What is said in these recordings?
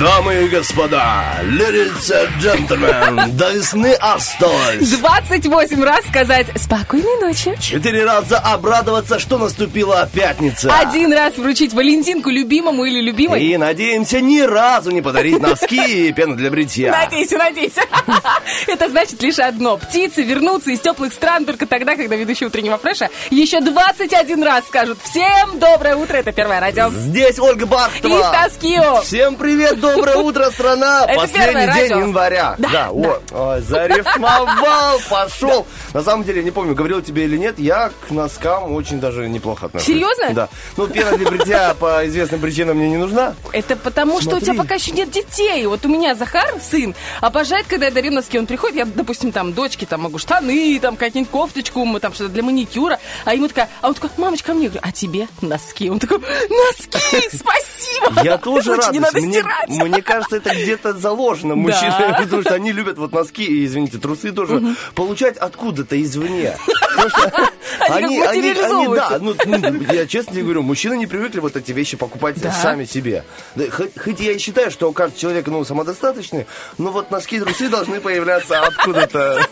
Дамы и господа, ladies and gentlemen, до весны осталось 28 раз сказать «Спокойной ночи». четыре раза обрадоваться, что наступила пятница. Один раз вручить Валентинку любимому или любимой. И надеемся ни разу не подарить носки и пену для бритья. Надейся, надейся. Это значит лишь одно. Птицы вернутся из теплых стран только тогда, когда ведущий утреннего фреша еще 21 раз скажут «Всем доброе утро». Это первое радио. Здесь Ольга И Бартова. Стаскио. Всем привет, доброе утро, страна! Последний день января. Да, ой, зарифмовал, пошел. На самом деле, не помню, говорил тебе или нет, я к носкам очень даже неплохо отношусь. Серьезно? Да. Ну, пена для бритья по известным причинам мне не нужна. Это потому, что у тебя пока еще нет детей. Вот у меня Захар, сын, обожает, когда я дарю носки. Он приходит, я, допустим, там, дочке, там, могу штаны, там, какие-нибудь кофточку, мы там что-то для маникюра. А ему такая, а он такой, мамочка, мне, я говорю, а тебе носки? Он такой, носки, спасибо. Я тоже Лучше рад. не надо мне, стирать. Мне кажется, это где-то заложено мужчинам, Да. потому что они любят вот носки и, извините, трусы тоже получать откуда-то извне. Они как материализовываются. да, ну, ну, я честно тебе говорю, мужчины не привыкли вот эти вещи покупать сами себе. Хоть, я и считаю, что каждый человек, ну, самодостаточный, но вот носки и трусы должны появляться откуда-то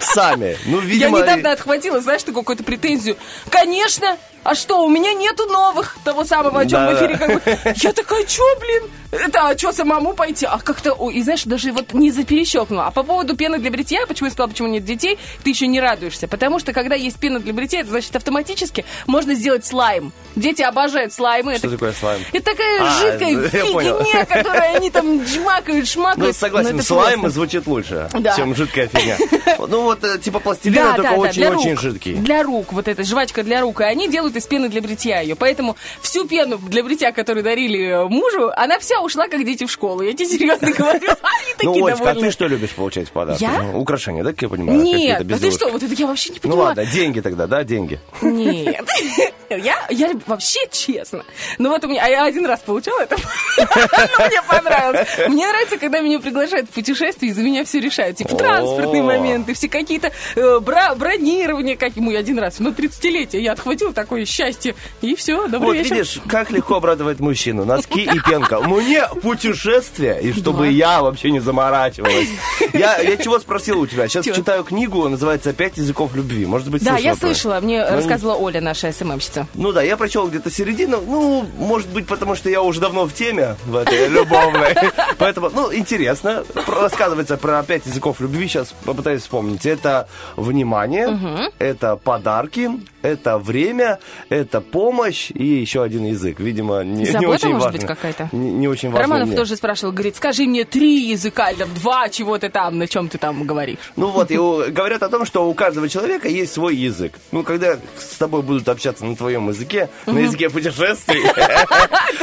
сами. Ну, Я видимо... недавно отхватила, знаешь, такую какую-то претензию. Конечно! А что, у меня нету новых того самого, о чем Да, в эфире как бы. Я такая, что, блин? Это, а что, самому пойти? А как-то, и знаешь, даже вот не заперещелкнула. А по поводу пены для бритья, почему я сказала, почему нет детей, ты еще не радуешься. Потому что, когда есть пена для бритья, это значит автоматически можно сделать слайм. Дети обожают слаймы. Что это, такое слайм? Это такая А, жидкая фигня, которую они там жмакают, шмакают. Ну, согласен, Ну, слайм просто. звучит лучше, Да. чем жидкая фигня. Ну, вот, э, типа пластилина, только очень-очень жидкий. Для рук, вот эта жвачка для рук. И они делают из пены для бритья ее. Поэтому всю пену для бритья, которую дарили мужу, она вся ушла, как дети в школу. Я тебе серьезно говорю. Они Ну, Олечка, а ты что любишь получать? Я? Ну, Украшения, да, как я понимаю? Нет, какие-то а ты что, вот это я вообще не Ну понимаю. ладно, деньги тогда, да, деньги. Нет. Я, я вообще честно. Ну вот у меня, а я один раз получала это, но мне понравилось. Мне нравится, когда меня приглашают в путешествие, и за меня все решают. Типа транспортные моменты, все какие-то э, бронирования, как ему один раз, на 30-летие. Я отхватила такое счастье, и все, добрый Вот вечер. видишь, как легко обрадовать мужчину. Носки и пенка. Мне путешествие, и чтобы я вообще не заморачивалась. Я, я чего спросил у тебя? Сейчас Чего? читаю книгу, называется «Пять языков любви». Может быть, Да, я слышала мне Ну, рассказывала Оля, наша СММщица. Ну да, я прочел где-то середину. Ну, может быть, потому что я уже давно в теме в этой любовной. Поэтому, ну, интересно. Рассказывается про пять языков любви. Сейчас попытаюсь вспомнить. Это внимание, это подарки, это время, это помощь и еще один язык. Видимо, не, не Забота, очень может важный. быть, какая-то? Не, не очень важный Романов мне. тоже спрашивал, говорит, скажи мне три языка, или там два, чего ты там, на чем ты там говоришь. Ну вот, и говорят о том, что у каждого человека есть свой язык. Ну, когда с тобой будут общаться на твоем языке, на языке путешествий,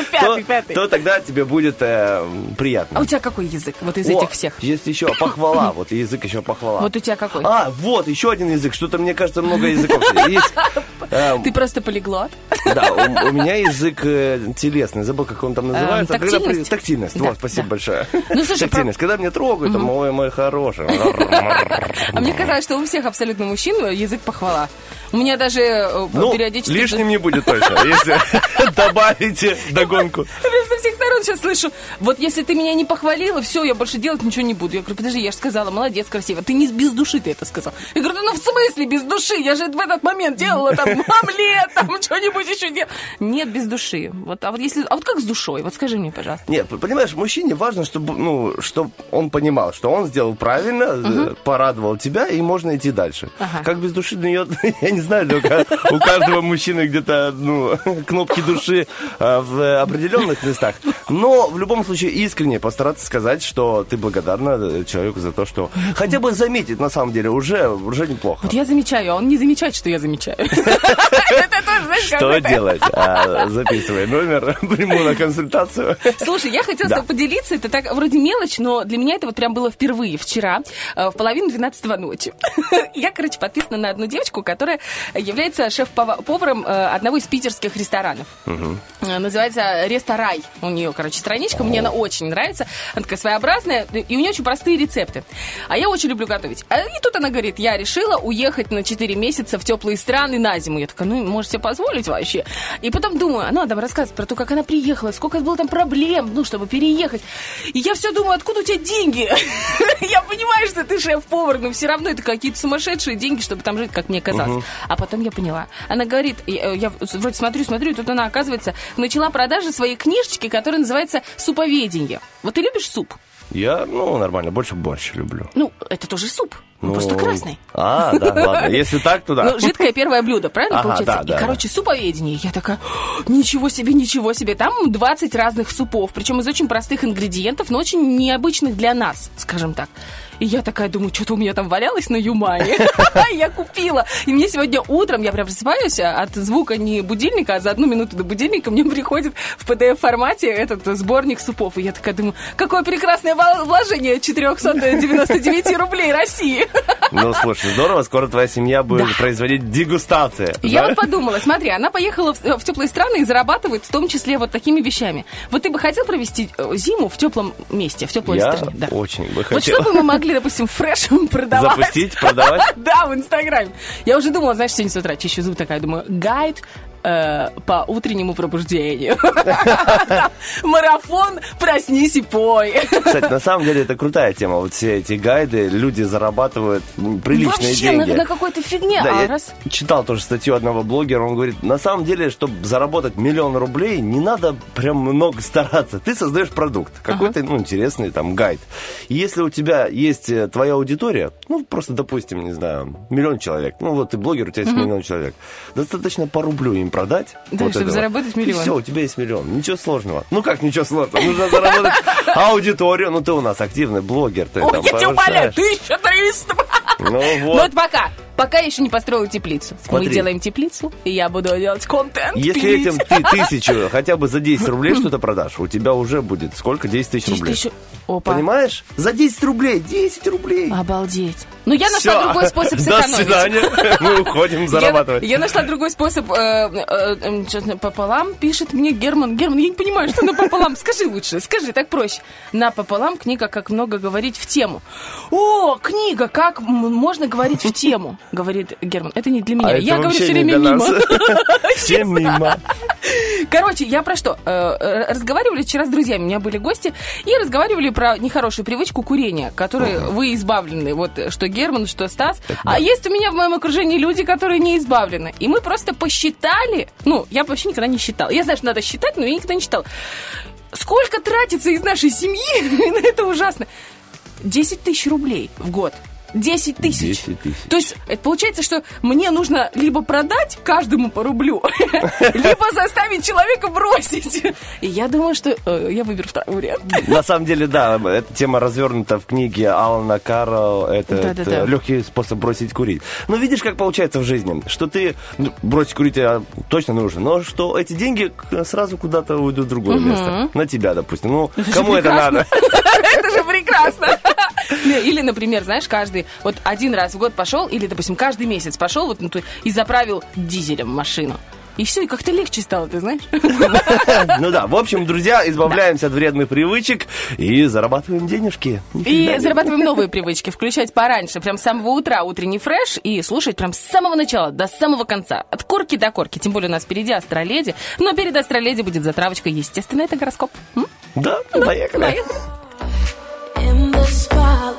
то, тогда тебе будет э, приятно. А у тебя какой язык, вот из этих всех? Есть еще похвала, вот язык еще похвала. Вот у тебя какой? А, вот, еще один язык. Что-то, мне кажется, много языков. Есть, Ты просто полиглот. да, у, меня язык э, телесный, забыл, как он там называется. Когда при- тактильность? тактильность. Вот, спасибо большое. Ну, тактильность. Когда меня трогают, там, ой, мой хороший. А мне казалось, что у всех абсолютно мужчин язык похвала. У меня даже э, Ну, периодически... лишним не будет точно, если добавите догонку. Со всех сторон сейчас слышу, вот если ты меня не похвалила, все, я больше делать ничего не буду. Я говорю, подожди, я же сказала, молодец, красиво. Ты не без души ты это сказал. Я говорю, ну в смысле без души? Я же в этот момент делала там омлет, там что-нибудь еще делала. Нет, без души. Вот, а вот если, а вот как с душой? Вот скажи мне, пожалуйста. Нет, понимаешь, мужчине важно, чтобы, ну, чтобы он понимал, что он сделал правильно, э, порадовал тебя, и можно идти дальше. Ага. Как без души для нее, я не знаю, только у каждого мужчины где-то, ну, кнопки души э, в определенных местах. Но в любом случае искренне постараться сказать, что ты благодарна э, человеку за то, что хотя бы заметит на самом деле уже, уже неплохо. Вот я замечаю, а он не замечает, что я замечаю. Что делать? А, записывай номер, приму на консультацию. Слушай, я хотела поделиться. Это так вроде мелочь, но для меня это вот прям было впервые вчера, э, в половину 12 ночи. Я, короче, подписана на одну девочку, которая является шеф-поваром э, одного из питерских ресторанов. Называется Ресторай. У нее, короче, страничка. Мне она очень нравится. Она такая своеобразная. И у нее очень простые рецепты. А я очень люблю готовить. А И тут она говорит, я решила уехать на 4 месяца в теплые страны на зиму. Я такая, ну, можете себе позволить вообще. И потом думаю, она там рассказывает про то, как она приехала, сколько было там проблем, ну, чтобы переехать. И я все думаю, откуда у тебя деньги? Я понимаю, что ты шеф-повар, но все равно это какие-то сумасшедшие деньги, чтобы там жить, как мне казалось. А потом я поняла. Она говорит, я, я вроде смотрю, смотрю, и тут она, оказывается, начала продажи своей книжечки, которая называется «Суповедение». Вот ты любишь суп? Я, ну, нормально, больше борщ люблю. Ну, это тоже суп, ну, Ну, просто красный. А, да, ладно. Если так, то да. Ну, жидкое первое блюдо, правильно Ага, получается? да, да, и, короче, суповедение. Я такая, «О, ничего себе, ничего себе. Там 20 разных супов, причем из очень простых ингредиентов, но очень необычных для нас, скажем так. И я такая думаю, что-то у меня там валялось на Юмане. Я купила. И мне сегодня утром, я прям просыпаюсь а от звука не будильника, а за одну минуту до будильника мне приходит в PDF-формате этот сборник супов. И я такая думаю, какое прекрасное вложение 499 рублей России. Ну, слушай, здорово, скоро твоя семья будет Да. производить дегустации. Я да? вот подумала, смотри, она поехала в, в теплые страны и зарабатывает в том числе вот такими вещами. Вот ты бы хотел провести э, зиму в теплом месте, в теплой Я стране? Да. очень бы Вот хотел. что бы мы могли, допустим, фрешем продавать? Запустить, продавать? Да, в Инстаграме. Я уже думала, знаешь, сегодня с утра чищу зуб такая, думаю, гайд э, по утреннему пробуждению. Марафон «Проснись и пой». Кстати, на самом деле это крутая тема. Вот все эти гайды, люди зарабатывают приличные Вообще деньги. на какой-то фигне. Да, а я раз... читал тоже статью одного блогера, он говорит, на самом деле, чтобы заработать миллион рублей, не надо прям много стараться. Ты создаешь продукт, какой-то, ну, интересный там гайд. И если у тебя есть э, твоя аудитория, ну, просто, допустим, не знаю, миллион человек, ну, вот ты блогер, у тебя есть миллион человек, достаточно по рублю им продать. Да, вот чтобы этого. заработать миллион. И все, у тебя есть миллион. Ничего сложного. Ну, как ничего сложного? Нужно заработать аудиторию. Ну, ты у нас активный блогер, ты Ой, там я тебя умоляю, повышаешь. 1300! Ну, Но вот. это пока. Пока я еще не построила теплицу. Смотри. Мы делаем теплицу, и я буду делать контент. Если пилить. этим ты тысячу, хотя бы за 10 рублей что-то продашь, у тебя уже будет сколько? 10 тысяч 10 рублей. тысяч- Опа. Понимаешь? За 10 рублей, 10 рублей. Обалдеть. Ну, я нашла Всё. другой способ До сэкономить. свидания. Мы уходим зарабатывать. Я, я нашла другой способ. э, э, э, чё-то пополам пишет мне Герман. Герман, я не понимаю, что напополам. Скажи лучше, скажи, так проще. Напополам книга «Как много говорить в тему». О, книга «Как можно говорить в тему», говорит Герман. Это не для меня. А я говорю все время мимо. Все мимо. Короче, я про что? Э, э, Разговаривали вчера с друзьями, у меня были гости, и разговаривали про нехорошую привычку курения, которой вы избавлены. Вот что Герман, что Стас. А есть у меня в моем окружении люди, которые не избавлены. И мы просто посчитали, ну, я вообще никогда не считала. Я знаю, что надо считать, но я никогда не считала. Сколько тратится из нашей семьи на это ужасно? 10 тысяч рублей в год. 10 тысяч. 10 тысяч. То есть получается, что мне нужно либо продать каждому по рублю, либо заставить человека бросить. И я думаю, что э, я выберу второй вариант. На самом деле, да, эта тема развернута в книге Алана Карл. Это, легкий способ бросить курить. Но видишь, как получается в жизни, что ты ну, бросить курить а, точно нужно, но что эти деньги сразу куда-то уйдут в другое место. На тебя, допустим. Ну, кому это надо? Это же прекрасно. Ну, Или, например, знаешь, каждый вот один раз в год пошел, или, допустим, каждый месяц пошел вот, ну, и заправил дизелем машину. И все, и как-то легче стало, ты знаешь? Ну да, в общем, друзья, избавляемся от вредных привычек и зарабатываем денежки. И зарабатываем новые привычки, включать пораньше, прям с самого утра утренний фреш и слушать прям с самого начала до самого конца, от корки до корки. Тем более у нас впереди Астроледи, но перед Астроледи будет затравочка, естественно, это гороскоп. Да, поехали. Поехали. os.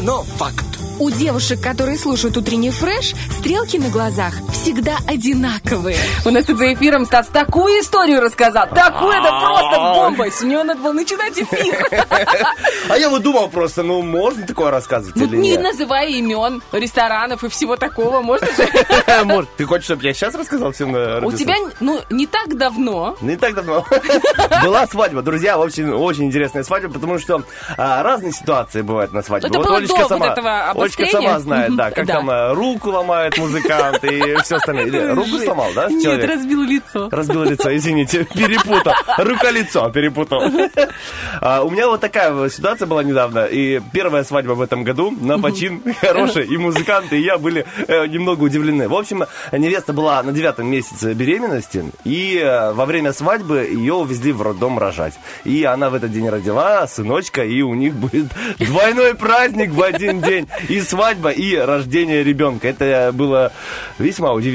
Но факт. У девушек, которые слушают утренний фреш, стрелки на глазах всегда одинаковые. У нас тут за эфиром Стас такую историю рассказал. Такую, это просто бомба. С нее надо было начинать эфир. А я вот думал просто, ну, можно такое рассказывать Ну, или не нет? называя имен ресторанов и всего такого, можно же? Может, ты хочешь, чтобы я сейчас рассказал всем на У радиослушателям? тебя, ну, не так давно Не так давно. Была свадьба, друзья, очень, очень интересная свадьба, потому что а, разные ситуации бывают на свадьбе. Это было до вот этого Олечка обострения? сама знает, да, как да. там а, руку ломает музыкант и все остальное. Или руку сломал, да, Нет, человек? разбил лицо. Разбил лицо, извините, перепутал. Рука-лицо перепутал. А, У меня вот такая ситуация была недавно. И первая свадьба в этом году на почин хороший. И музыканты, и я были э, немного удивлены. В общем, невеста была на девятом месяце беременности. И э, во время свадьбы ее увезли в роддом рожать. И она в этот день родила сыночка. И у них будет двойной праздник в один день. И свадьба, и рождение ребенка. Это было весьма удивительно.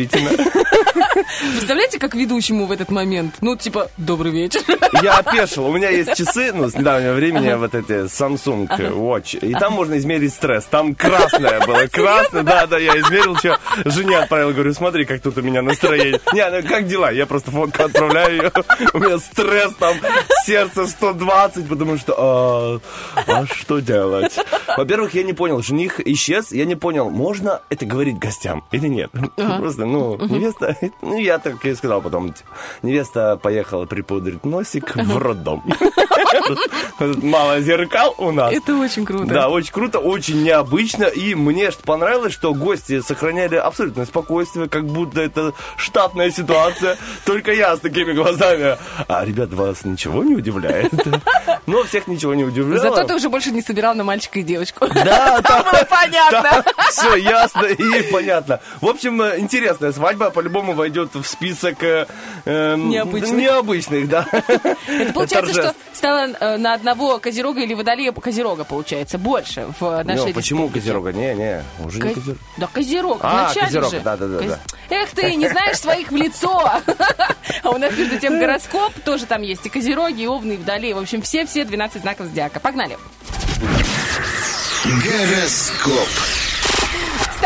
Представляете, как ведущему в этот момент? Ну, типа, добрый вечер. Я опешил. У меня есть часы, ну, с недавнего времени, вот эти Samsung Watch. И там можно измерить стресс. Там красное было. Красное, да, да, я измерил, что жене отправил. Говорю, смотри, как тут у меня настроение. Не, ну как дела? Я просто фотку отправляю ее. У меня стресс там, сердце 120, потому что, а, а что делать? Во-первых, я не понял, жених исчез, я не понял, можно это говорить гостям или нет. Просто, ну, невеста, ну, я так и сказал потом, типа, невеста поехала припудрить носик в роддом. Мало зеркал у нас. Это очень круто. Да, очень круто, очень необычно. И мне понравилось, что гости сохраняли абсолютное спокойствие, как будто это штатная ситуация. Только я с такими глазами. А, ребят, вас ничего не удивляет? Но всех ничего не удивляло. Зато ты уже больше не собирал на мальчика и девочку. Да, там было понятно. Все ясно и понятно. В общем, э, интересная свадьба по-любому войдет в список э, эм, Необычных. необычных, да. Это получается, что стало э, на одного козерога или водолея козерога, получается, больше в нашей Ну, почему. Козерога? Не, не, уже не Ко- Козерог. Да, козерог, А, вначале Козерог, же. да-да-да, Коз- да. Эх ты, не знаешь своих в лицо. А у нас, между тем, гороскоп тоже там есть. И козероги, и овны, и водолеи. В общем, все-все 12 знаков зодиака. Погнали. Гороскоп.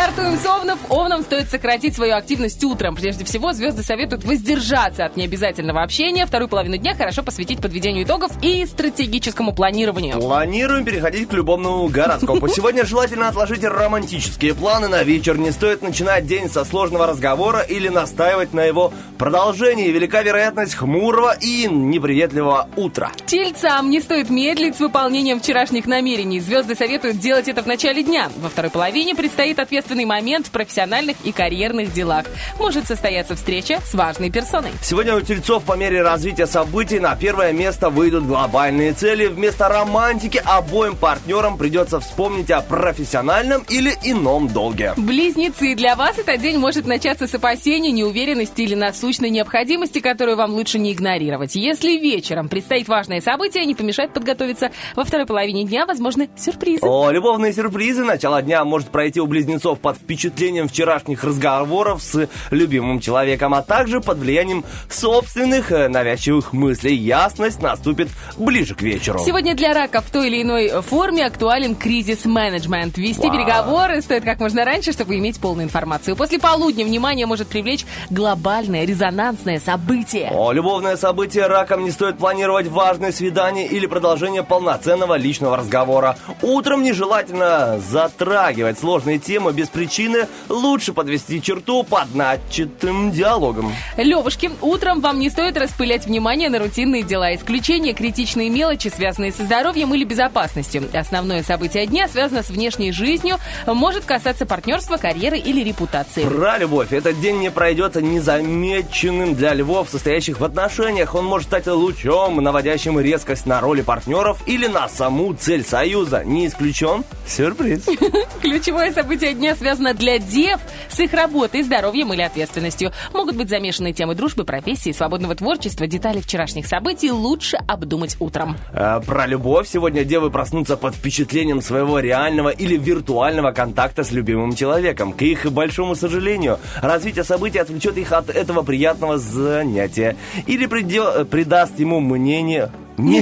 Стартуем с овнов. Овнам стоит сократить свою активность утром. Прежде всего, звезды советуют воздержаться от необязательного общения. Вторую половину дня хорошо посвятить подведению итогов и стратегическому планированию. Планируем переходить к любовному гороскопу. Сегодня желательно отложить романтические планы на вечер. Не стоит начинать день со сложного разговора или настаивать на его Продолжение. Велика вероятность хмурого и неприветливого утра. Тельцам не стоит медлить с выполнением вчерашних намерений. Звезды советуют делать это в начале дня. Во второй половине предстоит ответственный момент в профессиональных и карьерных делах. Может состояться встреча с важной персоной. Сегодня у тельцов по мере развития событий на первое место выйдут глобальные цели. Вместо романтики обоим партнерам придется вспомнить о профессиональном или ином долге. Близнецы, для вас этот день может начаться с опасений, неуверенности или насущной необходимости, которую вам лучше не игнорировать. Если вечером предстоит важное событие, не помешает подготовиться. Во второй половине дня возможны сюрпризы. О, любовные сюрпризы. Начало дня может пройти у близнецов под впечатлением вчерашних разговоров с любимым человеком, а также под влиянием собственных э, навязчивых мыслей. Ясность наступит ближе к вечеру. Сегодня для раков в той или иной форме актуален кризис-менеджмент. Вести Вау. переговоры стоит как можно раньше, чтобы иметь полную информацию. После полудня внимание может привлечь глобальное резонансное событие. О, любовное событие раком не стоит планировать важное свидание или продолжение полноценного личного разговора. Утром нежелательно затрагивать сложные темы без причины. Лучше подвести черту под начатым диалогом. Левушки, утром вам не стоит распылять внимание на рутинные дела. Исключение критичные мелочи, связанные со здоровьем или безопасностью. Основное событие дня связано с внешней жизнью, может касаться партнерства, карьеры или репутации. Про любовь. Этот день не пройдет незамеченным для львов, состоящих в отношениях. Он может стать лучом, наводящим резкость на роли партнеров или на саму цель союза. Не исключен сюрприз. Ключевое событие дня связано для дев с их работой, здоровьем или ответственностью. Могут быть замешаны темы дружбы, профессии, свободного творчества. Детали вчерашних событий лучше обдумать утром. А, Про любовь. Сегодня девы проснутся под впечатлением своего реального или виртуального контакта с любимым человеком. К их большому сожалению, развитие событий отвлечет их от этого приятного занятия. Или придё- придаст ему мнение... Не-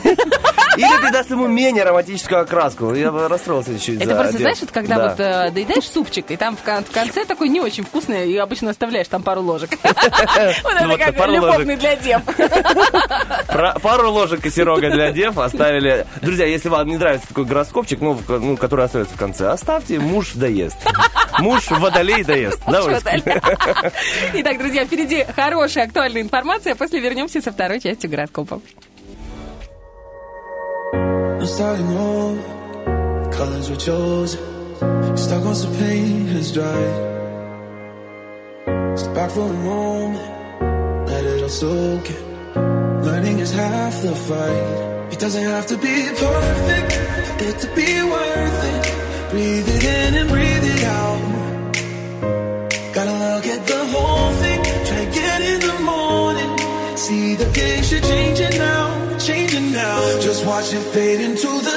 Или придаст ему менее романтическую окраску. Я расстроился чуть Это просто, знаешь, вот когда Да. вот э, доедаешь супчик, и там в, кон- в конце такой не очень вкусный, и обычно оставляешь там пару ложек. Вот это Вот как любовный для дев. Пару ложек косерога для дев оставили. Друзья, если вам не нравится такой гороскопчик, ну, ну, который остается в конце, оставьте, муж доест. Муж водолей доест. Давай. Итак, друзья, впереди хорошая актуальная информация, а после вернемся со второй частью гороскопа. I'm starting over. Colors were chosen. Stuck on some paint has dried. Step back for a moment. Let it all soak in. Learning is half the fight. It doesn't have to be perfect for it to be worth it. Breathe it in and breathe it out. Gotta look at the whole thing. Try again in the morning. See the picture changing now, changing now. Just watch it fade into the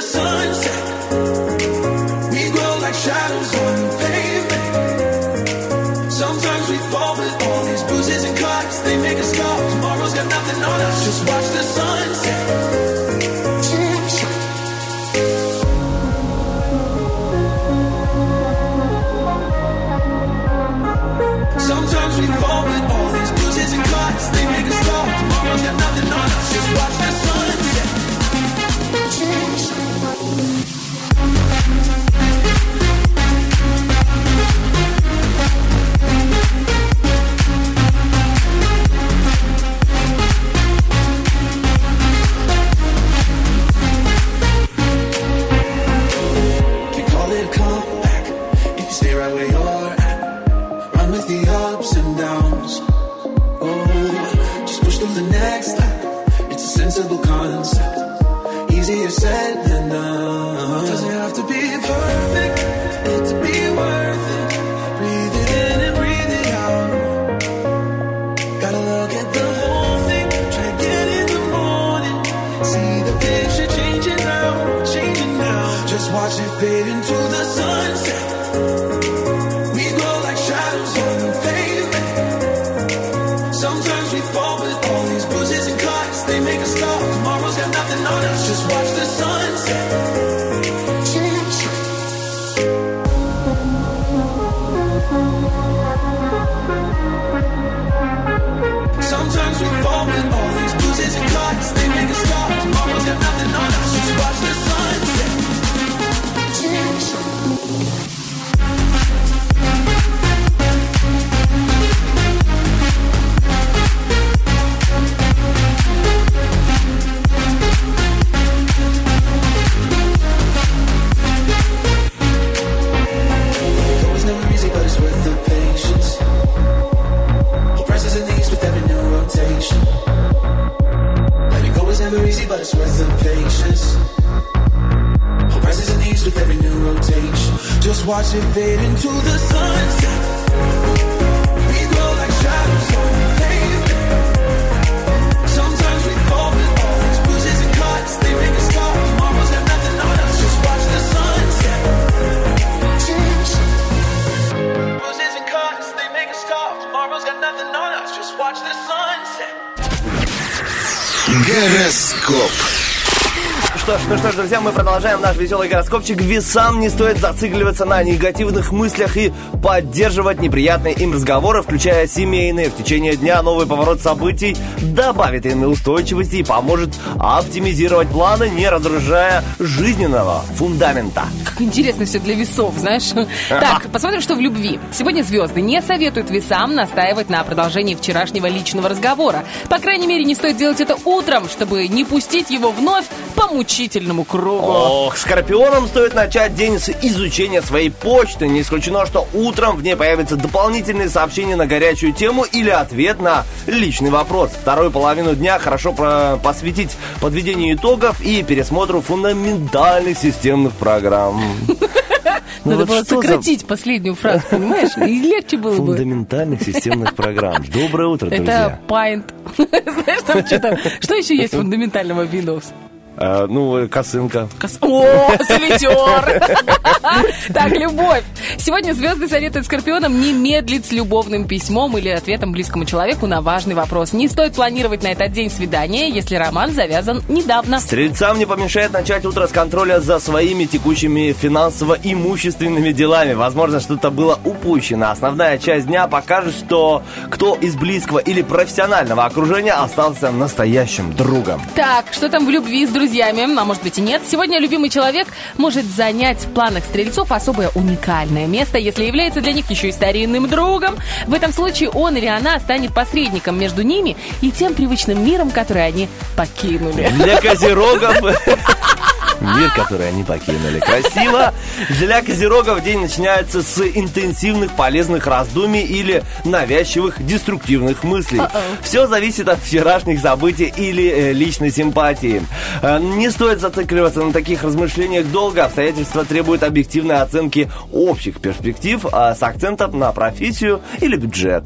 друзья, мы продолжаем наш веселый гороскопчик. Весам не стоит зацикливаться на негативных мыслях и поддерживать неприятные им разговоры, включая семейные. В течение дня новый поворот событий добавит им устойчивости и поможет оптимизировать планы, не разрушая жизненного фундамента. Как интересно все для весов, знаешь. Так, посмотрим, что в любви. Сегодня звезды не советуют весам настаивать на продолжении вчерашнего личного разговора. По крайней мере, не стоит делать это утром, чтобы не пустить его вновь мучительному кругу. Ох, скорпионам стоит начать день с изучения своей почты. Не исключено, что утром в ней появятся дополнительные сообщения на горячую тему или ответ на личный вопрос. Вторую половину дня хорошо посвятить подведению итогов и пересмотру фундаментальных системных программ. Ну Надо вот было что за сократить последнюю фразу, понимаешь? И легче было бы. Фундаментальных системных программ. Доброе утро, Это друзья. Paint. Знаешь, там что там? Что еще есть фундаментального Windows? А, ну, косынка. Кос- О, солитер! Так, любовь. Сегодня звезды советуют скорпионам не медлить с любовным письмом или ответом близкому человеку на важный вопрос. Не стоит планировать на этот день свидание, если роман завязан недавно. Стрельцам не помешает начать утро с контроля за своими текущими финансово-имущественными делами. Возможно, что-то было упущено. Основная часть дня покажет, что кто из близкого или профессионального окружения остался настоящим другом. Так, что там в любви с друзьями? А может быть и нет. Сегодня любимый человек может занять в планах стрельцов особое уникальное место, если является для них еще и старинным другом. В этом случае он или она станет посредником между ними и тем привычным миром, который они покинули. Для козерогов... Мир, который они покинули. Красиво. Для козерогов день начинается с интенсивных полезных раздумий или навязчивых деструктивных мыслей. Все зависит от вчерашних событий или э, личной симпатии. Э, не стоит зацикливаться на таких размышлениях долго. Обстоятельства требуют объективной оценки общих перспектив а с акцентом на профессию или бюджет.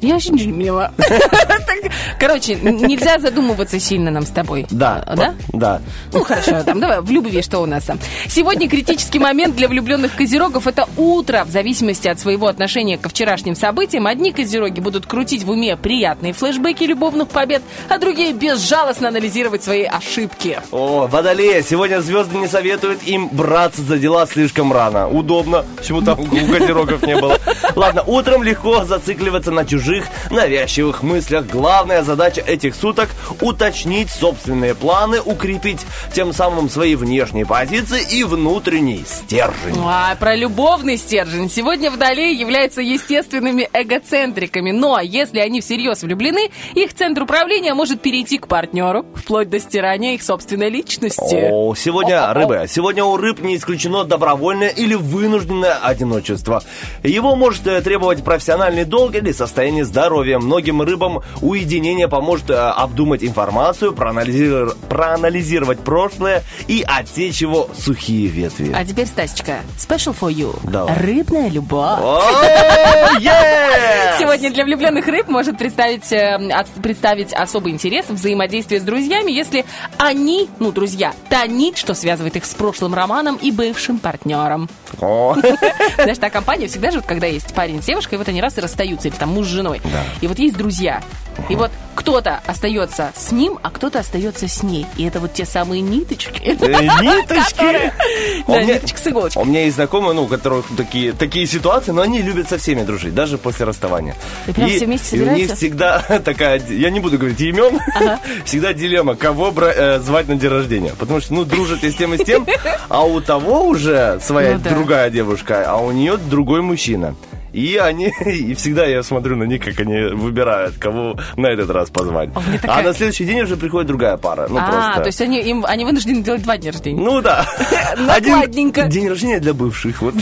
Я ничего не поняла. Короче, нельзя задумываться сильно нам с тобой. Да. Да? Да. Ну хорошо, там давай в любви что у нас там. Сегодня критический момент для влюбленных козерогов это утро. В зависимости от своего отношения ко вчерашним событиям, одни козероги будут крутить в уме приятные флешбеки любовных побед, а другие безжалостно анализировать свои ошибки. О, Водолея, сегодня звезды не советуют им браться за дела слишком рано. Удобно, почему там у козерогов не было. Ладно, утром легко зацикливаться на чужих навязчивых мыслях. Главная задача этих суток – уточнить собственные планы, укрепить тем самым свои внешние позиции и внутренний стержень. А про любовный стержень. Сегодня водолеи являются естественными эгоцентриками. Но если они всерьез влюблены, их центр управления может перейти к партнеру, вплоть до стирания их собственной личности. О, сегодня рыбы. Сегодня у рыб не исключено добровольное или вынужденное одиночество. Его может э, требовать профессиональный долг или состояние здоровья. Многим рыбам уединение поможет э, обдумать информацию, проанализировать, проанализировать прошлое и отсечь его сухие ветви. А теперь, Стасечка, special for you. Давай. Рыбная любовь. Yes! Сегодня для влюбленных рыб может представить, э, представить особый интерес в взаимодействии с друзьями, если они, ну, друзья, тонит, что связывает их с прошлым романом и бывшим партнером. О, Знаешь, та компания всегда же, когда есть парень с девушкой, вот они раз и расстаются, или там муж с женой. И вот есть друзья. И вот кто-то остается с ним, а кто-то остается с ней. И это вот те самые ниточки. э, ниточки. Да, ниточка с иголочкой. У меня есть знакомые, ну, у которых такие, такие ситуации, но они любят со всеми дружить, даже после расставания. И прям все вместе и у них собираются? всегда такая, я не буду говорить имен, всегда дилемма, кого э, звать на день рождения. Потому что, ну, дружат и с тем, и с тем, а у того уже своя Ну да. другая девушка, а у нее другой мужчина. И они, и всегда я смотрю на них, как они выбирают, кого на этот раз позвать. А у меня А такая- на следующий день уже приходит другая пара. Ну, а, просто. то есть они, им, они вынуждены делать два дня рождения. Ну да. Накладненько. День рождения для бывших. Вот.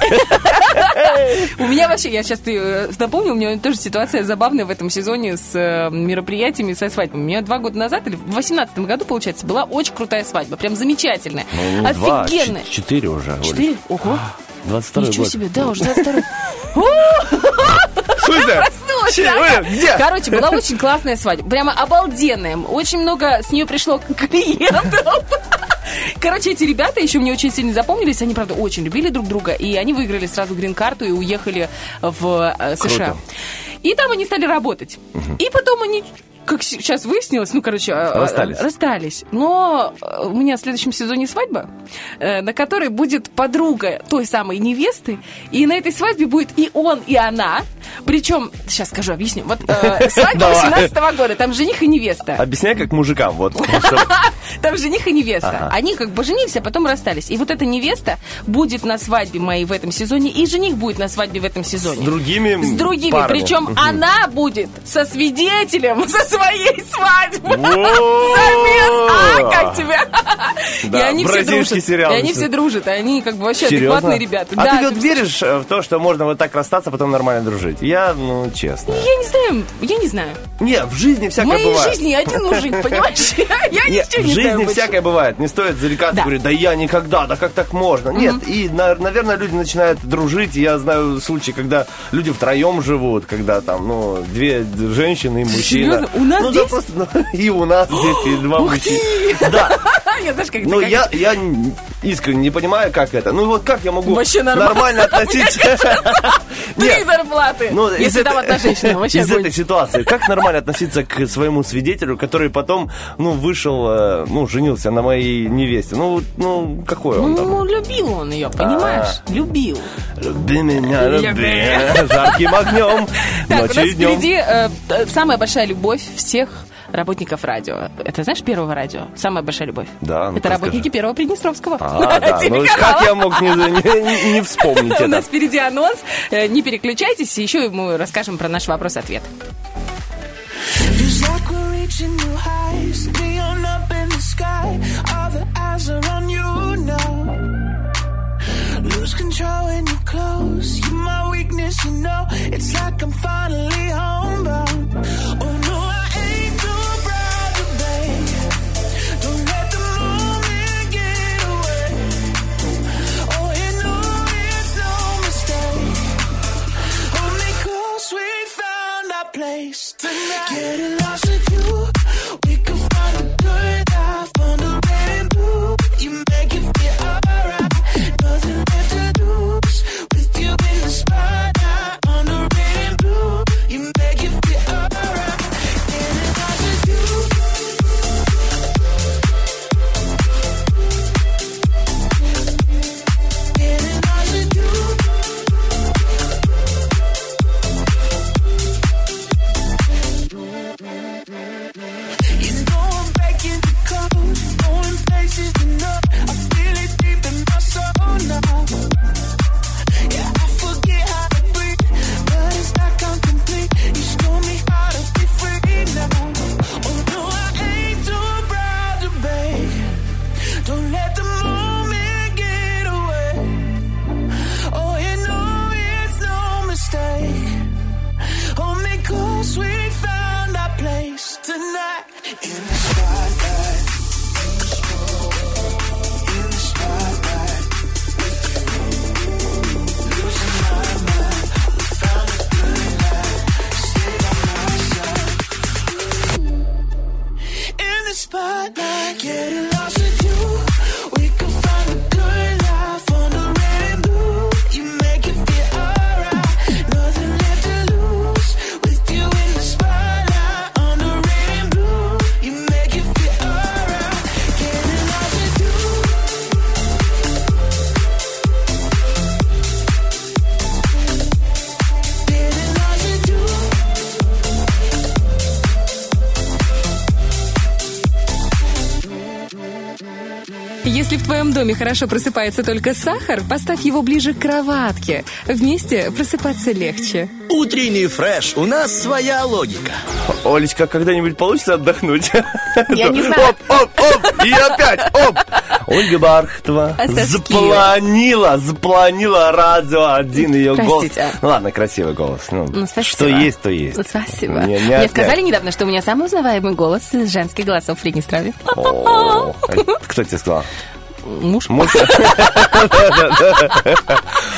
У меня вообще, я сейчас ты э, напомню, у меня тоже ситуация забавная в этом сезоне с э, мероприятиями, со свадьбами. У меня два года назад, или в восемнадцатом году, получается, была очень крутая свадьба. Прям замечательная. Ну, два, Офигенная. ч- четыре уже. Четыре? Ого. 22 Ничего год. себе, да, уже 22 Че- да. Где? Короче, была очень классная свадьба. Прямо обалденная. Очень много с нее пришло клиентов. Короче, эти ребята еще мне очень сильно запомнились. Они, правда, очень любили друг друга. И они выиграли сразу грин-карту и уехали в э, США. И там они стали работать. И потом они как сейчас выяснилось, ну, короче, э, Расстались. э, расстались. Но э, у меня в следующем сезоне свадьба, э, на которой будет подруга той самой невесты, и на этой свадьбе будет и он, и она. Причем, сейчас скажу, объясню. Вот э, свадьба Давай. 18 года, там жених и невеста. Объясняй как мужикам, вот. Там жених и невеста. Они как бы женились, а потом расстались. И вот эта невеста будет на свадьбе моей в этом сезоне, и жених будет на свадьбе в этом С сезоне. другими С другими. Причем она будет со свидетелем со своей свадьбы. Замес! А, как тебя? И они все бразильский дружат. сериал. И они все дружат. Они как бы вообще адекватные ребята. А ты вот веришь э, в то, что можно вот так расстаться, потом нормально дружить? Я, ну, честно. Я не знаю, я не знаю. Не, в жизни В всякое моей бывает. жизни один мужик, понимаешь? Я ничего в не знаю жизни больше. всякое бывает. Не стоит зарекаться, говорить, да я никогда, да как так можно? Нет, и, на- наверное, люди начинают дружить. Я знаю случаи, когда люди втроем живут, когда там, ну, две женщины и мужчина. Серьезно? У нас ну, да, здесь? просто, ну, и у нас здесь, и два Ух ты! Да, Я знаешь, как я, как- я н- искренне не понимаю, как это. Ну вот как я могу Вообще нормально. нормально относиться... Три зарплаты. ну, Если там одна женщина, вообще Из этой ситуации, как нормально относиться к своему свидетелю, который потом, ну, вышел, э, ну, женился на моей невесте? Ну, ну, какой он там? Ну, любил он ее, понимаешь? А. Любил. Люби меня, люби, жарким огнем, Так, у нас впереди э, самая большая любовь всех работников радио. Это знаешь первого радио? Самая большая любовь. Да, ну-ка Это работники скажи. первого Приднестровского. А, да, ну как я мог не, не- не вспомнить У нас это? впереди анонс. Э, Не переключайтесь, еще мы расскажем про наш вопрос-ответ. Feels like we're reaching new heights, neon up in the sky. All the eyes are on you now. Lose control when you're close. You're my weakness, you know. It's like I'm finally homebound. Oh place tonight. Getting lost with you, доме хорошо просыпается только сахар, поставь его ближе к кроватке. Вместе просыпаться легче. Утренний фреш. У нас своя логика. Олечка, когда-нибудь получится отдохнуть? Я не знаю. Оп, оп, оп, и опять, оп. Ольга Бархтова запланила, запланила радио один ее голос. Простите. Ну ладно, красивый голос. Ну, Ну, спасибо. что есть, то есть. Ну, Спасибо. Не- не Мне отнять. сказали недавно, что у меня самый узнаваемый голос из женских голосов в Приднестровье. А Кто тебе сказал? Муж. Муж?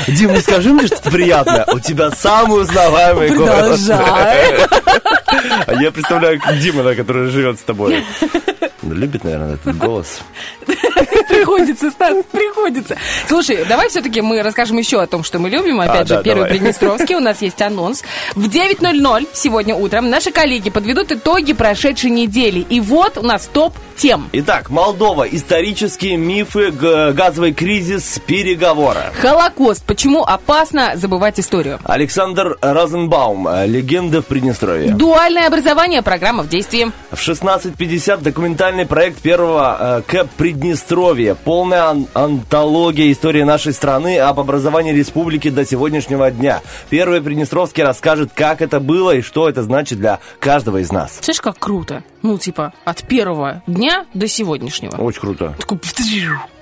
Дим, ну скажи мне что-то приятное. У тебя самый узнаваемый голос. А я представляю Димона, который живет с тобой. Любит, наверное, этот голос. Приходится, Стас, приходится. Слушай, давай все-таки мы расскажем еще о том, что мы любим. Опять А, же, да, первый. Приднестровский. У нас есть анонс. В 9.00 сегодня утром наши коллеги подведут итоги прошедшей недели. И вот у нас топ тем. Итак, Молдова. Исторические мифы, газовый кризис, переговоры. Холокост. Почему опасно забывать историю? Александр Розенбаум. Легенда в Приднестровье. Дуальное образование. Программа в действии. В 16.50 документальный проект первого э, КЭП Приднестровье. Полная ан- антология истории нашей страны об образовании республики до сегодняшнего дня. Первый Приднестровский расскажет, как это было и что это значит для каждого из нас. Слышишь, как круто? Ну, типа, от первого дня до сегодняшнего. Очень круто. Такой,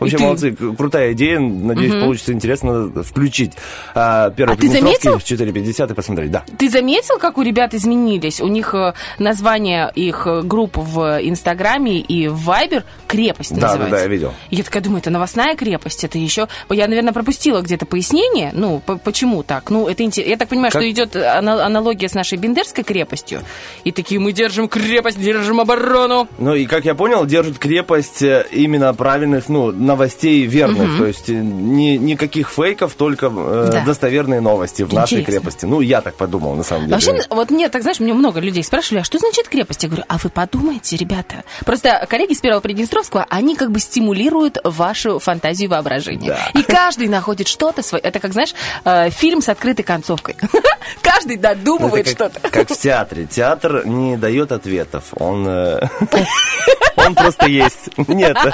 Вообще ты- молодцы, крутая идея. Надеюсь, получится интересно включить а, первый А ты заметил? в 4.50 и посмотреть. Да. Ты заметил, как у ребят изменились? У них э, название их э, групп в Инстаграме и в Вайбер «Крепость» Да, да, называется. да, я видел. И я такая думаю, это новостная крепость, это еще... Я, наверное, пропустила где-то пояснение, ну, по- почему так. Ну, это интересно. Я так понимаю, Как- что идет ана- аналогия с нашей Бендерской крепостью. И такие, мы держим крепость, держим оборону. Ну и как я понял, держит крепость э, именно правильных, ну, новостей верных. То есть э, ни, никаких фейков, только э, Да. достоверные новости в нашей Интересно. крепости. Ну, я так подумал, на самом деле. Вообще, вот мне, так знаешь, мне много людей спрашивали, а что значит крепость? Я говорю, а вы подумайте, ребята. Просто коллеги с Первого Приднестровского, они как бы стимулируют вашу фантазию и воображение. Да. И каждый находит что-то свое. Это как, знаешь, э, фильм с открытой концовкой. Каждый Ну, додумывает это что-то. как, в театре. Театр не дает ответов. Он, э, он просто есть. Нет.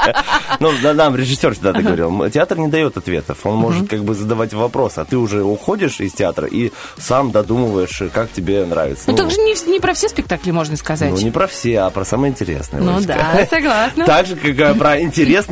Ну, нам режиссер всегда так говорил. Театр не дает ответов. Он может как бы задавать вопрос, а ты уже уходишь из театра и сам додумываешь, как тебе нравится. Ну, так же не, про все спектакли можно сказать. Ну, не про все, а про самые интересные. Ну да, согласна. Так же, как про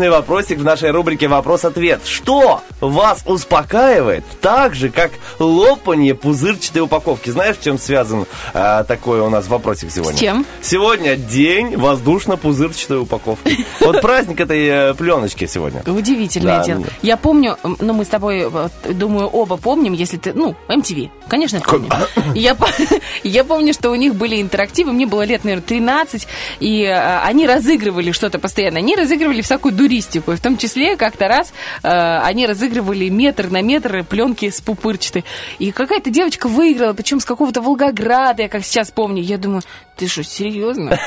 интересный вопросик в нашей рубрике «Вопрос-ответ». Что вас успокаивает так же, как лопание пузырчатой упаковки? Знаешь, чем связан э, такой у нас вопросик сегодня? С чем? Сегодня день воздушно-пузырчатой упаковки. Вот праздник этой э, пленочки сегодня. Удивительное дело. Я помню, ну мы с тобой, думаю, оба помним, если ты, ну, MTV, конечно, помню. Я, по- я помню, что у них были интерактивы, мне было лет, наверное, 13, и э, они разыгрывали что-то постоянно. Они разыгрывали всякую дуристику, и в том числе как-то раз э, они разыгрывали метр на метр пленки с пупырчатой. И какая-то девочка выиграла, причем с какого-то Волгограда, я как сейчас помню. Я думаю, ты что, серьезно?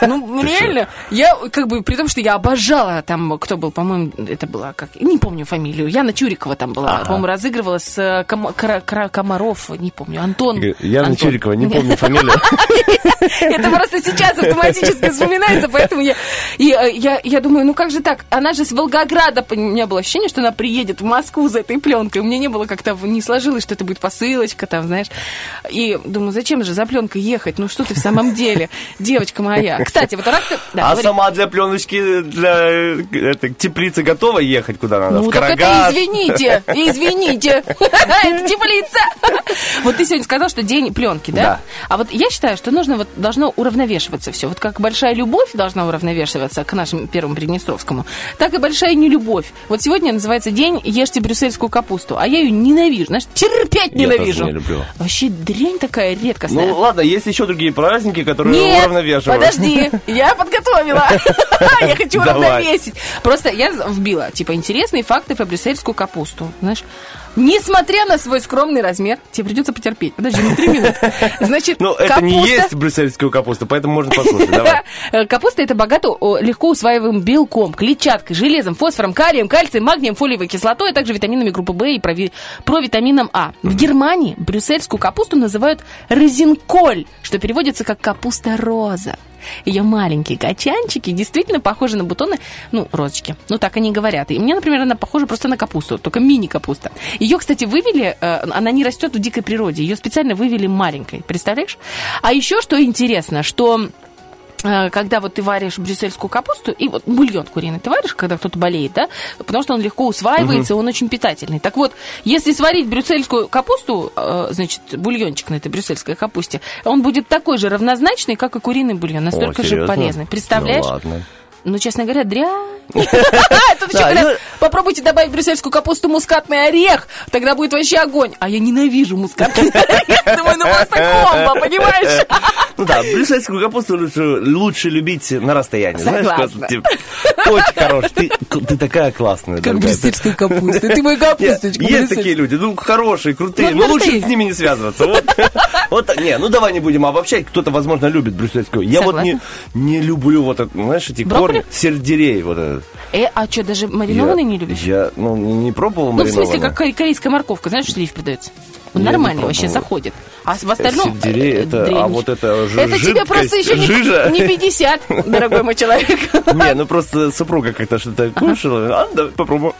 Ну, реально, я как бы, при том, что я обожала там, кто был, по-моему, это была как, не помню фамилию, Яна Чурикова там была, по-моему, разыгрывала с э, Комаров, не помню, Антон. Яна. Чурикова, не помню фамилию. Это просто сейчас автоматически вспоминается, поэтому я, и, э, я думаю, ну как же так? Она же с Волгограда, у меня было ощущение, что она приедет в Москву за этой пленкой. У меня не было как-то, не сложилось, что это будет посылочка там, знаешь. И думаю, зачем же за пленкой ехать? Ну что ты в самом деле, девочка моя. Кстати, вот раз да, а говори. сама для пленочки, для этой теплицы готова ехать куда надо? Ну, в так это извините, извините. Это теплица. Вот ты сегодня сказал, что день пленки, да? Да. А вот я считаю, что нужно вот должно уравновешиваться все. Вот как большая любовь должна уравновешиваться к нашему первому Приднестровскому, так и большая нелюбовь. Вот сегодня называется день ешьте брюссельскую капусту, а я ее ненавижу, знаешь, терпеть Я ненавижу. тоже не люблю. Вообще дрянь такая редкостная. Ну ладно, есть еще другие праздники, которые Нет, уравновешивают. подожди, я подготовила. Я хочу уравновесить. Просто я вбила, типа, интересные факты про брюссельскую капусту. Знаешь, несмотря на свой скромный размер, тебе придется потерпеть. Подожди, ну три минуты. Значит, Ну, это не капуста- есть брюссельскую капусту, поэтому можно послушать. Давай. Капуста это богато легко усваиваемым белком, клетчаткой, железом, фосфором, калием, кальцием, магнием, фолиевой кислотой, а также витаминами группы В и прови- провитамином А. В Германии брюссельскую капусту называют розинколь, что переводится как капуста-роза. Ее маленькие качанчики действительно похожи на бутоны, ну, розочки. Ну, так они говорят. И мне, например, она похожа просто на капусту, только мини-капуста. Ее, кстати, вывели, э, она не растет в дикой природе, ее специально вывели маленькой, представляешь? А еще что интересно, что когда вот ты варишь брюссельскую капусту, и вот бульон куриный ты варишь, когда кто-то болеет, да, потому что он легко усваивается, он очень питательный. Так вот, если сварить брюссельскую капусту, э, значит, бульончик на этой брюссельской капусте, он будет такой же равнозначный, как и куриный бульон, настолько О, же полезный. Представляешь? Ну, ладно. Ну, честно говоря, дрянь. Тут еще говорят, попробуйте добавить брюссельскую капусту мускатный орех, тогда будет вообще огонь. А я ненавижу мускатный орех. Думаю, ну просто комбо, понимаешь? Ну да, брюссельскую капусту лучше, любить на расстоянии. Знаешь, Согласна. типа, очень хороший. Ты, ты такая классная. Как брюссельская капуста. Ты мой капусточка. есть такие люди, ну, хорошие, крутые, но лучше с ними не связываться. Вот, вот. Не, ну давай не будем обобщать, кто-то, возможно, любит брюссельскую. Я вот не, не люблю вот знаешь, эти Брокколи? Корни, сердерей вот этот. Э, а что, даже маринованный Я- не любишь? Я, ну, не не пробовал Ну, в смысле, как ко- корейская морковка, знаешь, что лиф продается? Я Нормально вообще заходит. А в остальном... Сельдерей э, это- а вот это жи- Это тебе просто еще не, жижа. не 50, дорогой мой человек. Не, ну просто супруга как-то что-то кушала. А, давай попробуем.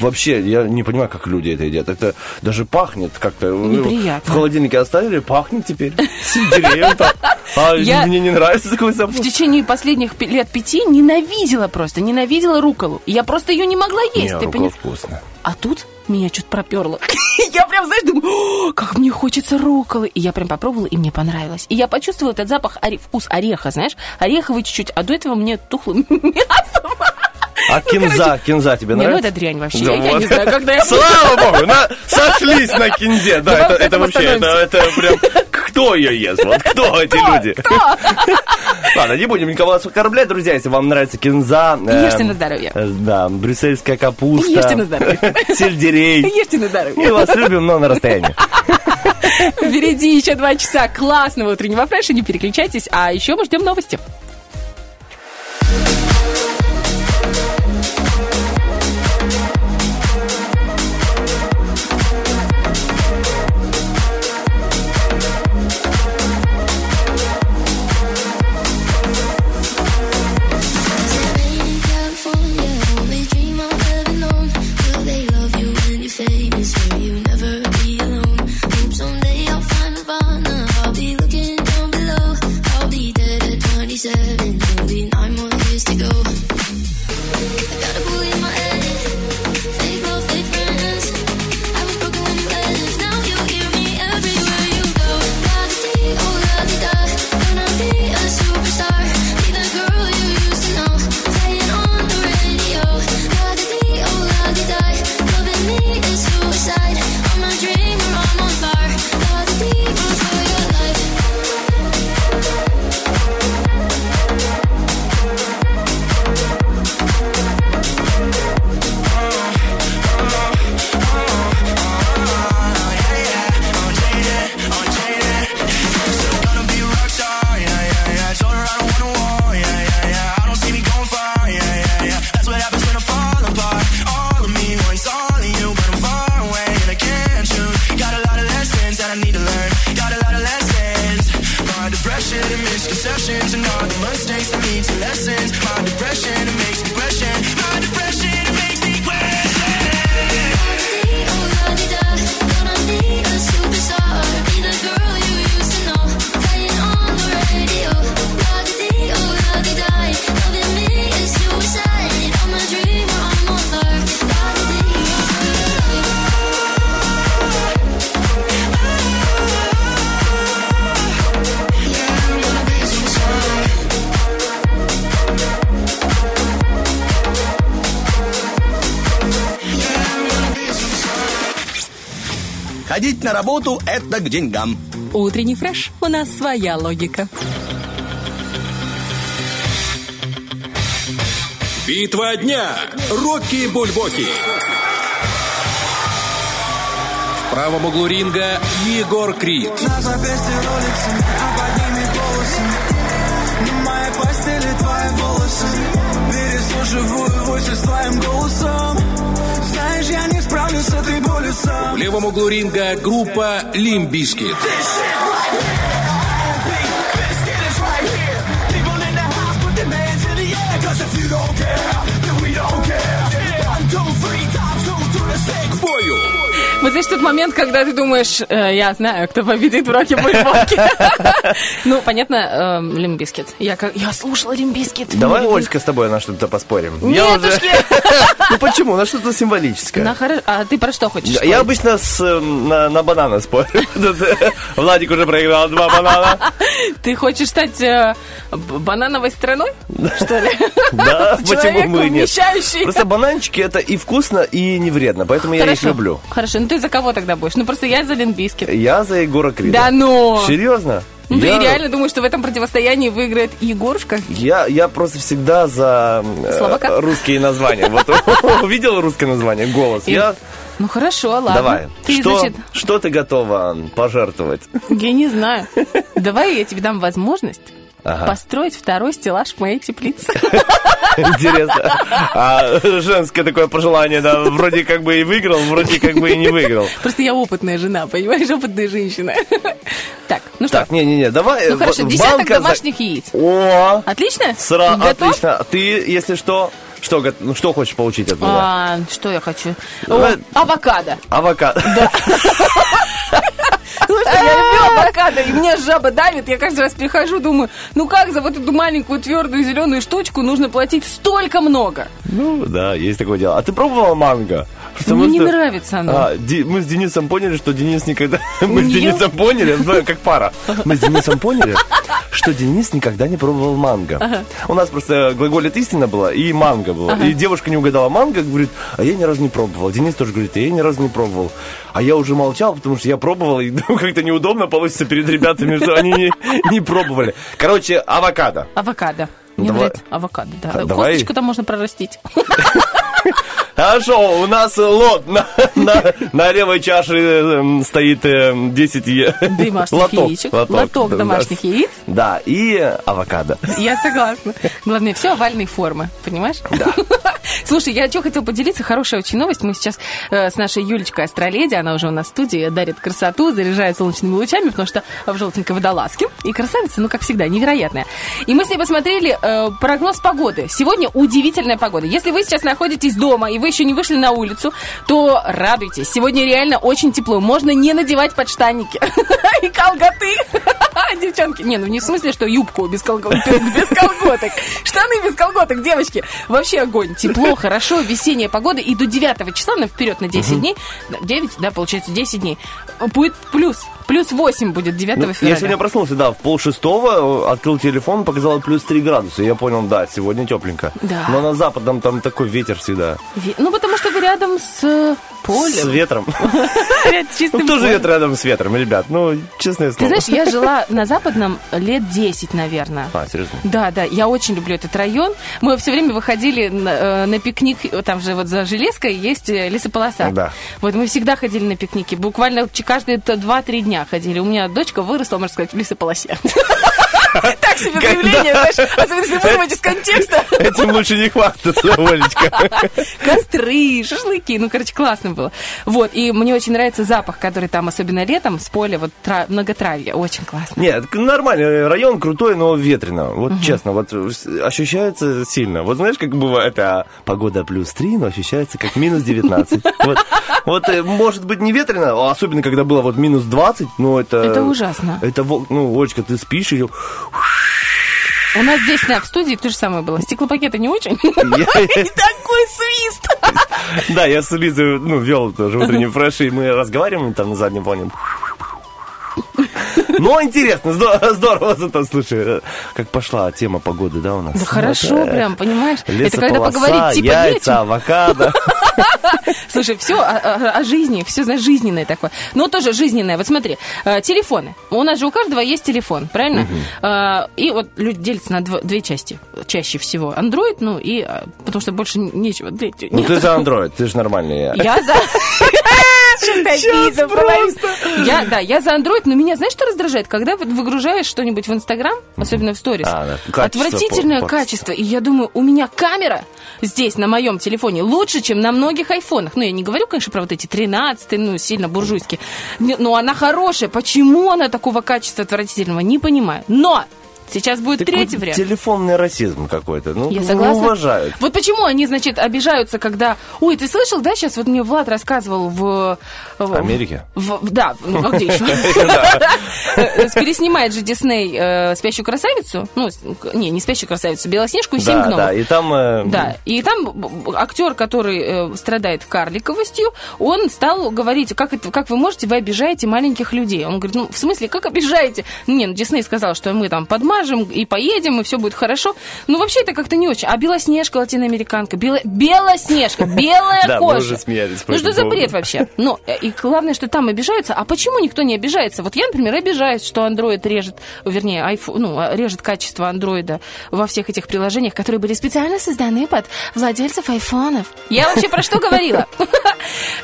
Вообще, я не понимаю, как люди это едят. Это даже пахнет как-то. Неприятно. В холодильнике оставили, пахнет теперь. Сельдереем так. А Я- мне не нравится такой В запах. течение последних лет пяти ненавидела просто, ненавидела руколу. Я просто ее не могла есть, Не, ты понимаешь? вкусно. А тут меня что-то проперло. Я прям, знаешь, думаю, «О, как мне хочется руколы. И я прям попробовала, и мне понравилось. И я почувствовала этот запах, оре- вкус ореха, знаешь, ореховый чуть-чуть. А до этого мне тухло мясо. А кинза, кинза тебе Не, ну нравится? это дрянь вообще. Да Я вот. не знаю, когда я... Слава богу, на- сошлись на кинзе. Да, Давай это, это вообще, это, это прям... Кто ее ест? Вот кто эти люди? Ладно, не будем никого оскорблять, друзья, если вам нравится кинза. Ешьте на здоровье. э, Да, брюссельская капуста. Ешьте на здоровье. Сельдерей. Ешьте на здоровье. Мы вас любим, но на расстоянии. Впереди еще два часа классного утреннего фреша, не переключайтесь. А еще мы ждем новости. На работу – это к деньгам. Утренний фреш. У нас своя логика. Битва дня. Рокки Бульбоки. В правом углу ринга Егор Крид. На запястье роликсы, а под ними волосы На моей постели твои волосы Переслушиваю войсы с твоим голосом В левом углу ринга группа Limp Bizkit. Вот знаешь, тот момент, когда ты думаешь, э, я знаю, кто победит в роке бульбоке. Ну, понятно, Limp Bizkit. Я как- я слушала Limp Bizkit. Давай, Олечка, с тобой на что-то поспорим. Я Нетушки. Ну почему? На что-то символическое. На хоро- А ты про что хочешь? Я спорить? обычно с, э, на, на банана спорю. Э, Владик уже проиграл два банана. Ты хочешь стать э, банановой страной? Что ли? Да, почему и нет? Просто бананчики это и вкусно, и не вредно, поэтому я их люблю. Хорошо, ну ты за кого тогда будешь? Ну просто я за Limp Bizkit. Я за Егора Крида. Да ну! Серьезно? Ну ты Я- реально думаешь, что в этом противостоянии выиграет Егорушка? Я, я просто всегда за э, Слабака? русские названия. Вот увидел русское название «Голос». Я... Ну хорошо, ладно. Давай. Ты, Что, значит, что ты готова пожертвовать? я не знаю. Давай я тебе дам возможность Ага. построить второй стеллаж в моей теплице. Интересно. А женское такое пожелание, да, вроде как бы и выиграл, вроде как бы и не выиграл. Просто я опытная жена, понимаешь, опытная женщина. Так, ну что, Так, не-не-не, давай. ну хорошо, десяток домашних яиц. О, Отлично? сра, отлично. Ты, если что, что, ну, что хочешь получить от меня? А, что я хочу? О, авокадо. Авокадо. Слушай, я люблю авокадо, и меня жаба давит. Я каждый раз прихожу, думаю, ну как за вот эту маленькую твердую зеленую штучку нужно платить столько много? Ну, да, есть такое дело. А ты пробовала манго? Потому Мне не что- нравится оно. А, Ди- мы с Денисом поняли, что Денис никогда... Мы с Не? Денисом поняли, ну, как пара. Мы с Денисом поняли, что Денис никогда не пробовал манго. У нас просто глаголит истина была и манго было. И девушка не угадала манго, говорит, а я ни разу не пробовал. Денис тоже говорит, а я ни разу не пробовал. А я уже молчал, потому что я пробовал, и ну, как-то неудобно получится перед ребятами, что они не, не пробовали. Короче, авокадо. Авокадо. Мне Давай. нравится авокадо, да. А, давай. Косточку там можно прорастить. Хорошо, у нас лот на, на, на левой чаше эм, стоит эм, 10 е- Домашних лоток, яичек. лоток, Лоток домашних яиц. Да, и авокадо. Я согласна. Главное, все овальной формы, понимаешь? Да. Слушай, я что хотел поделиться, хорошая очень новость. Мы сейчас э, с нашей Юлечкой Астроледи, она уже у нас в студии, дарит красоту, заряжает солнечными лучами, потому что в желтенькой водолазке. И красавица, ну, как всегда, невероятная. И мы с ней посмотрели э, прогноз погоды. Сегодня удивительная погода. Если вы сейчас находитесь дома, и вы еще не вышли на улицу, то радуйтесь. Сегодня реально очень тепло. Можно не надевать подштанники и колготы. Девчонки, не, ну не в смысле, что юбку без колготок, без колготок. Штаны без колготок, девочки. Вообще огонь. Тепло, хорошо, весенняя погода. И до 9 числа, на вперед на 10 дней, 9, да, получается, 10 дней, будет плюс. Плюс 8 будет 9 Ну, февраля. я сегодня проснулся, да, в полшестого, э, открыл телефон, показало плюс 3 градуса. Я понял, да, сегодня тепленько. Да. Но на западном там такой ветер всегда. Ве- Ну, потому что вы рядом с э, С полем. ветром. С чистым Ну, полем. живет рядом с ветром, ребят? Ну, честное Ты слово. знаешь, я жила на западном лет 10, наверное. А, серьезно? Да, да, я очень люблю этот район. Мы все время выходили на, э, на пикник, там же вот за железкой есть э, лесополоса. Да. Вот мы всегда ходили на пикники, буквально каждые т- 2-3 дня ходили. У меня дочка выросла, можно сказать, в лесополосе. Так себе заявление, знаешь, особенно если вырвать из контекста. Этим лучше не хвастаться, Олечка. Костры, шашлыки, ну, короче, классно было. Вот, и мне очень нравится запах, который там, особенно летом, с поля, вот тра- многотравье, очень классно. Нет, нормальный район, крутой, но ветрено. Вот честно, вот э, ощущается сильно. Вот знаешь, как бывает, а погода плюс 3, но ощущается как минус 19. Вот, э, может быть не ветрено, а особенно когда было вот минус 20, ну это... Это ужасно. Это, ну, Олечка, ты спишь и... У нас здесь, да, в студии то же самое было. Стеклопакеты не очень. Такой свист! Да, я с Лизой, ну, вел тоже утренний фреш, и мы разговариваем там на заднем фоне. Ну, интересно, здорово, зато, слушай, как пошла тема погоды, да, у нас? Да хорошо э, прям, понимаешь? Это когда поговорить типа яйца, авокадо. Слушай, все о, о- о жизни, все, знаешь, жизненное такое. Но тоже жизненное. Вот смотри, э, телефоны. У нас же у каждого есть телефон, правильно? Э, И вот люди делятся на две части. Чаще всего Android, ну и... Потому что больше нечего Ну, ты за Android, ты же нормальный. Я за... Сейчас обида половина. Я, да, я за Android, но меня, знаешь, что раздражает? Когда вот выгружаешь что-нибудь в Инстаграм, особенно в сторис, А, да. Качество отвратительное качество. И я думаю, у меня камера здесь, на моем телефоне, лучше, чем на многих айфонах. Ну, я не говорю, конечно, про вот эти 13 ну, сильно буржуйские. Но она хорошая. Почему она такого качества отвратительного? Не понимаю. Но Сейчас будет Так третий вот вариант. Телефонный расизм какой-то. Ну, Я не согласна. уважают. Вот почему они, значит, обижаются, когда... Ой, ты слышал, да, сейчас вот мне Влад рассказывал в... в- Америке? в- да, ну а где еще? Э, Переснимает же Дисней э, «Спящую красавицу». Ну, не, не «Спящую красавицу», «Белоснежку» и «Семь гномов». да, и там... э, Да, и там актер, который страдает карликовостью, он стал говорить, как, это, как вы можете, вы обижаете маленьких людей. Он говорит, ну, в смысле, как обижаете? Ну, не, ну, Дисней сказал, что мы там подмажем и поедем, и все будет хорошо. Ну, вообще это как-то не очень. А Белоснежка латиноамериканка, Бело- Белоснежка, белая Да, мы кожа. уже смеялись Ну, что за бред вообще? Ну, э, и главное, что там обижаются. А почему никто не обижается? Вот я, например, обижаюсь, что Android режет, вернее, iPhone, ну, режет качество андроида во всех этих приложениях, которые были специально созданы под владельцев айфонов. Я вообще про что говорила?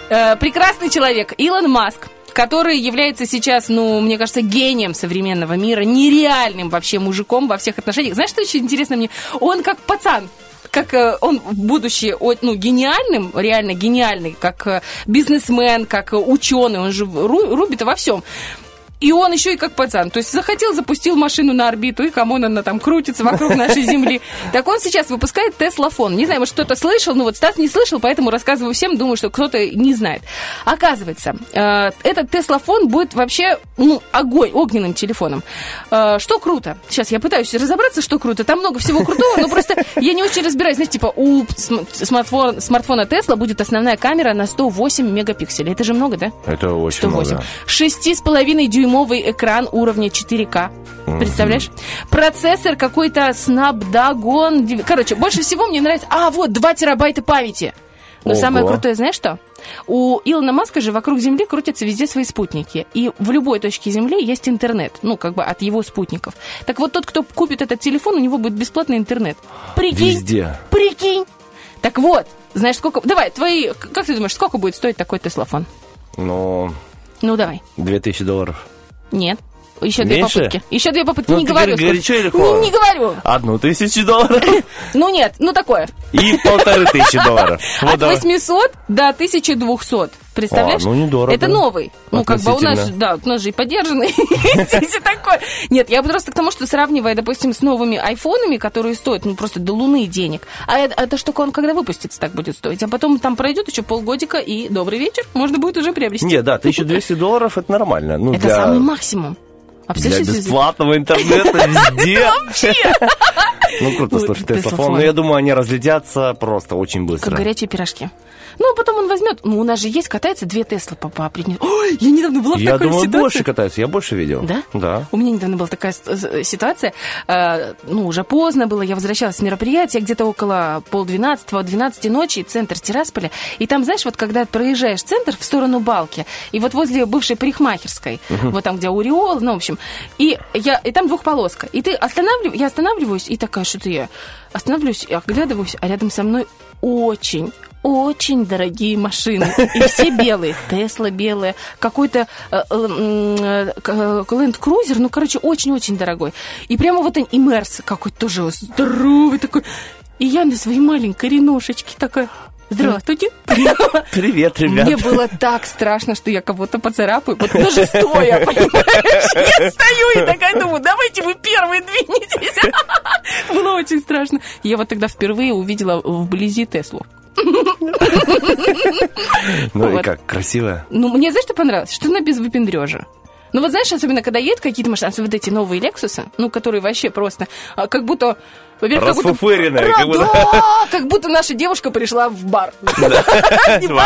Э, Прекрасный человек, Илон Маск, который является сейчас, ну, мне кажется, гением современного мира, нереальным вообще мужиком во всех отношениях. Знаешь, что очень интересно мне? Он как пацан, как э, он о- ну, гениальным, реально гениальный, как э, бизнесмен, как ученый, он же ру- рубит во всем. И он еще и как пацан. То есть захотел, запустил машину на орбиту, и кому она там крутится вокруг нашей Земли. Так он сейчас выпускает Теслафон. Не знаю, может, кто-то слышал, но вот Стас не слышал, поэтому рассказываю всем, думаю, что кто-то не знает. Оказывается, э, этот Теслафон будет вообще, ну, огонь, огненным телефоном. Э, Что круто? Сейчас я пытаюсь разобраться, что круто. Там много всего крутого, но просто я не очень разбираюсь. Знаете, типа у см- смартфон- смартфона Тесла будет основная камера на 108 мегапикселей. Это же много, да? Это очень 108. много. 6,5 дюймовый экран уровня 4К. Представляешь? Процессор какой-то Snapdragon. Короче, больше всего мне нравится... А, вот, 2 терабайта памяти. Но Ого. самое крутое, знаешь что? У Илона Маска же вокруг Земли крутятся везде свои спутники. И в любой точке Земли есть интернет. Ну, как бы от его спутников. Так вот, тот, кто купит этот телефон, у него будет бесплатный интернет. Прикинь? Везде. Прикинь? Так вот, знаешь, сколько... Давай, твои... Как ты думаешь, сколько будет стоить такой Теслафон? Ну, Ну, давай. 2000 долларов. Нет. Еще две Меньше? попытки. Еще две попытки. Ну, не говорю. горячо или Не, холодно? не говорю. Одну тысячу долларов Ну нет, ну такое. и полторы тысячи долларов. От давай. 800 до 1200. Представляешь? А, ну, недорого. Это новый. Ну, как бы у нас, да, у нас же и поддержанный. Здесь и такое. Нет, я просто к тому, что сравнивая, допустим, с новыми айфонами, которые стоят, ну, просто до луны денег. А это, эта штука, он когда выпустится, так будет стоить. А потом там пройдет еще полгодика, и добрый вечер, можно будет уже приобрести. Нет, да, 1200 долларов это нормально. Ну, Это для, самый максимум. А для бесплатного интернета везде. Ну, круто, слушай, Теслафон. Теслафон. Ну, я думаю, они разлетятся просто очень Как быстро. горячие пирожки. Ну, а потом он возьмет. Ну, у нас же есть, катается две Теслы по, определению. Ой, я недавно была в Я такой думаю, ситуации. больше катаются, я больше видел. Да? Да. У меня недавно была такая ситуация, э, ну, уже поздно было, я возвращалась с мероприятия, где-то около полдвенадцатого, двенадцати ночи, центр Тирасполя, и там, знаешь, вот когда проезжаешь центр в сторону Балки, и вот возле бывшей парикмахерской, вот там, где Ореол, ну, в общем, и, я, и там двухполоска, и ты останавливаешь, я останавливаюсь, и такая, что-то я останавливаюсь, и оглядываюсь, а рядом со мной очень очень дорогие машины. И все белые. Тесла белая. Какой-то э, э, э, Land Cruiser. Ну, короче, очень-очень дорогой. И прямо вот и Мерс какой-то тоже здоровый такой. И я на своей маленькой реношечке такая... Здравствуйте. Привет, ребят. Мне было так страшно, что я кого-то поцарапаю. Вот даже стоя, понимаешь? Я стою и такая думаю, давайте вы первые двинетесь. Было очень страшно. Я вот тогда впервые увидела вблизи Теслу. Ну и как, красивая? Ну, мне знаешь, что понравилось? Что она без выпендрежа. Ну вот знаешь, особенно когда едут какие-то машины, особенно вот эти новые Лексусы, ну, которые вообще просто, а, как будто... Во-первых, как будто- Расфуфыренные, как будто. Да, как будто наша девушка пришла в бар. А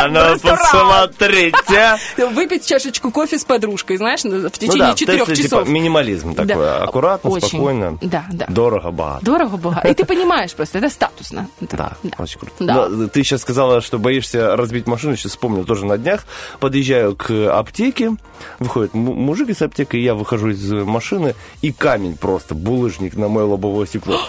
ну, ресторан. посмотрите. Выпить чашечку кофе с подружкой, знаешь, на- в Ну течение в четырех Тесле, часов. типа минимализм такой. Аккуратно, спокойно. Да, да. Дорого, богато. Дорого было. И ты понимаешь просто, это статусно. Да, очень круто. Ты сейчас сказала, что боишься разбить машину. Сейчас вспомнил тоже на днях. Подъезжаю к аптеке, выходит му- мужик из аптеки, я выхожу из машины, и камень просто, булыжник на мое лобовое стекло.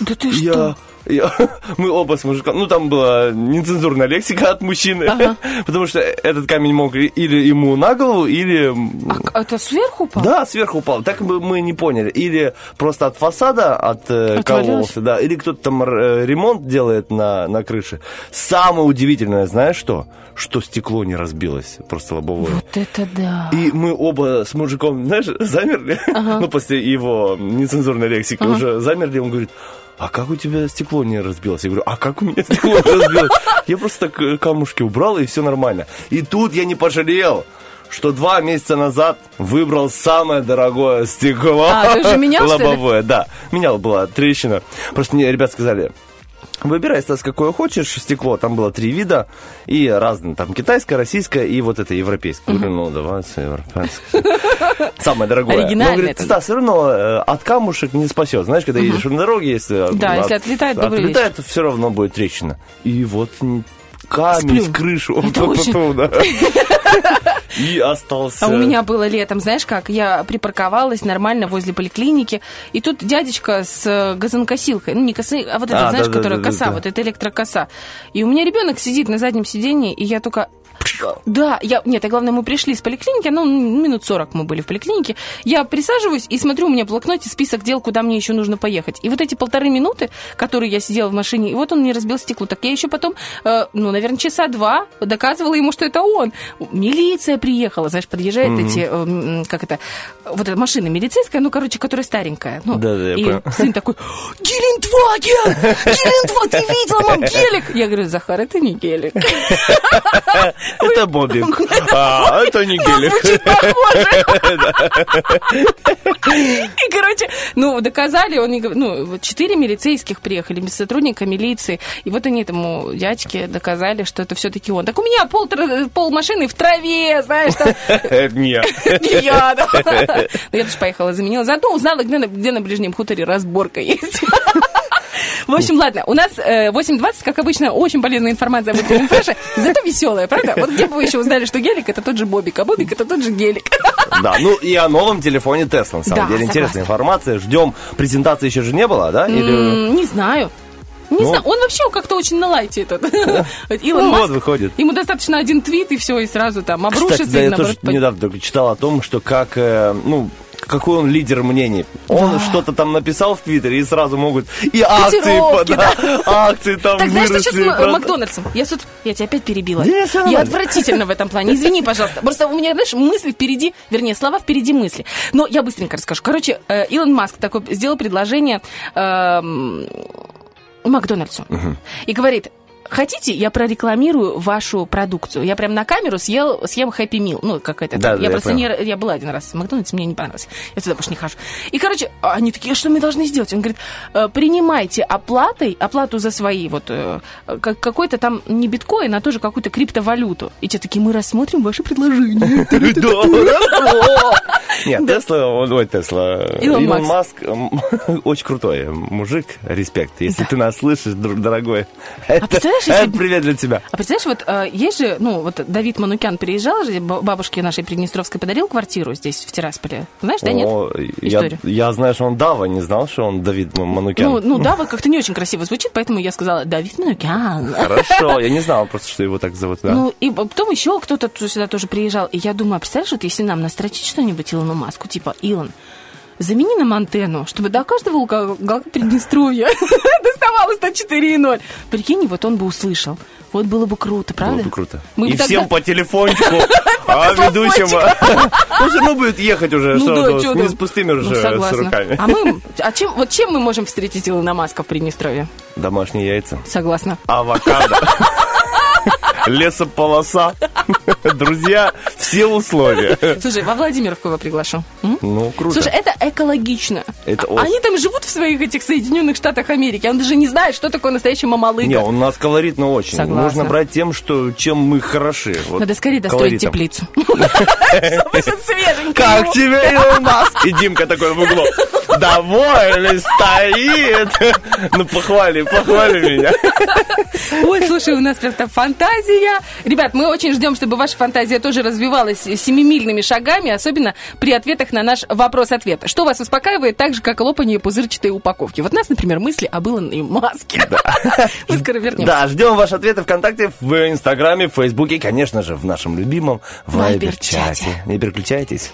Да ты Я что? я- мы оба с мужиком, ну там была нецензурная лексика от мужчины, потому что этот камень мог или ему на голову, или... А к- это сверху упал? Да, сверху упал. Так мы, мы не поняли. Или просто от фасада Отвалилось? откололся, да, или кто-то там э, ремонт делает на, на крыше. Самое удивительное, знаешь что? Что стекло не разбилось, просто лобовое. Вот это да. И мы оба с мужиком, знаешь, замерли. Ну, после его нецензурной лексики уже замерли. Он говорит, а как у тебя стекло не разбилось? Я говорю, а как у меня стекло не разбилось? Я просто так э, камушки убрал, и все нормально. И тут я не пожалел что два месяца назад выбрал самое дорогое стекло. А, ты уже менял? Лобовое, да. Менял, была трещина. Просто мне ребят сказали, Выбирай, Стас, какое хочешь стекло. Там было три вида и разные. Там китайское, российское и вот это европейское. Говорю, ну давай, европейское. Самое дорогое. Оригинальное Но, говорит. Стас, все равно э, от камушек не спасет. Знаешь, когда едешь на дороге, если... Да, от- если отлетает, Отлетает, все равно будет трещина. И вот камень Сплюнь. с крыши. Это очень- да. И остался. А у меня было летом, знаешь как, я припарковалась нормально возле поликлиники, и тут дядечка с э, газонкосилкой, ну не косы, а вот эта, А, знаешь, да-да-да-да-да. которая коса, вот эта электрокоса. И у меня ребенок сидит на заднем сиденье, и я только... Да, я, нет, а главное, мы пришли с поликлиники, ну, минут 40 мы были в поликлинике. Я присаживаюсь и смотрю, у меня в блокноте список дел, куда мне еще нужно поехать. И вот эти полторы минуты, которые я сидела в машине, и вот он мне разбил стекло. Так я еще потом, э, ну, наверное, часа два доказывала ему, что это он. Милиция приехала, знаешь, подъезжает эти, э, как это, вот эта машина милицейская, ну, короче, которая старенькая. Ну, Да-да, я и понял. сын такой, Гелендваген! Гелендваген, ты видела, мам, гелик? Я говорю, Захар, это не гелик. Это бобик. А, это не гелик. И, короче, ну, доказали, он, ну, четыре милицейских приехали, сотрудника милиции, и вот они этому дядьке доказали, что это все-таки он. Так у меня пол, пол машины в траве, знаешь, там, Это не я. не я, да. Ну, я тоже поехала, заменила. Зато узнала, где на, где на ближнем хуторе разборка есть. В общем, ладно, у нас э, 8.20, как обычно, очень полезная информация об утреннем фреше, зато веселая, правда? Вот где бы вы еще узнали, что гелик это тот же Бобик, а Бобик это тот же гелик. Да, ну и о новом телефоне Tesla, на самом Да, деле. согласна. Интересная информация. Ждем. Презентации еще же не было, да? Или... Не знаю. Не Ну. знаю, он вообще как-то очень на лайте этот. Илон Ну, Маск. вот выходит. Ему достаточно один твит, и все, и сразу там обрушится, Кстати, да, я тоже недавно только читал о том, что как, э, ну, какой он лидер мнений. Он что-то там написал в Твиттере, и сразу могут и акции, Котировки, да, акции там Так знаешь, что сейчас просто. Макдональдсом? Я, тут, я тебя опять перебила. Не, всё я отвратительно в этом плане. Извини, пожалуйста. Просто у меня, знаешь, мысли впереди, вернее, слова впереди мысли. Но я быстренько расскажу. Короче, э, Илон Маск такой сделал предложение эм, Макдональдсу. И говорит, хотите, я прорекламирую вашу продукцию? Я прям на камеру съел, съем Happy Meal. Ну. Да, там. да, я я просто не, понял. я была один раз в Макдональдсе, мне не понравилось. Я туда больше не хожу. И, короче, они такие, что мы должны сделать? Он говорит, «Э, принимайте оплатой, оплату за свои, вот, э, как- какой-то там не биткоин, а тоже какую-то криптовалюту. И те такие, мы рассмотрим ваше предложение. Нет, Тесла, ой, Тесла, Илон Маск. Очень крутой мужик, респект. Если ты нас слышишь, дорогой, это, представляешь, если привет для тебя. А представляешь, вот э, есть же, ну, вот Давид Манукян переезжал же, бабушке нашей Приднестровской подарил квартиру здесь, в Тирасполе. Знаешь, да, нет? О, я, я знаю, что он Дава, не знал, что он Давид Манукян. Ну, ну, да, вот как-то не очень красиво звучит, поэтому я сказала Давид Манукян. Хорошо, я не знал просто, что его так зовут. Да. Ну, и потом еще кто-то сюда тоже приезжал. И я думаю, а представляешь, вот если нам настрочить что-нибудь Илону Маску, типа, Илон, замени нам антенну, чтобы до каждого уголка Приднестровья доставалось на 4,0. Прикинь, вот он бы услышал. Вот было бы круто, правда? Было бы круто. Мы и бы тогда- всем по телефончику, а ведущему... Он все равно будет ехать уже, Ну что ну, с пустыми Ну, уже с руками. А мы, а чем, вот чем мы можем встретить Илона Маска в Приднестровье? Домашние яйца. Согласна. Авокадо. Лесополоса. Друзья, все условия. Слушай, во Владимировку его приглашу. М? Ну, круто. Слушай, это экологично. Это А- Они там живут в своих этих Соединенных Штатах Америки. Он даже не знает, что такое настоящий мамалыга. Не, у нас колоритно очень. Согласна. Нужно брать тем, что, чем мы хороши. Вот Надо скорее достроить теплицу. Как тебе, Илон Маск? И Димка такой в углу. довольный стоит. Ну, похвали, похвали меня. Ой, слушай, у нас просто фантазия. Ребят, мы очень ждем, чтобы ваша фантазия тоже развивалась семимильными шагами, особенно при ответах на наш вопрос-ответ. Что вас успокаивает так же, как лопание пузырчатой упаковки? Вот нас, например, мысли об Илоне Маске. Мы скоро вернемся. Да, ждем ваши ответы ВКонтакте, в Инстаграме, в Фейсбуке, и, конечно же, в нашем любимом. Вайбер-чате. Не переключайтесь.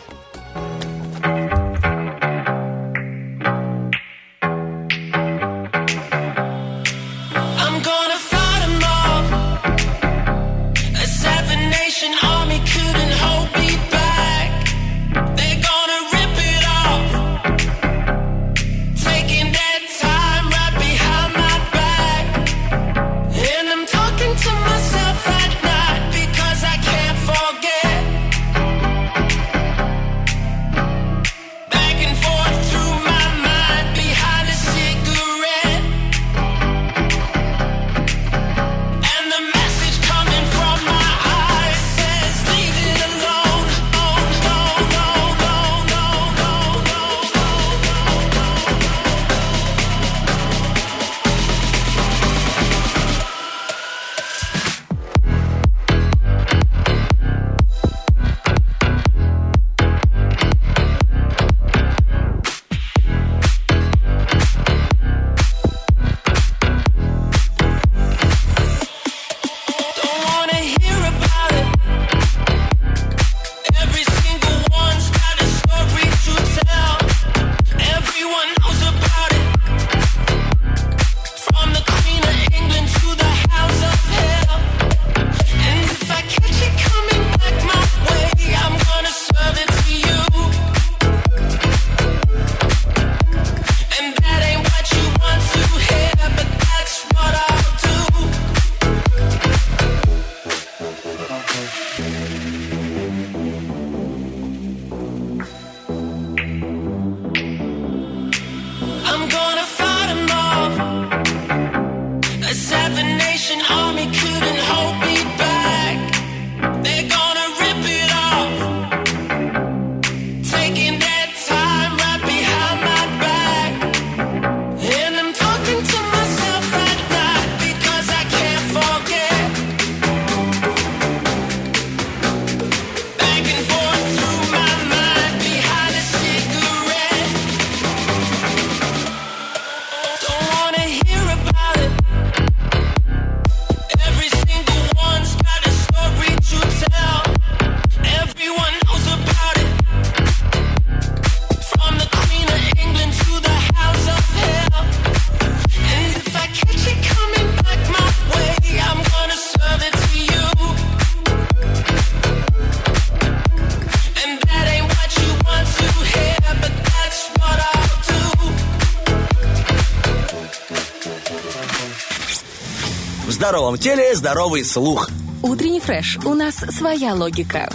Здоровом теле здоровый слух. Утренний фреш. У нас своя логика.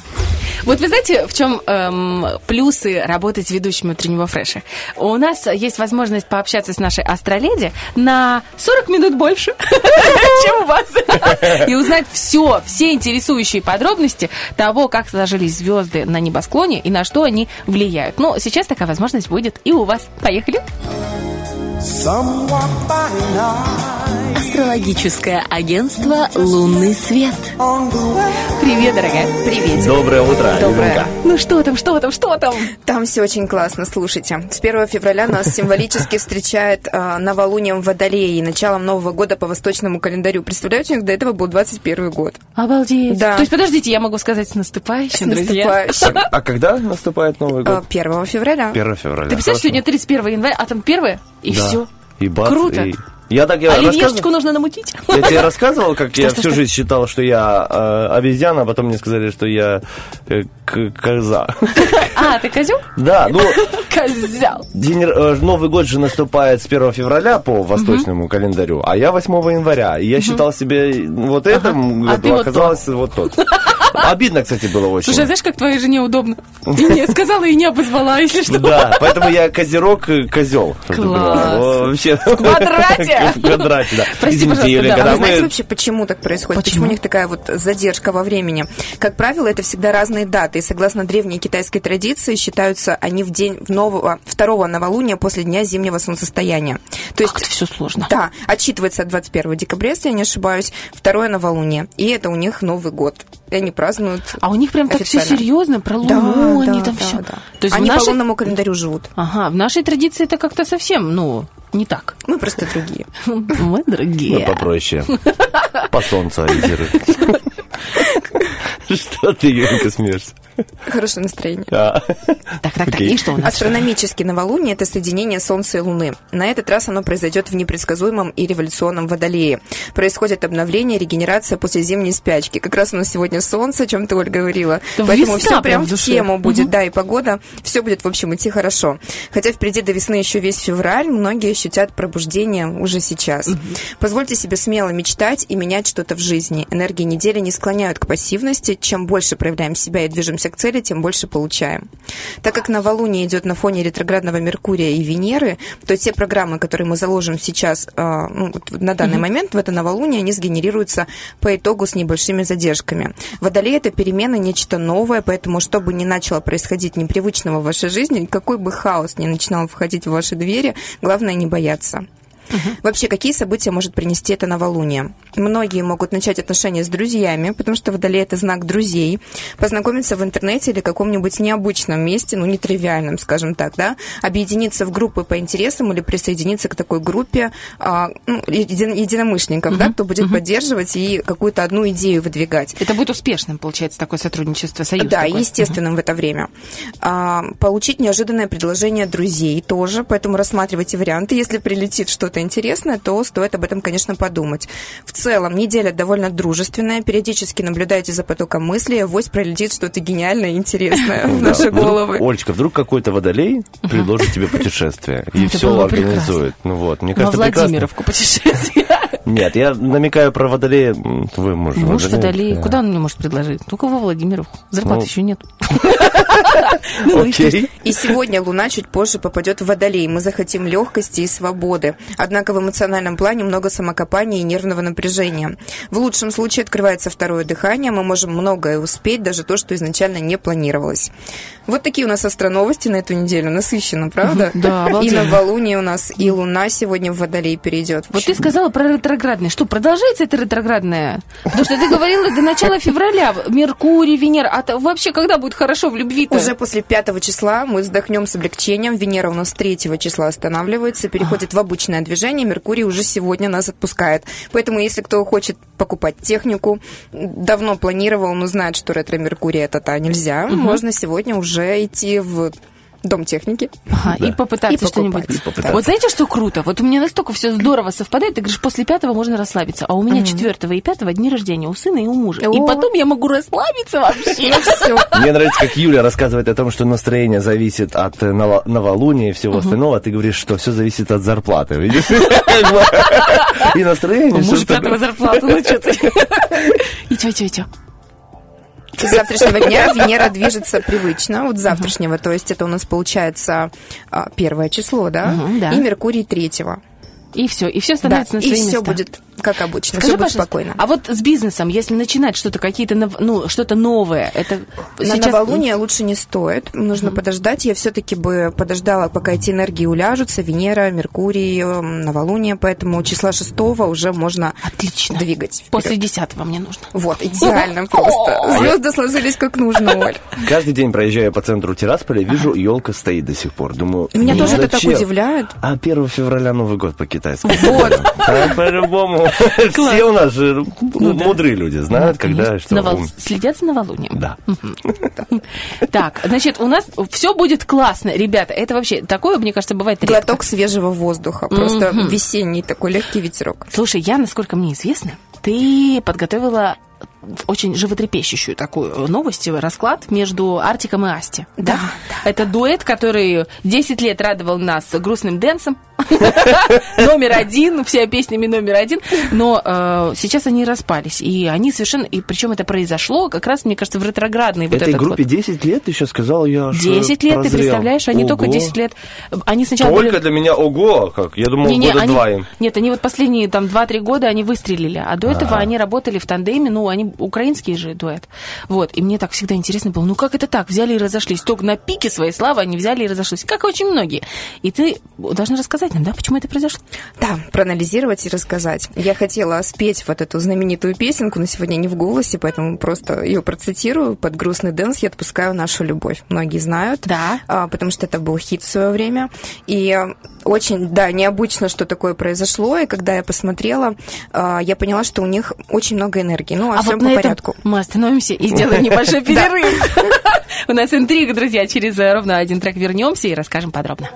Вот вы знаете, в чем эм, плюсы работать ведущим утреннего фреша? У нас есть возможность пообщаться с нашей астроледи на 40 минут больше, чем у вас. И узнать все, все интересующие подробности того, как сложились звезды на небосклоне и на что они влияют. Ну, сейчас такая возможность будет и у вас. Поехали. Астрологическое агентство «Лунный свет». Привет, дорогая. Привет. Доброе утро, Доброе. Ну что там, что там, что там? Там все очень классно, слушайте. С 1 февраля нас символически встречает э, новолунием в Водолее и началом Нового года по восточному календарю. Представляете, у них до этого был 21 год. Обалдеть. Да. То есть, подождите, я могу сказать с С наступающим, друзья. наступающим. А когда наступает Новый год? 1 февраля. 1 февраля. Ты представляешь, сегодня 31 января, а там 1 и Да. все. И бац, Круто. и- Я так я Оливьешечку рассказывал, нужно намутить. я тебе рассказывал, как я что, всю что? жизнь считал, что я э, обезьяна, а потом мне сказали, что я э, коза. А, ты козел? Да, ну, Козел. день, э, Новый год же наступает с 1 февраля по восточному календарю, а я 8 января. И я считал себе вот этом А году, ты вот оказалось вот тот. Обидно, кстати, было очень. Слушай, а знаешь, как твоей жене удобно? И мне сказала, и не обозвала, если что. Да, поэтому я козерог, козел. Класс. Вообще. В квадрате? В квадрате, да. Прости, Извините, пожалуйста. А когда вы знаете вообще, почему так происходит? Почему? У них такая вот задержка во времени? Как правило, это всегда разные даты. И согласно древней китайской традиции, считаются они в день нового, второго новолуния после дня зимнего солнцестояния. То есть, все сложно. да, отчитывается от 21 декабря, если я не ошибаюсь, второе новолуние. И это у них Новый год. И они празднуют А у них прям так все серьезно, про Да, Луну, они да, там да, все. да. То есть Они нашей- по лунному календарю живут. Ага, в нашей традиции это как-то совсем, ну, не так. Мы просто другие. Мы Ну, дорогие. попроще. По солнцу ориентируют. Что ты, Юленька, смеешься? Хорошее настроение. А. Так, так, так, и что у нас? Астрономический новолуние – это соединение Солнца и Луны. На этот раз оно произойдет в непредсказуемом и революционном Водолее. Происходит обновление, регенерация после зимней спячки. Как раз у нас сегодня Солнце, о чем ты, Оль, говорила. Да Поэтому все прям в тему будет, Мгм. да, и погода. Все будет, в общем, идти хорошо. Хотя впереди до весны еще весь февраль, многие ощутят пробуждение уже сейчас. Позвольте себе смело мечтать и менять что-то в жизни. Энергии недели не склоняют к пассивности. Чем больше проявляем себя и движемся к цели, тем больше получаем. Так как новолуние идет на фоне ретроградного Меркурия и Венеры, то те программы, которые мы заложим сейчас а, ну, на данный момент, в это новолуние, они сгенерируются по итогу с небольшими задержками. Водолей – это перемена, нечто новое, поэтому, что бы ни начало происходить непривычного в вашей жизни, какой бы хаос ни начинал входить в ваши двери, главное не бояться. Вообще, какие события может принести это новолуние? Многие могут начать отношения с друзьями, потому что водолей – это знак друзей, познакомиться в интернете или каком-нибудь необычном месте, ну, нетривиальном, скажем так, да, объединиться в группы по интересам или присоединиться к такой группе а, ну, еди- единомышленников, да, кто будет поддерживать и какую-то одну идею выдвигать. Это будет успешным, получается, такое сотрудничество, союз Да, такой. естественным в это время. А, получить неожиданное предложение друзей тоже, поэтому рассматривайте варианты. Если прилетит что-то интересное, то стоит об этом, конечно, подумать. В целом, неделя довольно дружественная. Периодически наблюдайте за потоком мыслей, авось пролетит что-то гениальное и интересное в наши головы. Олечка, вдруг какой-то водолей предложит тебе путешествие и все организует. Ну вот, мне кажется. Владимировку путешествие. Нет, я намекаю про водолея. Твой муж. Муж водолей. да. Куда он мне может предложить? Только во Владимировку. Зарплаты Ну. еще нет. Ну, и сегодня Луна чуть позже попадет в Водолей. Мы захотим легкости и свободы. Однако в эмоциональном плане много самокопания и нервного напряжения. В лучшем случае открывается второе дыхание. Мы можем многое успеть, даже то, что изначально не планировалось. Вот такие у нас астроновости на эту неделю. Насыщенно, правда? Да, И обалденно. новолуние у нас, и Луна сегодня в Водолей перейдет. Вот ты сказала про ретроградное. Что, продолжается это ретроградное? Потому что ты говорила до начала февраля. Меркурий, Венера. А вообще когда будет хорошо в любви-то? Уже после пятого числа мы вздохнем с облегчением. Венера у нас третьего числа останавливается, переходит в обычное движение. Меркурий уже сегодня нас отпускает. Поэтому, если кто хочет покупать технику, давно планировал, но знает, что ретро-меркурий это та нельзя, можно сегодня уже идти в дом техники. Ага, и попытаться И что-нибудь. И попытаться. Вот знаете, что круто? Вот у меня настолько все здорово совпадает. Ты говоришь, после пятого можно расслабиться. А у меня четвертого и пятого дни рождения у сына и у мужа. И потом я могу расслабиться вообще. Все. Мне нравится, как Юля рассказывает о том, что настроение зависит от э, ново- новолуния и всего остального, а ты говоришь, что все зависит от зарплаты. Видишь? И настроение. У всё мужа такое. пятого зарплату, ну что ты? И чё, чё, и чё? С завтрашнего дня Венера движется привычно, вот с завтрашнего, то есть это у нас получается а, первое число, да? Да. И Меркурий третьего. И все, и все Да, становится на и свои все места. будет как обычно, Скажи, все будет пожалуйста, спокойно. а вот с бизнесом, если начинать что-то, какие-то, ну, что-то новое, это На сейчас... новолуние лучше не стоит. Нужно подождать. Я все-таки бы подождала, пока эти энергии уляжутся. Венера, Меркурий, эм, новолуние. Поэтому числа шестого уже можно Отлично. двигать. вперед. После десятого мне нужно. Вот, идеально просто. Звезды сложились как нужно, Оль. Каждый день, проезжая по центру Тирасполя, вижу, елка стоит до сих пор. Думаю, Меня тоже это так удивляет. А 1 февраля Новый год по-китайски. Вот. А по-любому. Все у нас же мудрые люди знают, когда что. Следят за новолунием. Да. Так, значит, у нас все будет классно, ребята. Это вообще такое, мне кажется, бывает редко. Глоток свежего воздуха. Просто весенний такой легкий ветерок. Слушай, я, насколько мне известно, ты подготовила очень животрепещущую такую новость, расклад между Артиком и Асти. Да, Это дуэт, который 10 лет радовал нас грустным дэнсом. Номер один, все песнями номер один. Но э, сейчас они распались. И они совершенно... И причем это произошло как раз, мне кажется, в ретроградный вот Этой группе вот. 10 лет, ты сейчас сказал, я аж 10 лет, ты представляешь? Они только Ого. 10 лет. Они сначала Только для меня ого, как? Я думал, года два им. Нет, они вот последние там 2-3 года они выстрелили, а до этого они работали в тандеме, ну, они украинский же дуэт. Вот, и мне так всегда интересно было, ну как это так, взяли и разошлись, только на пике своей славы они взяли и разошлись, как и очень многие. И ты должна рассказать нам, да, почему это произошло? Да, проанализировать и рассказать. Я хотела спеть вот эту знаменитую песенку, но сегодня не в голосе, поэтому просто ее процитирую. Под грустный дэнс я отпускаю нашу любовь. Многие знают. Да. а, потому что это был хит в свое время. И очень, да, необычно, что такое произошло. И когда я посмотрела, а, я поняла, что у них очень много энергии. Ну, а, вот по на этом порядку. мы остановимся и сделаем небольшой перерыв. У нас интрига, друзья, через э, ровно один трек вернемся и расскажем подробно.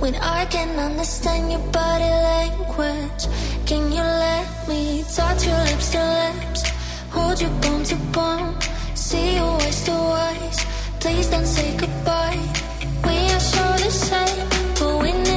When I can understand your body language. Can you let me touch your lips to lips, hold you bone to bone, see you waist to waist? Please don't say goodbye. We are so the same, but we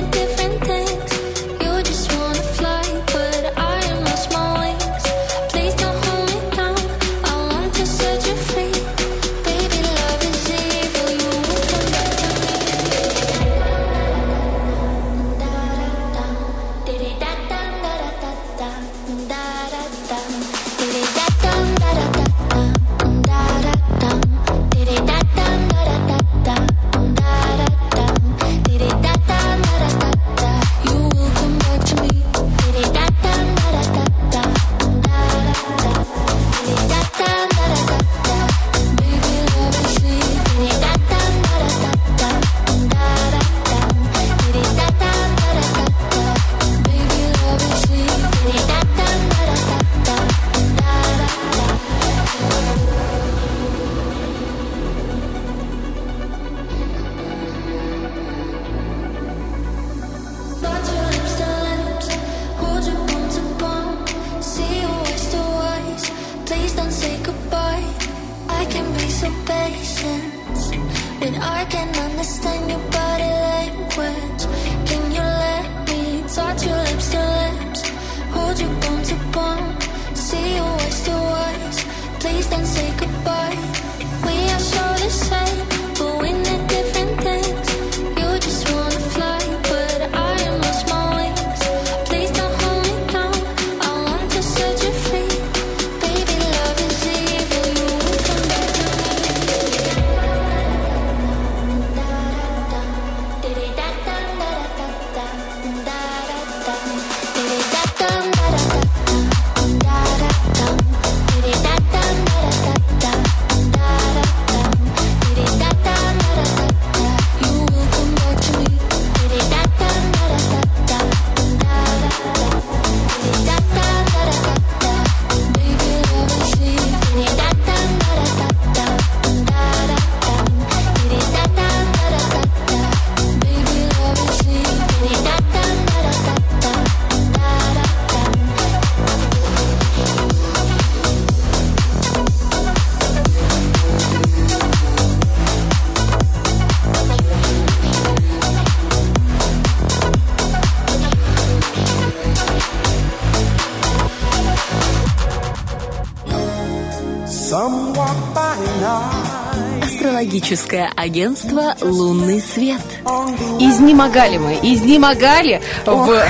Астрологическое агентство «Лунный свет». Изнемогали мы, изнемогали в,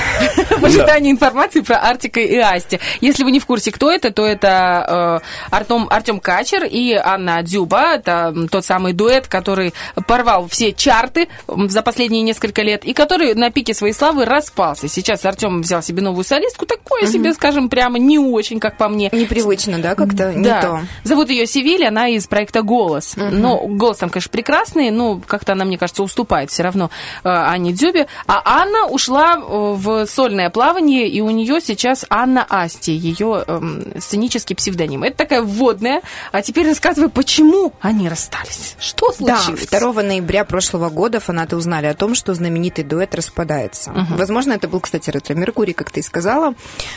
в ожидании информации про Артика и Асти. Если вы не в курсе, кто это, то это э, Артем, Артем Качер и Анна Дзюба. Это тот самый дуэт, который порвал все чарты за последние несколько лет и который на пике своей славы распался. Сейчас Артем взял себе новую солистку, такое себе, скажем, прямо не очень, как по мне. Непривычно, да, как-то не Да. то. Зовут ее Севиль, она из проекта «Голос». Но голос там, конечно, прекрасный, но как-то она, мне кажется, уступает все равно э, Анне Дзюбе. А Анна ушла э, в сольное плавание, и у нее сейчас Анна Асти, ее эм, сценический псевдоним. Это такая вводная. А теперь рассказывай, почему они расстались. Что Да, случилось? 2 ноября прошлого года фанаты узнали о том, что знаменитый дуэт распадается. Возможно, это был, кстати, ретро-меркурий, как ты и сказала.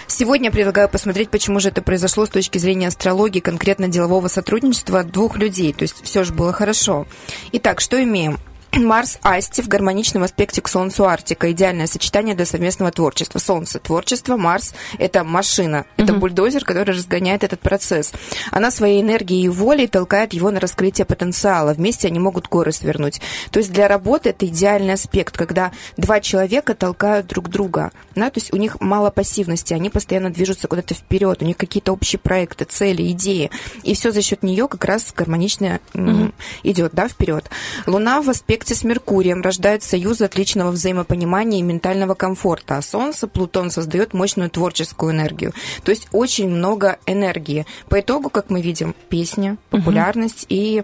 Сегодня предлагаю посмотреть, почему же это произошло с точки зрения астрологии, конкретно делового сотрудничества двух людей. То есть все же было хорошо. Итак, что имеем? Марс Асти в гармоничном аспекте к Солнцу Арктика. Идеальное сочетание для совместного творчества. Солнце – творчество, Марс – это машина, это бульдозер, который разгоняет этот процесс. Она своей энергией и волей толкает его на раскрытие потенциала. Вместе они могут горы свернуть. То есть для работы это идеальный аспект, когда два человека толкают друг друга. Да? То есть у них мало пассивности, они постоянно движутся куда-то вперед, у них какие-то общие проекты, цели, идеи. И все за счет нее как раз гармонично м, идет да, вперед. Луна в аспекте с Меркурием рождает союз отличного взаимопонимания и ментального комфорта, а Солнце, Плутон создает мощную творческую энергию. То есть очень много энергии. По итогу, как мы видим, песня, популярность и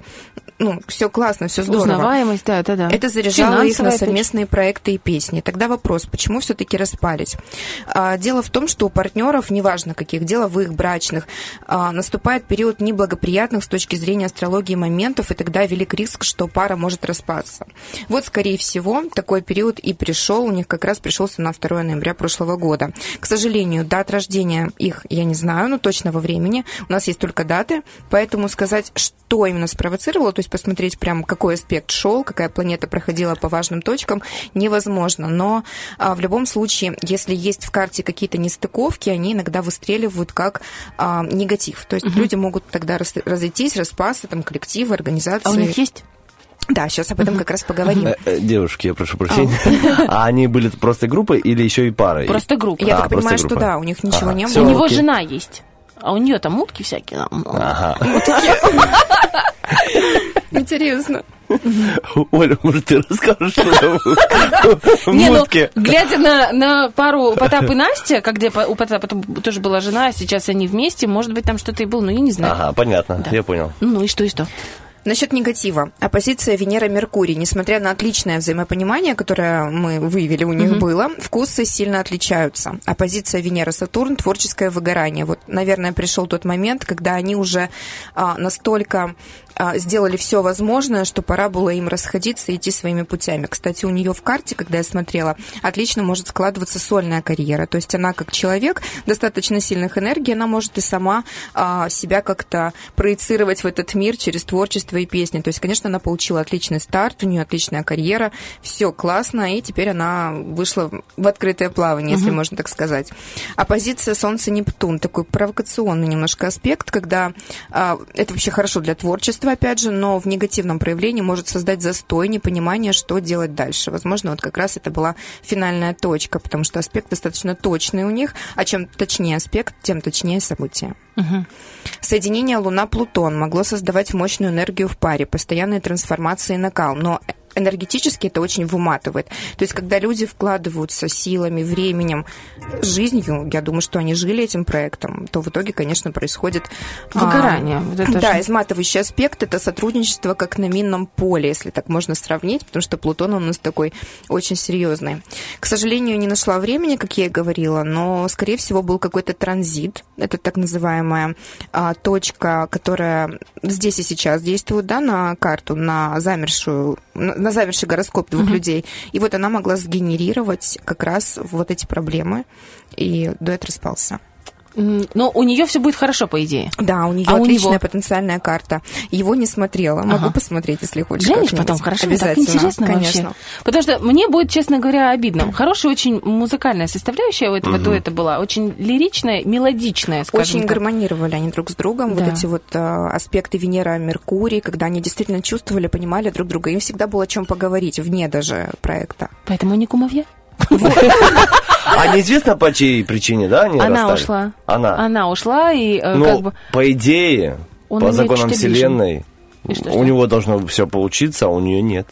ну, все классно, все здорово. Узнаваемость, да, да, да. Это заряжало их на Финансовая, совместные проекты и песни. Тогда вопрос, почему все-таки распались? А, Дело в том, что у партнеров, неважно каких, деловых, брачных, а, наступает период неблагоприятных с точки зрения астрологии моментов, и тогда велик риск, что пара может распасться. Вот, скорее всего, такой период и пришел, у них как раз пришелся на 2 ноября прошлого года. К сожалению, дат рождения их я не знаю, но точного времени. У нас есть только даты, поэтому сказать, что именно спровоцировало, то есть посмотреть прям, какой аспект шел, какая планета проходила по важным точкам, невозможно. Но а, в любом случае, если есть в карте какие-то нестыковки, они иногда выстреливают как а, негатив. То есть люди могут тогда рас- разойтись, распасться, там, коллективы, организации. А у них есть? Да, сейчас об этом как раз поговорим. Э, э, Девушки, я прошу прощения. А они были просто группой или еще и парой? Просто группа. Я А, так понимаю, что да, у них ничего не всё. У было. него жена есть. А у нее там утки всякие. Ага. Интересно. Оля, может, ты расскажешь, что там в Не, ну, мутке? глядя на, на пару Потап и Настя, как где по- у Потапа тоже была жена, а сейчас они вместе, может быть, там что-то и было, но я не знаю. Ага, понятно, я понял. Ну и что, и что? Насчет негатива. Оппозиция Венера-Меркурий. Несмотря на отличное взаимопонимание, которое мы выявили у них было, вкусы сильно отличаются. Оппозиция Венера-Сатурн – творческое выгорание. Вот, наверное, пришел тот момент, когда они уже а, настолько сделали все возможное, что пора было им расходиться и идти своими путями. Кстати, у нее в карте, когда я смотрела, отлично может складываться сольная карьера. То есть она как человек достаточно сильных энергий, она может и сама а, себя как-то проецировать в этот мир через творчество и песни. То есть, конечно, она получила отличный старт, у нее отличная карьера, все классно, и теперь она вышла в открытое плавание, если можно так сказать. Оппозиция Солнце-Нептун, такой провокационный немножко аспект, когда а, это вообще хорошо для творчества, опять же, но в негативном проявлении может создать застой, непонимание, что делать дальше. Возможно, вот как раз это была финальная точка, потому что аспект достаточно точный у них, а чем точнее аспект, тем точнее событие. Соединение Луна-Плутон могло создавать мощную энергию в паре, постоянные трансформации и накал, но энергетически это очень выматывает. То есть, когда люди вкладываются силами, временем, жизнью, я думаю, что они жили этим проектом, то в итоге, конечно, происходит... а, Выгорание. Вот это да, же. изматывающий аспект – это сотрудничество как на минном поле, если так можно сравнить, потому что Плутон у нас такой очень серьезный. К сожалению, не нашла времени, как я и говорила, но, скорее всего, был какой-то транзит. Это так называемая а, точка, которая здесь и сейчас действует, да, на карту, на замершую, на, на замерший гороскоп двух людей. И вот она могла сгенерировать как раз вот эти проблемы, и дуэт распался. Но у нее все будет хорошо, по идее. Да, у нее А у отличная него? потенциальная карта. Его не смотрела. Могу Ага. посмотреть, если хочешь. Глянешь потом, хорошо? Так Обязательно. интересно конечно. вообще. Потому что мне будет, честно говоря, обидно. Хорошая очень музыкальная составляющая у этого дуэта была. Очень лиричная, мелодичная, скажем Очень так. гармонировали они друг с другом. Да. Вот эти вот э, аспекты Венера, Меркурий, когда они действительно чувствовали, понимали друг друга. Им всегда было о чем поговорить вне даже проекта. Поэтому они кумовья. А неизвестно по чьей причине, да, они Она расстались? ушла. Она. Она ушла, и э, Ну, как бы... по идее, Он по законам Вселенной, И что, у что? него должно все получиться, а у нее нет.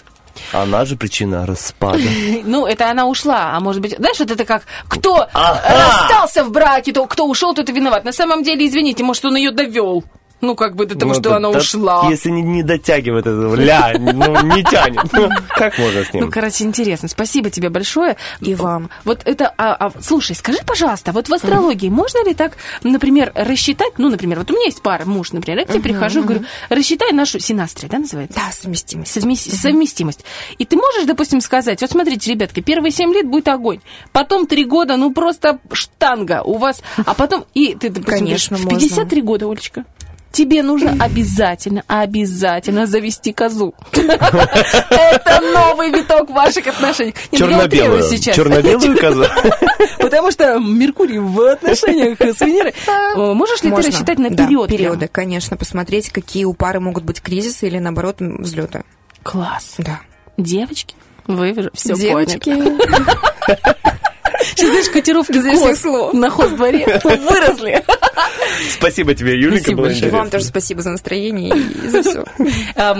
Она же причина распада. Ну, это она ушла, а может быть... Знаешь, вот это как, кто Ага. расстался в браке, то кто ушел, тот и виноват. На самом деле, извините, может, он ее довел. Ну, как бы до того, Ну, что да- она да, ушла. Если не, не дотягивает это, ля, ну, не тянет. Ну, Как можно с Ну, ним? короче, интересно. Спасибо тебе большое. И вам. Вот это, а, а, слушай, скажи, пожалуйста, вот в астрологии можно ли так, например, рассчитать, ну, например, вот у меня есть пара, муж, например, я к тебе прихожу и говорю, рассчитай нашу синастрия, да, называется? Да, совместимость. Совмести- совместимость. И ты можешь, допустим, сказать, вот смотрите, ребятки, первые 7 лет будет огонь, потом 3 года, ну просто штанга у вас, а потом, и ты, допустим, Конечно, говоришь, в можно. 53 года, Олечка, тебе нужно обязательно, обязательно завести козу. Это новый виток ваших отношений. Черно-белую. сейчас. Черно-белую козу. Потому что Меркурий в отношениях с Венерой. Можешь ли ты рассчитать на период? периоды, конечно, посмотреть, какие у пары могут быть кризисы или, наоборот, взлеты. Класс. Да. Девочки, вы все Девочки. Сейчас, знаешь, котировки коз слов. на хоздворе выросли. Спасибо тебе, Спасибо было большое. И интересно. вам тоже спасибо за настроение и за все.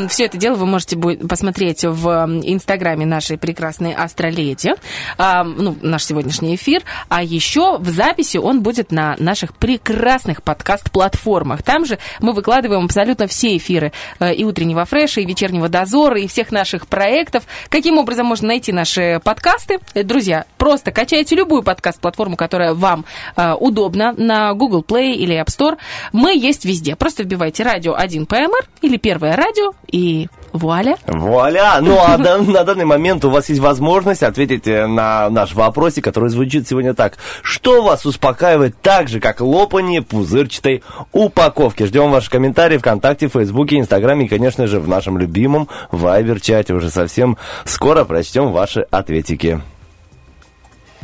Все это дело вы можете посмотреть в м, инстаграме нашей прекрасной Астроледи, Ам, ну, наш сегодняшний эфир. А еще в записи он будет на наших прекрасных подкаст-платформах. Там же мы выкладываем абсолютно все эфиры э, и утреннего фреша, и вечернего дозора, и всех наших проектов. Каким образом можно найти наши подкасты? Э, Друзья, просто качайте любую подкаст-платформу, которая вам э, удобна на Google Play или App Store. Мы есть везде. Просто вбивайте радио 1 ПМР или первое радио, и вуаля. Вуаля! Ну а на данный момент у вас есть возможность ответить э, на наш вопросик, который звучит сегодня так. Что вас успокаивает так же, как лопание пузырчатой упаковки? Ждем ваши комментарии ВКонтакте, Фейсбуке, Инстаграме и, конечно же, в нашем любимом Вайбер-чате. Уже совсем скоро прочтем ваши ответики.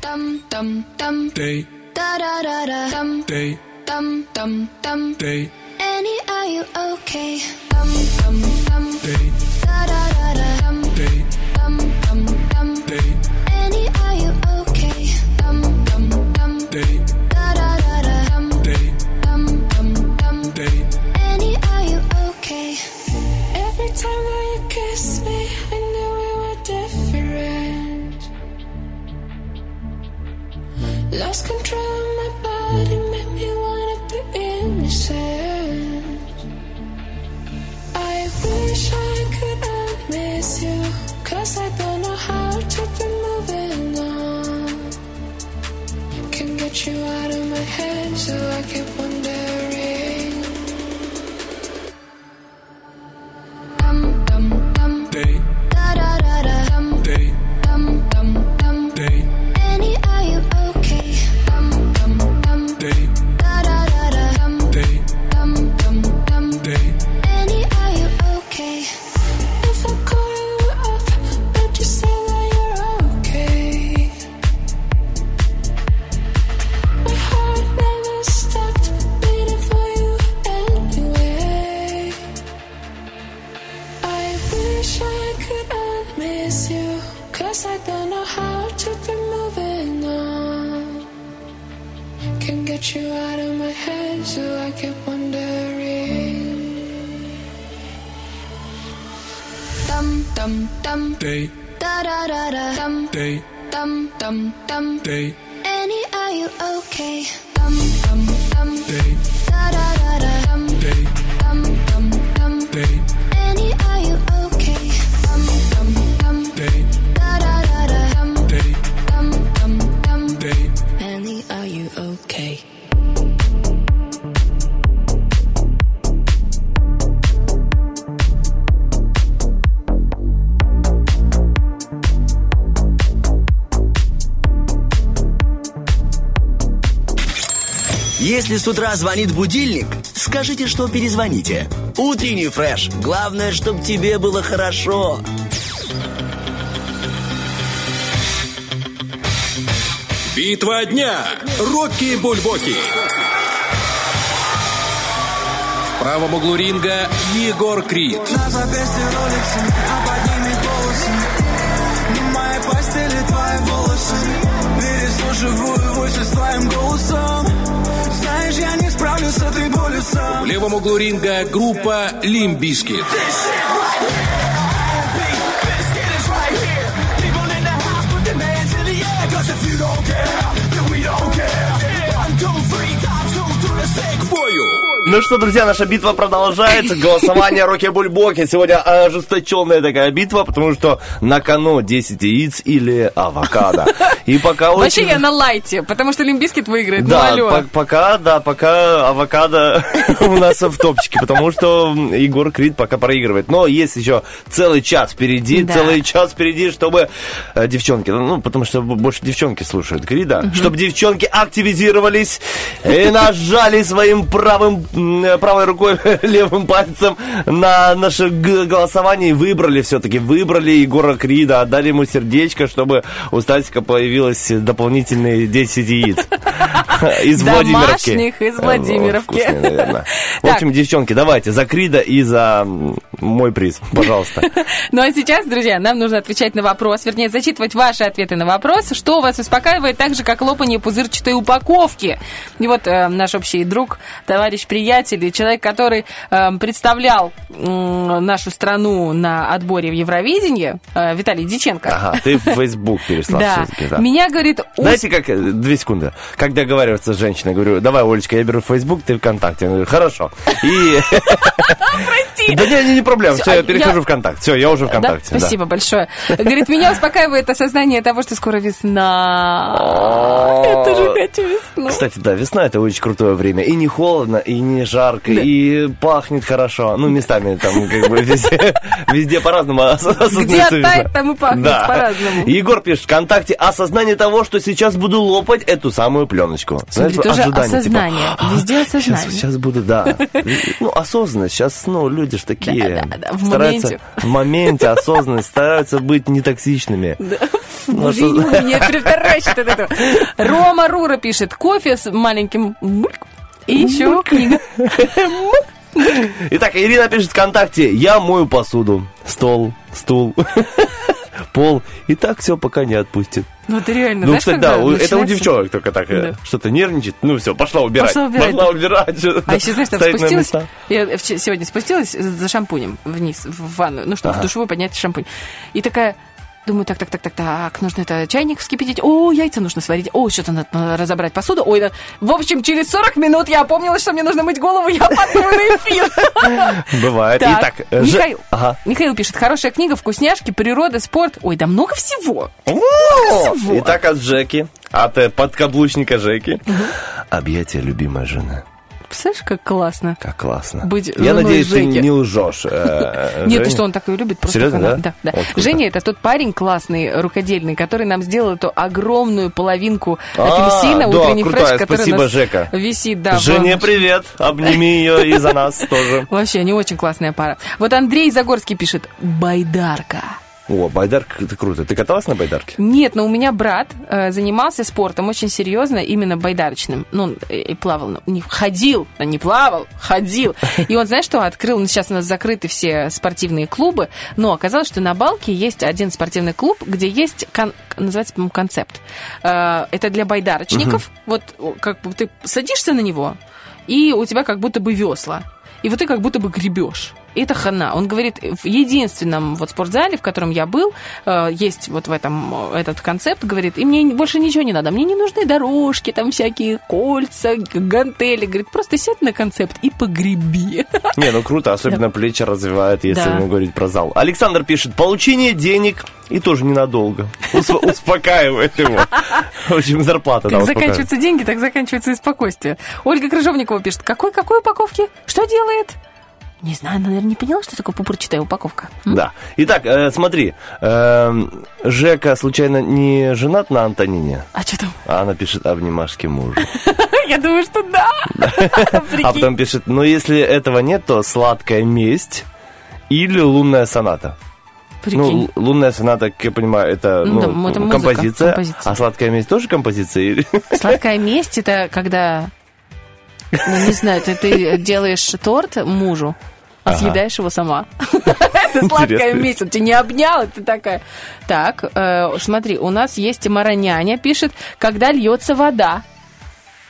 Dum dum dum. Day, da da da da dum day, dum dum dum. day, Annie, are you okay? Dum dum dum. Day, da da da da dum. Day, Lost control of my body, made me wanna be innocent. I wish I could unmiss you, cause I don't know how to be moving on. Can get you out of my head, so I keep wondering. Dum dum dum Day, get you out of my head, so I keep wondering. Dum dum dum Day, da da da da dum day, dum dum dum. day, Annie, are you okay? Если с утра звонит будильник, скажите, что перезвоните. Утренний фреш. Главное, чтобы тебе было хорошо. Битва дня. Рокки Бульбоки. В правом углу ринга Егор Крид. На запястье роликсы, а под ними волосы Не моей постели твои волосы Переслушиваю войсы с твоим голосом с этой болью В сам левом углу ринга группа Limp Bizkit. К Ну что, друзья, наша битва продолжается. Голосование Роки Бульбоки. Сегодня ожесточенная такая битва, потому что на кону 10 яиц или авокадо. И пока Вообще очень... я на лайте, потому что Limp Bizkit выиграет. Да, ну, алло. по- пока, да, пока авокадо у нас в топчике, потому что Егор Крид пока проигрывает. Но есть еще целый час впереди, Да. целый час впереди, чтобы э, девчонки, ну, потому что больше девчонки слушают Крида, чтобы девчонки активизировались и нажали своим правым, правой рукой, левым пальцем на наше голосование и выбрали все-таки, выбрали Егора Крида, отдали ему сердечко, чтобы у Стасика появилось дополнительные 10 яиц. Из Владимировки. Домашних из Э, Владимировки. вот, вкусные, наверное. В общем, девчонки, давайте за Крида и за мой приз, пожалуйста. Ну а сейчас, друзья, нам нужно отвечать на вопрос, вернее, зачитывать ваши ответы на вопрос, что вас успокаивает так же, как лопание пузырчатой упаковки. И вот э, наш общий друг, товарищ, приятель, и человек, который э, представлял м, нашу страну на отборе в Евровидении, э, Виталий Диченко. Ага, ты в Facebook переслал Да. да. Меня, говорит, Знаете, как, э, две секунды, как договариваться с женщиной, говорю, давай, Олечка, я беру Facebook, ты ВКонтакте. Я говорю, хорошо. И... Прости. Да не, не, проблема, все, а я перехожу ВКонтакте. Все, я уже? ВКонтакте. Спасибо большое. Говорит, меня успокаивает осознание того, что скоро весна. Я тоже хочу весну. Кстати, да, весна это очень крутое время. И не холодно, и не жарко, Да. и пахнет хорошо. Ну, местами там как бы везде, везде по-разному осознается оттает, там и пахнет Да. по-разному. Егор пишет ВКонтакте осознание того, что сейчас буду лопать эту самую пленочку. Смотри, тоже осознание. Везде осознание. Сейчас, сейчас буду, да. Ну, осознанность. Сейчас, ну, люди же такие. Да, да, да, в стараются моменте. В моменте осознанность. Стараются быть нетоксичными. Ну, Боже, что- Юля, меня переторачивает от этого. Рома Рура пишет, кофе с маленьким. И еще книга. Итак, Ирина пишет ВКонтакте. Я мою посуду. Стол, стул, пол. И так все пока не отпустит. Ну, это реально, Ну, знаешь, кстати, да, у- это у начинается- девчонок только так э, Да. что-то нервничает. Ну, все, пошла убирать. Пошла убирать. убирать. что-то А еще, знаешь, там спустилась, я сегодня спустилась за шампунем вниз, в ванную, ну, чтобы в душевую поднять шампунь. И такая, думаю, так, так, так, так, так, нужно это чайник вскипятить, о, яйца нужно сварить, о, что-то надо разобрать посуду, ой, да. в общем, через 40 минут я опомнилась, что мне нужно мыть голову, я падаю на эфир. Бывает. Так, Итак, э, Михаил, Ага. Михаил пишет, хорошая книга, вкусняшки, природа, спорт, ой, да много всего. Итак, от Жеки, от э, подкаблучника Жеки. Объятия любимой жены. Представляешь, как классно. Как классно. Быть Я надеюсь, ты Жеки. не лжешь. э, Нет, ты Жене. что, он так ее любит? Серьезно, да? Да. Женя это тот парень классный, рукодельный, который нам сделал эту огромную половинку А, апельсина, утренний фреш, который у нас висит. Да, Жене в- привет. Обними ее и за нас тоже. Вообще, они очень классная пара. Вот Андрей Загорский пишет «Байдарка». О, байдарка, это круто. Ты каталась на байдарке? Нет, но у меня брат э, занимался спортом очень серьезно, именно байдарочным. Ну, он э, плавал, ну, не ходил, а не плавал, ходил. И он, знаешь что, открыл, ну, сейчас у нас закрыты все спортивные клубы, но оказалось, что на Балке есть один спортивный клуб, где есть, кон- называется, по-моему, концепт. Э, это для байдарочников. Вот о, как бы ты садишься на него, и у тебя как будто бы весла. И вот ты как будто бы гребешь. Это хана. Он говорит, в единственном вот спортзале, в котором я был, э, есть вот в этом э, этот концепт, говорит, и мне больше ничего не надо. Мне не нужны дорожки, там всякие кольца, гантели. Говорит, просто сядь на концепт и погреби. Не, ну круто, особенно плечи развивает, если Да. ну, говорить про зал. Александр пишет, получение денег и тоже ненадолго. Усп- Успокаивает его. В общем, зарплата, да, Как заканчиваются деньги, так заканчивается и спокойствие. Ольга Крыжовникова пишет, какой, какой упаковки? Что делает? Не знаю, наверное, не поняла, что такое пупырчатая упаковка. М? Да. Итак, э, смотри, эм, Жека случайно не женат на Антонине? А что там? А она пишет обнимашки мужу. Я думаю, что да. А потом пишет, ну если этого нет, то сладкая месть или лунная соната. Прикинь. Ну, лунная соната, как я понимаю, это, Ну, ну, это музыка, композиция, композиция. а сладкая месть тоже композиция? Сладкая месть это когда, ну не знаю, ты, ты делаешь торт мужу, а Ага. съедаешь его сама. Это сладкая месть. Он тебя не обнял, и ты такая. Так, э, смотри, у нас есть Мараняня, пишет, когда льется вода.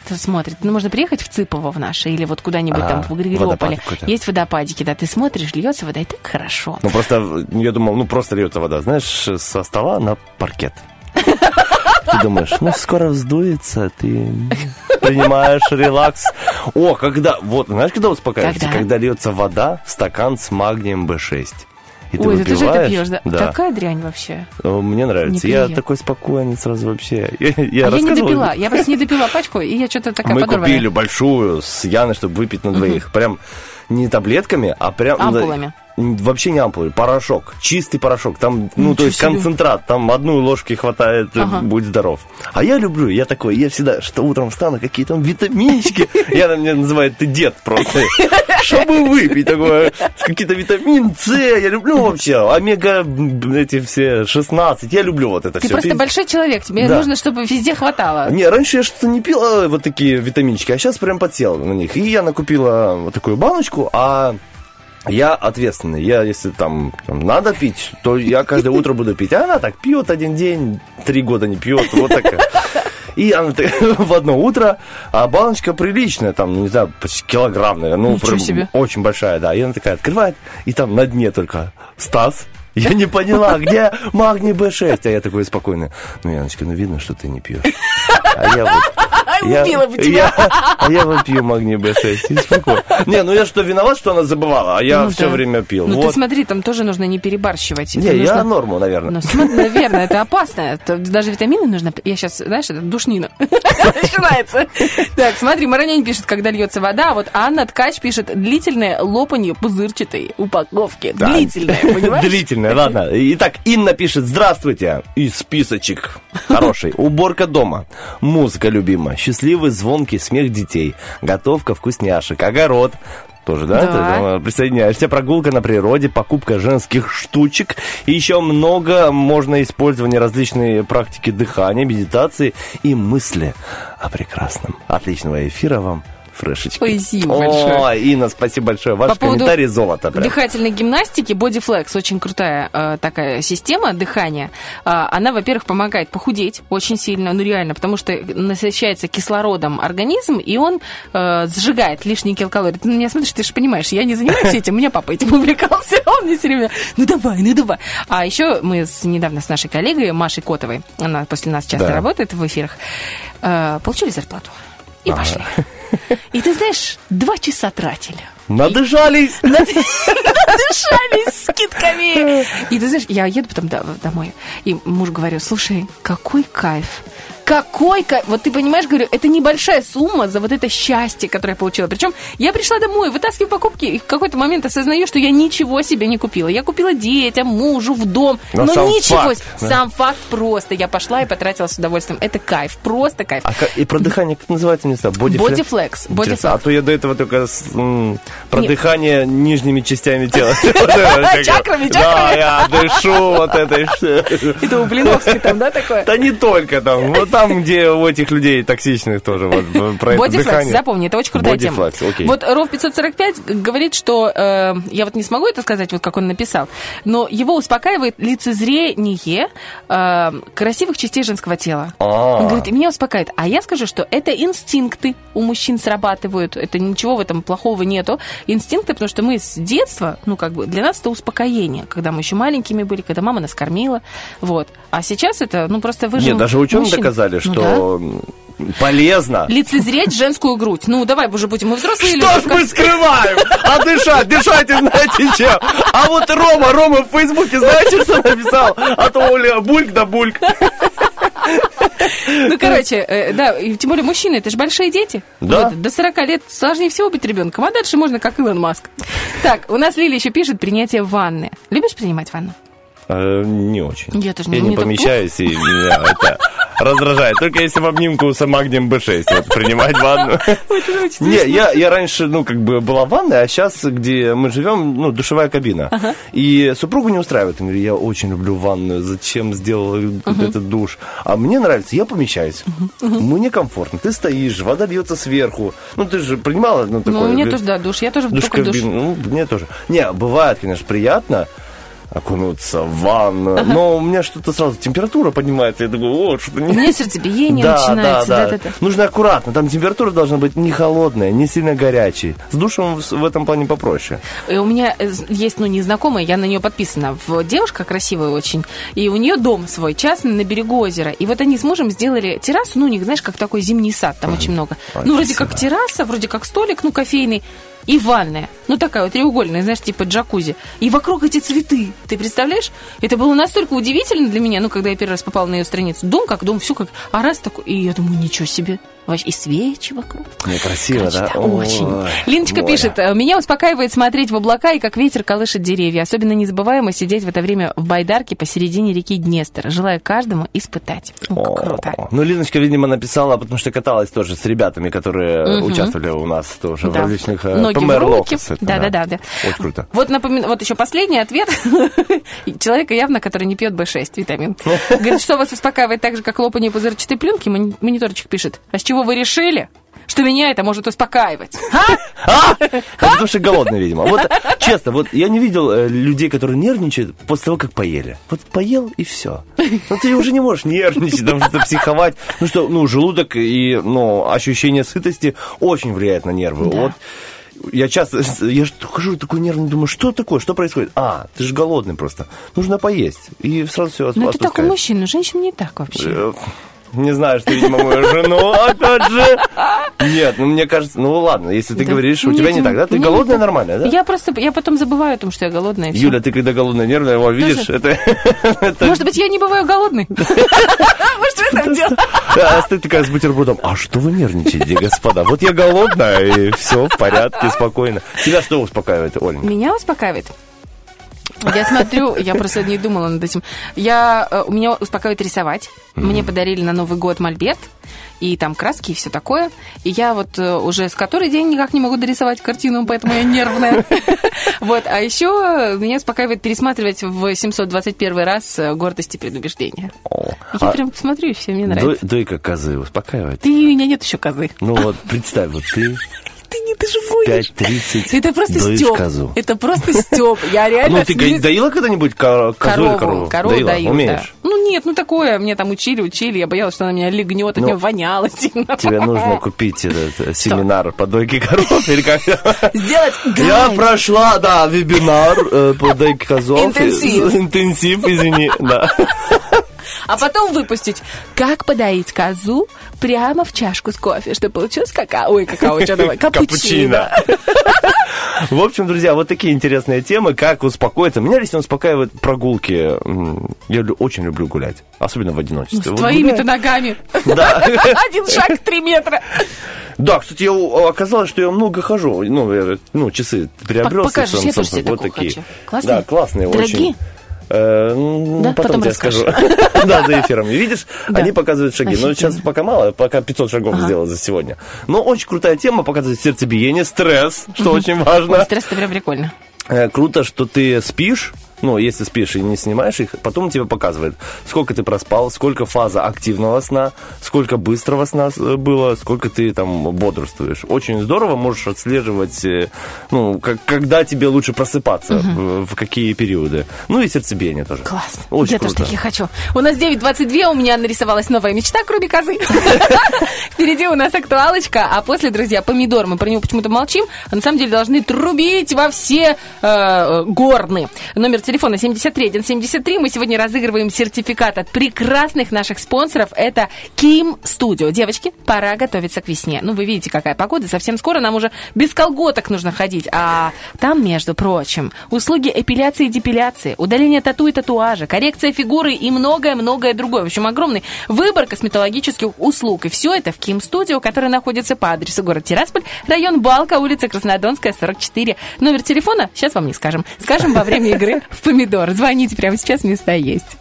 Ты смотрит, ну можно приехать в Цыпово в наше или вот куда-нибудь А, там в Григориополе. Есть водопадики, да, ты смотришь, льется вода, и так хорошо. Ну, просто, я думал, ну, просто льется вода, знаешь, со стола на паркет. Ты думаешь, ну, скоро вздуется, ты принимаешь релакс. О, когда, вот, знаешь, когда успокаиваешься? Когда? Когда льется вода в стакан с магнием B6. И Ой, да ты же это пьешь, да? Да. Какая дрянь вообще. Мне нравится. Я такой спокойный сразу вообще. Я, я а я не допила. Я просто не допила пачку, и я что-то такая Мы подорванная. купили большую с Яной, чтобы выпить на двоих. Прям не таблетками, а прям... Ампулами. М, Вообще не ампулы, порошок, чистый порошок. Там, ну, Ничего то есть себе. концентрат, там одной ложки хватает, э, Ага. будь здоров. А я люблю, я такой, я всегда, что утром встану, какие там витаминчики. Яна меня называет, ты дед просто. Чтобы выпить такое, какие-то витамин С, я люблю вообще, омега, эти все 16, я люблю вот это Ты все. просто большой человек, тебе нужно, чтобы везде хватало. Не, раньше я что-то не пил а, вот такие витаминчики, а сейчас прям подсел на них. И я накупила вот такую баночку, а я ответственный. Я, если там, там надо пить, то я каждое утро буду пить. А она так пьет один день, три года не пьет, вот такая. И она в одно утро, а баночка приличная, там, не знаю, почти килограмм, наверное, ну, прям себе. очень большая, да. И она такая открывает, и там на дне только Стас. Я не поняла, где магний Б6? А я такой спокойный. Ну, Яночка, ну видно, что ты не пьешь. А я вот... я- Убила бы тебя. я- а я вот пью магний Б6. И спокойно. Не, ну я что, виноват, что она забывала, а я Ну все да. время пил. Ну ты вот. смотри, там тоже нужно не перебарщивать. Не, Это я нужно- норму, наверное. Ну, смотри, наверное, это опасно. Это даже витамины нужно... Я сейчас, знаешь, это душнина. Начинается. Так, смотри, Маранянь пишет, когда льется вода, а вот Анна Ткач пишет длительное лопанье пузырчатой упаковки. Да. Длительное, понимаешь? Длительное, ладно. Итак, Инна пишет, здравствуйте. И списочек хороший. Уборка дома. Музыка любима. Счастливый звонкий смех детей. Готовка вкусняшек. Огород. Тоже, да? Да. Ты, присоединяешься. Прогулка на природе, покупка женских штучек. И еще много можно использования различные практики дыхания, медитации и мысли о прекрасном. Отличного эфира вам. Фрешечки. Спасибо О, большое. Инна, спасибо большое. Ваш По комментарий золото. Прям. Дыхательной гимнастики Bodyflex очень крутая э, такая система дыхания. А, она, во-первых, помогает похудеть очень сильно, ну реально, потому что насыщается кислородом организм, и он э, сжигает лишние килокалории. Ты на меня смотришь, ты же понимаешь, я не занимаюсь этим, у меня папа этим увлекался, он мне все время, ну давай, ну давай. А еще мы с, недавно с нашей коллегой Машей Котовой, она после нас часто Да. работает в эфирах, э, получили зарплату и пошли. И ты знаешь, два часа тратили. Надышались. Надышались скидками. И ты знаешь, я еду потом до- домой, и муж говорю, слушай, какой кайф. Какой. Вот ты понимаешь, говорю, это небольшая сумма за вот это счастье, которое я получила. Причем я пришла домой, вытаскиваю покупки, и в какой-то момент осознаю, что я ничего себе не купила. Я купила детям, мужу, в дом. Но Но, сам ничего. факт, да. Сам факт просто. Я пошла и потратила с удовольствием. Это кайф. Просто кайф. А и про дыхание как называется, не знаю, бодифлекс? Бодифлекс. Бодифлекс. А то я до этого только с, м, про Нет. дыхание нижними частями тела. Чакрами, Да, чакрами. я дышу вот этой... Это у Блиновской там, да, такое? Да не только там, вот там, где у этих людей токсичных тоже вот про это Бодифлекс, дыхание. запомни, это очень крутая тема. Бодифлекс, окей. Вот Ров 545 говорит, что э, я вот не смогу это сказать, вот как он написал, но его успокаивает лицезрение э, красивых частей женского тела. А. Он говорит, меня успокаивает. А я скажу, что это инстинкты у мужчин срабатывают. Это ничего в этом плохого нету. Инстинкты, потому что мы с детства, ну, как бы, для нас это успокоение, когда мы еще маленькими были, когда мама нас кормила. Вот. А сейчас это, ну, просто вы же Нет, даже ученые мужчина. доказали, Ну да. что м, полезно. лицезреть женскую грудь. Ну, давай уже будем мы взрослые Что ж люди. мы скрываем? А дышать, дышайте, знаете чем? А вот Рома, Рома в Фейсбуке, знаете, что написал? А то Оля бульк да бульк. Ну, короче, э, да, и тем более мужчины, это же большие дети. Да. Вот, до 40 лет сложнее всего быть ребенком, а дальше можно как Илон Маск. Так, у нас Лили еще пишет принятие ванны. Любишь принимать ванну? Э, Не очень. Я тоже не- Я не так помещаюсь, и меня это раздражает. Только если в обнимку с магнием B6 вот, принимать ванну. Не, я, я раньше, ну, как бы была ванная, а сейчас, где мы живем, ну, душевая кабина. И супругу не устраивает. Он говорит, я очень люблю ванную, зачем сделал вот этот душ? А мне нравится, я помещаюсь. Мне комфортно. Ты стоишь, вода льется сверху. Ну, ты же принимала, ну, такое... Ну, мне тоже, да, душ. Я тоже душ. Ну, мне тоже. Не, бывает, конечно, приятно. Окунуться в ванну. Но у меня что-то сразу температура поднимается. Я думаю, о, что-то не... меня сердцебиение Да, начинается. да, да. Да-да-да. Нужно аккуратно. Там температура должна быть не холодная, не сильно горячей. С душем в этом плане попроще. И у меня э, есть, ну, незнакомая, я на нее подписана. Девушка красивая очень. И у нее дом свой частный на берегу озера. И вот они с мужем сделали террасу, ну, у них, знаешь, как такой зимний сад, там очень много. Ой, Ну, вроде как терраса, вроде как столик, ну, кофейный. И ванная. Ну, такая вот треугольная, знаешь, типа джакузи. И вокруг эти цветы. Ты представляешь? Это было настолько удивительно для меня, ну, когда я первый раз попала на ее страницу. Дом как дом, все как... А раз такой... И я думаю, ничего себе. Вообще, и свечи вокруг. Не красиво, Короче, да? да, очень. Линочка море. пишет, «Э, меня успокаивает смотреть в облака и как ветер колышет деревья. Особенно незабываемо сидеть в это время в байдарке посередине реки Днестр. Желаю каждому испытать. О, О, круто. Ну, Линочка, видимо, написала, потому что каталась тоже с ребятами, которые участвовали у нас тоже Да. в различных э, Ноги в ПМР руки. Да, да, да, да. Очень круто. Вот, напомин... вот еще последний ответ. Человека явно, который не пьет B6 витамин. Говорит, что вас успокаивает так же, как лопание пузырчатой пленки? Мони- Мониторчик пишет. А с чего вы решили, что меня это может успокаивать? А? Это потому что голодный, видимо. Вот честно, вот я не видел э, людей, которые нервничают после того, как поели. Вот поел и все. Ну ты уже не можешь нервничать, там что-то психовать. Ну что, ну желудок и ну ощущение сытости очень влияет на нервы. Да. Вот я часто, я хожу такой нервный, думаю, что такое, что происходит? А, ты же голодный просто. Нужно поесть. И сразу все Ну, это так у мужчин, у женщин не так вообще. Не знаю, что, видимо, мою жену, опять же. Нет, ну мне кажется, ну ладно, если ты Да. говоришь, у Нет, тебя не так, да? Ты не голодная так. нормальная, да? Я просто, я потом забываю о том, что я голодная. Юля, ты когда голодная, нервная, его видишь, это... это- Может быть, я не бываю голодной? Может, в этом дело? А ты такая с бутербродом, а что вы нервничаете, господа? Вот я голодная, и все в порядке, спокойно. Тебя что успокаивает, Оль? Меня успокаивает. Я смотрю, я просто не думала над этим. Я, э, у меня успокаивает рисовать. Мне подарили на Новый год мольберт, и там краски, и все такое. И я вот э, уже с который день никак не могу дорисовать картину, поэтому я нервная. Вот, а еще меня успокаивает пересматривать в 721 раз э, «Гордость и предубеждение». Я а прям смотрю, и все, мне нравится. Дойка козы успокаивает? Ты, у меня нет еще козы. Ну вот, представь, вот ты Ты не, ты гонишь. 5.30 Это просто стёб. козу. Это просто стёб. Я реально... Ну, ты доила когда-нибудь ко- козу или корову? Корову Доила? Умеешь? Ну нет, ну такое, мне там учили, учили, я боялась, что она меня легнет, от Ну, нее воняло сильно. Тебе нужно купить этот э, семинар по дойке коров или как? Сделать Я прошла, да, вебинар э, по дойке козов. Интенсив. Интенсив, извини, да. А потом выпустить, как подоить козу прямо в чашку с кофе, чтобы получилось какао. Ой, какао, что давай, капучино. В общем, друзья, вот такие интересные темы, как успокоиться. Меня лично успокаивают прогулки. Я очень люблю гулять, особенно в Ну, одиночестве. с Вот твоими-то ногами. Да. Один шаг три метра. Да, кстати, я, оказалось, что я много хожу. Ну, я, ну часы приобрел. Пок- покажешь, я тоже себе вот такие. хочу. Классные? Да, классные Дорогие? очень. Э, ну, Да? потом, Потом тебе расскажешь. скажу. Да, за эфиром. Видишь, Да. они показывают шаги. Но Офигенно. сейчас пока мало, пока 500 шагов сделал за сегодня. Но очень крутая тема, показывает сердцебиение, стресс, что очень Ой, важно. стресс это прям прикольно. Э, Круто, что ты спишь, ну, если спишь и не снимаешь их, потом тебе показывает, сколько ты проспал, сколько фаза активного сна, сколько быстрого сна э, было, сколько ты там бодрствуешь. Очень здорово, можешь отслеживать, э, ну, как- когда тебе лучше просыпаться, в, в какие периоды. Ну и сердцебиение тоже. Класс. Очень я тоже круто. такие хочу. У нас 9.22, у меня нарисовалась новая мечта, кроме козы. Впереди у нас актуалочка, а после, друзья, помидор. Мы про него почему-то молчим, а на самом деле должны трубить во все э, горны. Номер телефона 73173. Мы сегодня разыгрываем сертификат от прекрасных наших спонсоров. Это Ким Студио. Девочки, пора готовиться к весне. Ну, вы видите, какая погода. Совсем скоро нам уже без колготок нужно ходить. А там, между прочим, услуги эпиляции и депиляции, удаление тату и татуажа, коррекция фигуры и многое-многое другое. В общем, огромный выбор косметологических услуг. И все это в Ким Студио, который находится по адресу город Тирасполь, район Балка, улица Краснодонская, 44. Номер телефона сейчас вам не скажем. Скажем во время игры в помидор. Звоните прямо сейчас, места есть.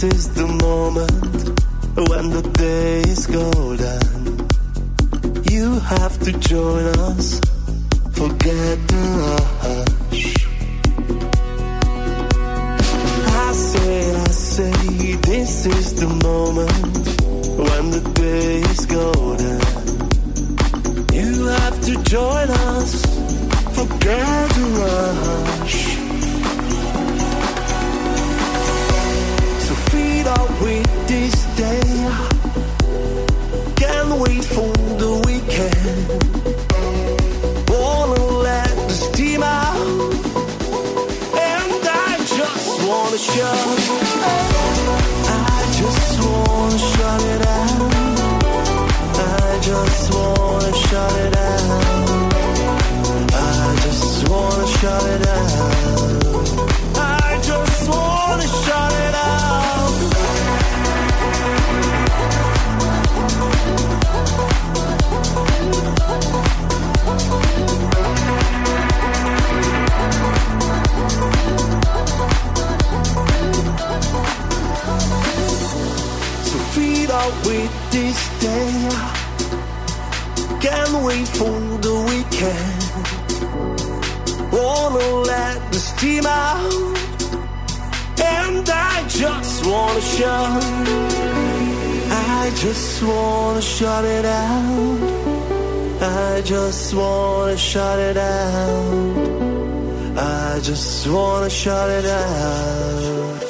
This is the moment when the day is golden, you have to join us. Forget the rush. I say, I say, this is the moment when the day is golden. You have to join us. Forget the rush. Our this day. Can't wait for the weekend. Wanna let the steam out. And I just wanna shut. I just wanna shut it out. I just wanna shut it out. I just wanna shut it out. Our with this day. Can't wait for the weekend. Wanna let the steam out. And I just wanna shut. I just wanna shut it out. I just wanna shut it out. I just wanna shut it out.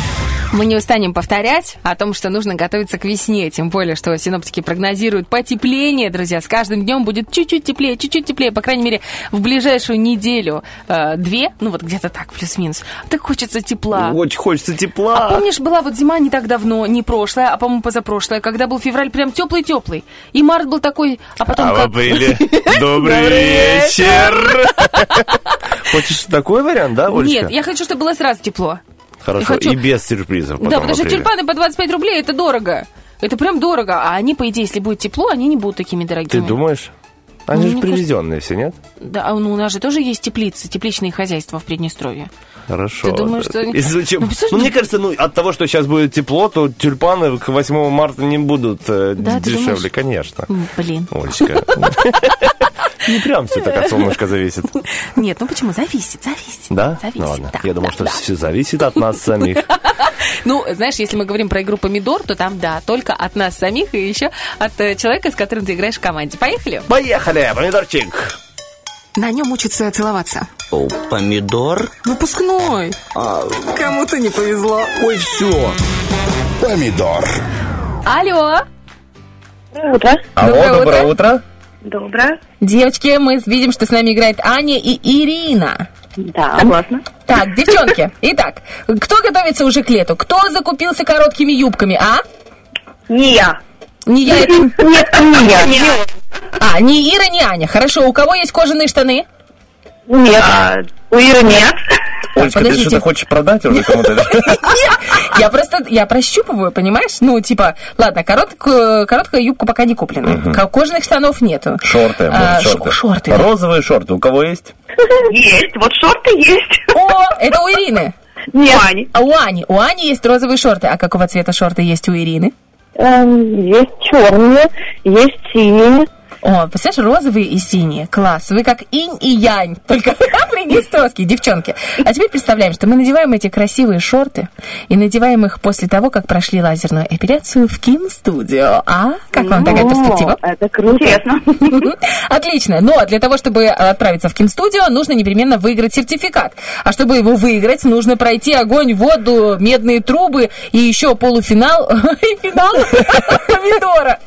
Мы не устанем повторять о том, что нужно готовиться к весне, тем более, что синоптики прогнозируют потепление, друзья. С каждым днем будет чуть-чуть теплее, чуть-чуть теплее, по крайней мере, в ближайшую неделю, э, две, ну вот где-то так, плюс-минус. Так хочется тепла. Очень хочется тепла. А помнишь, была вот зима не так давно, не прошлая, а, по-моему, позапрошлая, когда был февраль прям теплый-теплый. И март был такой, а потом А как... апреле. Добрый Добрый вечер. Хочешь такой вариант, да, Олечка? Нет, я хочу, чтобы было сразу тепло. Хорошо, хочу- и без сюрпризов да, потому что тюльпаны по 25 рублей это дорого. Это прям дорого. А они, по идее, если будет тепло, они не будут такими Ты дорогими. думаешь? Они Ну, же мне кажется- привезенные все, нет? Да, а ну, у нас же тоже есть теплицы, тепличные хозяйства в Приднестровье. Хорошо. Ты думаешь, что И зачем? Ну, Ну, мне кажется, ну, от того, что сейчас будет тепло, то тюльпаны к 8 марта не будут э, Да, ты дешевле, конечно. Блин. Олечка. Не прям все так от солнышка зависит. Нет, ну почему? Зависит, зависит. Да? Зависит, Ну ладно. да, Я думал, да, что да. все зависит от нас самих. Ну, знаешь, если мы говорим про игру помидор, то там, да, только от нас самих и еще от э, человека, с которым ты играешь в команде. Поехали? Поехали, помидорчик. На нем учатся целоваться. О, помидор? Выпускной. Кому-то не повезло. Ой, все. Помидор. Алло. Доброе утро. Алло, Доброе доброе утро. Доброе. Девочки, мы видим, что с нами играет Аня и Ирина. Да, согласна. Так, девчонки, итак, кто готовится уже к лету? Кто закупился короткими юбками, а? Не я. Не я это... Нет, не я. А, не Ира, не Аня. Хорошо, у кого есть кожаные штаны? Нет. У Иры нет. Олечка, ты что-то хочешь продать уже кому-то? Я просто, я прощупываю, понимаешь? Ну, типа, ладно, короткую, короткая юбка пока не куплена. Ко- Кожаных штанов нету. Шорты, А, может, шорты. Розовые шорты. У кого есть? Есть. Вот шорты есть. О, это у Ирины. Нет. Ани. А у Ани? У Ани есть розовые шорты. А какого цвета шорты есть у Ирины? Эм, есть черные, есть синие, О, представляешь, розовые и синие. Класс. Вы как инь и янь. Только пригистовские, девчонки. А теперь представляем, что мы надеваем эти красивые шорты и надеваем их после того, как прошли лазерную эпиляцию в Ким-студио. А? Как вам такая перспектива? Это круто. Интересно. Отлично. Но для того, чтобы отправиться в Ким-студио, нужно непременно выиграть сертификат. А чтобы его выиграть, нужно пройти огонь, воду, медные трубы и еще полуфинал и финал помидора.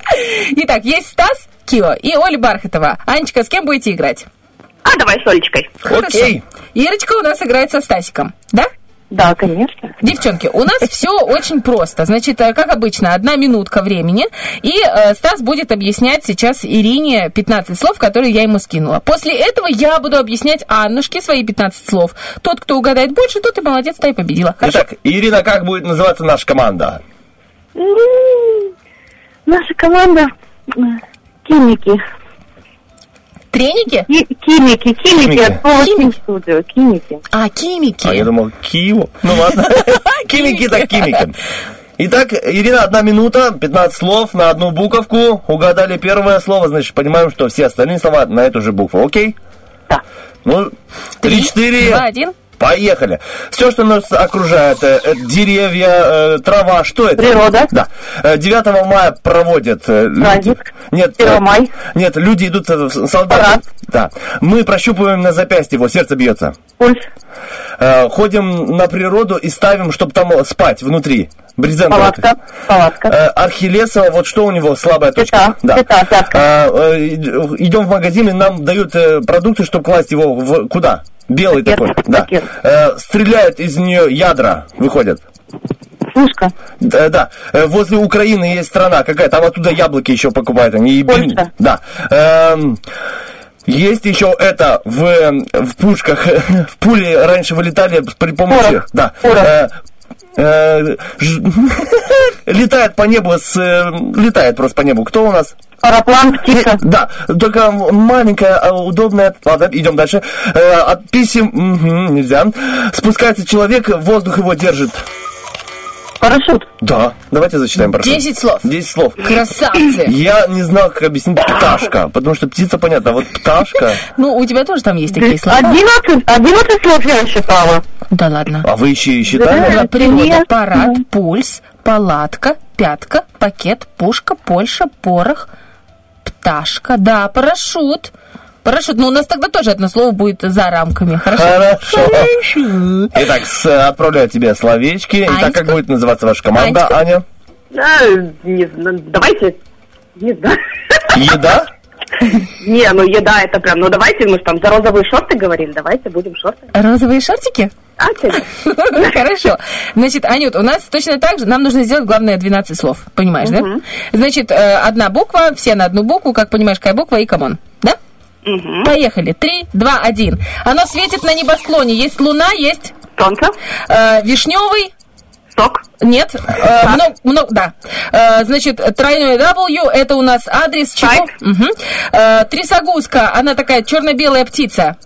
Итак, есть Стас Кио и Оля Бархатова. Анечка, с кем будете играть? А давай с Олечкой. Хорошо. Ирочка у нас играет со Стасиком, да? Да, конечно. Девчонки, у нас все очень просто. Значит, э, как обычно, одна минутка времени, и э, Стас будет объяснять сейчас Ирине 15 слов, которые я ему скинула. После этого я буду объяснять Аннушке свои 15 слов. Тот, кто угадает больше, тот и молодец, та и победила. Хорошо? Итак, Ирина, как будет называться наша команда? Наша команда Химики. Треники? Химики, химики Химики. от слова студио. Химики. А, химики. А я думал, Киеву. Ну ладно. Химики так химики. Итак, Ирина, одна минута, 15 слов на одну буковку. Угадали первое слово, значит, понимаем, что все остальные слова на эту же букву. Окей? Да. Ну, Три, три-четыре. два, один. Поехали. Все, что нас окружает, э, э, деревья, э, трава, что это? Природа. Да. Э, 9 мая проводят... Праздник. Нет. 1 э, мая. Нет, люди идут, в- солдаты. Парад. Да. Мы прощупываем на запястье его, сердце бьется. Пульс. Ходим на природу и ставим, чтобы там спать внутри. Брезент. Палатка. Палатка. Архилеса, вот что у него слабая точка? Пята. Пята, пятка. А, э, идем в магазин, и нам дают продукты, чтобы класть его в куда? Белый Пакет, такой. Да. пакет. Э, стреляют из нее ядра, выходят. Пушка. Да, да. Э, Возле Украины есть страна какая, там оттуда яблоки еще покупают. Они и. Да. Эм, есть еще это в, в пушках. В пули раньше вылетали при помощи. Порох. Да. Порох. Э, летает по небу с э, летает просто по небу. Кто у нас? Параплан, птица. Да, только маленькая, а, удобная. Ладно, идем дальше. Э, от писем нельзя. Спускается человек, воздух его держит. Парашют. Да, давайте зачитаем парашют. Десять слов. Десять слов. Красавцы. Я не знал, как объяснить пташка, потому что птица понятно, а вот пташка. Ну, у тебя тоже там есть такие слова. Одиннадцать, одиннадцать слов я считала. Да ладно. А вы еще и считали? Да, Природа, парад, пульс, палатка, пятка, пакет, пушка, Польша, порох, пташка, да, парашют. Парашют, ну у нас тогда тоже одно слово будет за рамками, хорошо? Хорошо. Итак, с- отправляю тебе словечки. Итак, как Анечка? будет называться ваша команда, Анечка? Аня? А, не знаю, давайте. Не знаю. Еда? Не, ну еда это прям, ну давайте, мы же там за розовые шорты говорили, давайте будем шорты. Розовые шортики? А? Хорошо. Значит, Анют, у нас точно так же, нам нужно сделать, главное, 12 слов. Понимаешь, да? Значит, э, одна буква, все на одну букву, как понимаешь, какая буква и come on. Да? Поехали. Три, два, один. Оно светит на небосклоне. Есть луна, есть Солнце, э, вишневый. сок, Нет. Э, много, много, да. Э, значит, тройной W, это у нас адрес чего? Сайт. Мгм. Э, трясогузка, она такая черно-белая птица.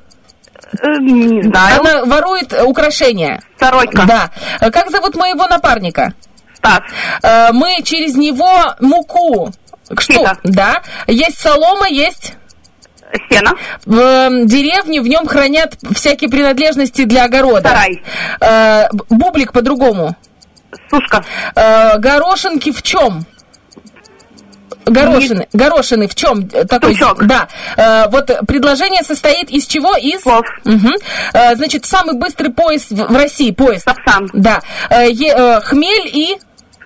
э, не знаю, Она ворует украшения. Сорока, Да. Э, Как зовут моего напарника? Стас, Э, мы через него муку. Что? Да. Есть солома, есть сено, в э, деревне, в нем хранят всякие принадлежности для огорода. Сарай. Э, бублик по-другому. сушка, Э, горошинки в чем? Горошины. Горошины в чем такой? Сучок. Да. Э, вот предложение состоит из чего? Из Слов. Э, значит, самый быстрый поезд в, России. Поезд. Сапсан. Да. Э, э, хмель и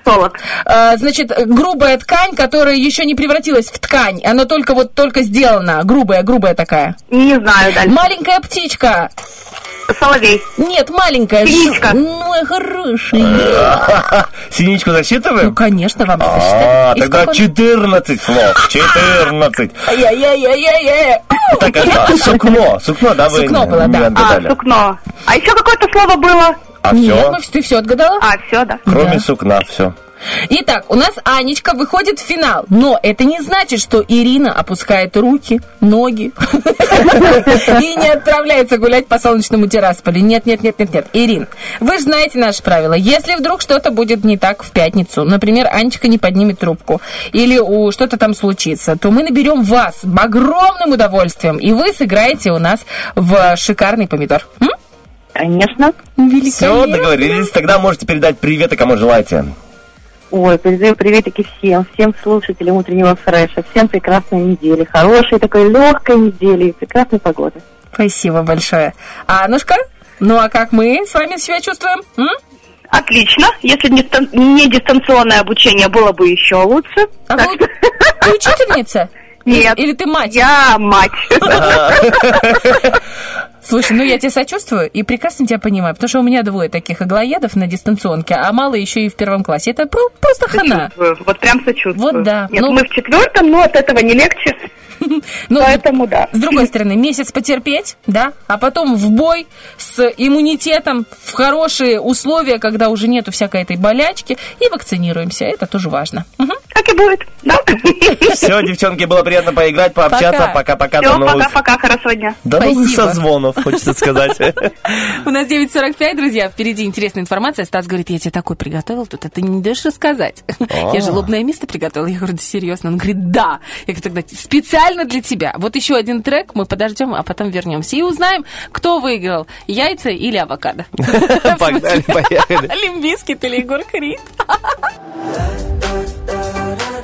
солод, Э, значит, грубая ткань, которая еще не превратилась в ткань. Она только вот только сделана. Грубая, грубая такая. не знаю дальше, Маленькая птичка. соловей, Нет, маленькая. Синичка. Ну, хорошая. Синичку Ну, засчитываем? конечно, вам А, засчитали. И тогда сколько- 14 слов. 14. Ай-яй-яй-яй-яй. Так, это сукно. Сукно, да, вы Сукно было, да. а, сукно. А еще какое-то слово было? А Нет, все? ну ты все отгадала? А, все, да. Кроме Да. сукна, все. Итак, у нас Анечка выходит в финал, но это не значит, что Ирина опускает руки, ноги и не отправляется гулять по солнечному террасполю. Нет, нет, нет, нет, нет. Ирин, вы же знаете наши правила. Если вдруг что-то будет не так в пятницу, например, Анечка не поднимет трубку или у что-то там случится, то мы наберем вас с огромным удовольствием, и вы сыграете у нас в шикарный помидор. М? Конечно. Все, договорились. Тогда можете передать привет, кому желаете. Ой, передаю приветики всем, всем слушателям утреннего фреша, всем прекрасной недели, хорошей такой легкой недели и прекрасной погоды. Спасибо большое. Анушка, ну а как мы с вами себя чувствуем? М? Отлично. Если не, не дистанционное обучение, было бы еще лучше. А вы, ты учительница? Нет. Или ты мать? Я мать. Слушай, ну я тебе сочувствую и прекрасно тебя понимаю, потому что у меня двое таких иглоедов на дистанционке, а мало еще и в первом классе. Это про- просто хана. Вот прям сочувствую. Вот да. Нет, Ну- мы в четвертом, но от этого не легче. Ну, Поэтому да. С другой стороны, месяц потерпеть, да, а потом в бой с иммунитетом, в хорошие условия, когда уже нету всякой этой болячки, и вакцинируемся. Это тоже важно. Мгм. Так и будет. Да. Все, девчонки, было приятно поиграть, пообщаться. Пока. Пока-пока. Все, До новых, пока-пока, хорошего дня. до новых созвонов, хочется сказать. У нас 9.45, друзья, впереди интересная информация. Стас говорит, я тебе такой приготовил, тут это не даешь рассказать. А. Я же лобное место приготовила. Я говорю, да серьезно? Он говорит, да. Я говорю, тогда специально для тебя. Вот еще один трек, мы подождем, а потом вернемся. И узнаем, кто выиграл, яйца или авокадо. Погнали, поехали. Limp Bizkit или Егор Крид. да, да, да.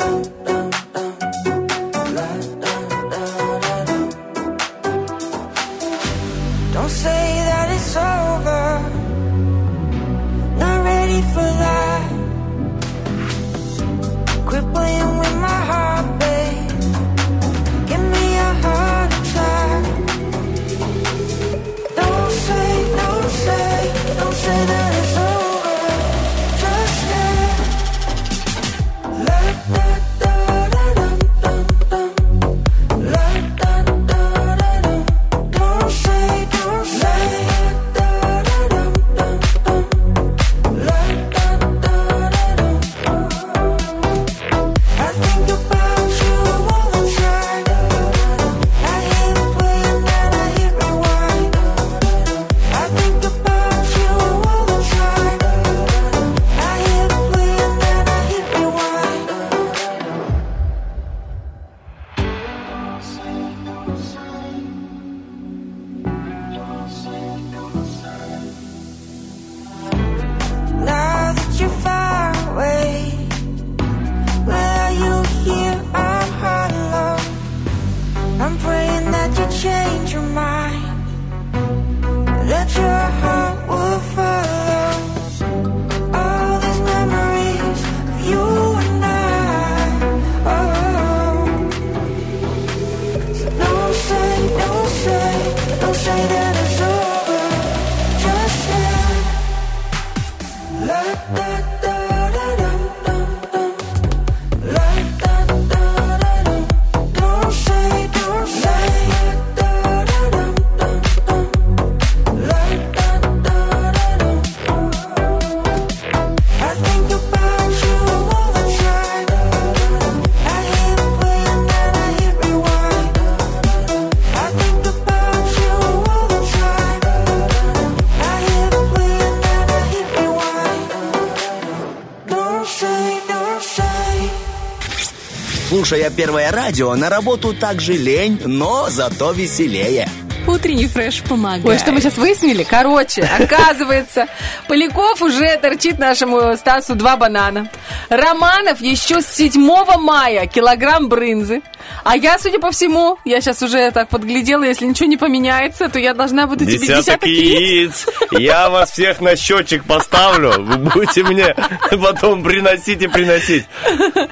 Слушая первое радио, на работу также лень, но зато веселее. Утренний фреш помогает. Ой, что мы сейчас выяснили? Короче, оказывается, Поляков уже торчит нашему Стасу два банана. Романов еще с 7 мая килограмм брынзы. А я, судя по всему, я сейчас уже так подглядела, если ничего не поменяется, то я должна буду тебе Десяток яиц. Я вас всех на счетчик поставлю. Вы будете мне потом приносить и приносить.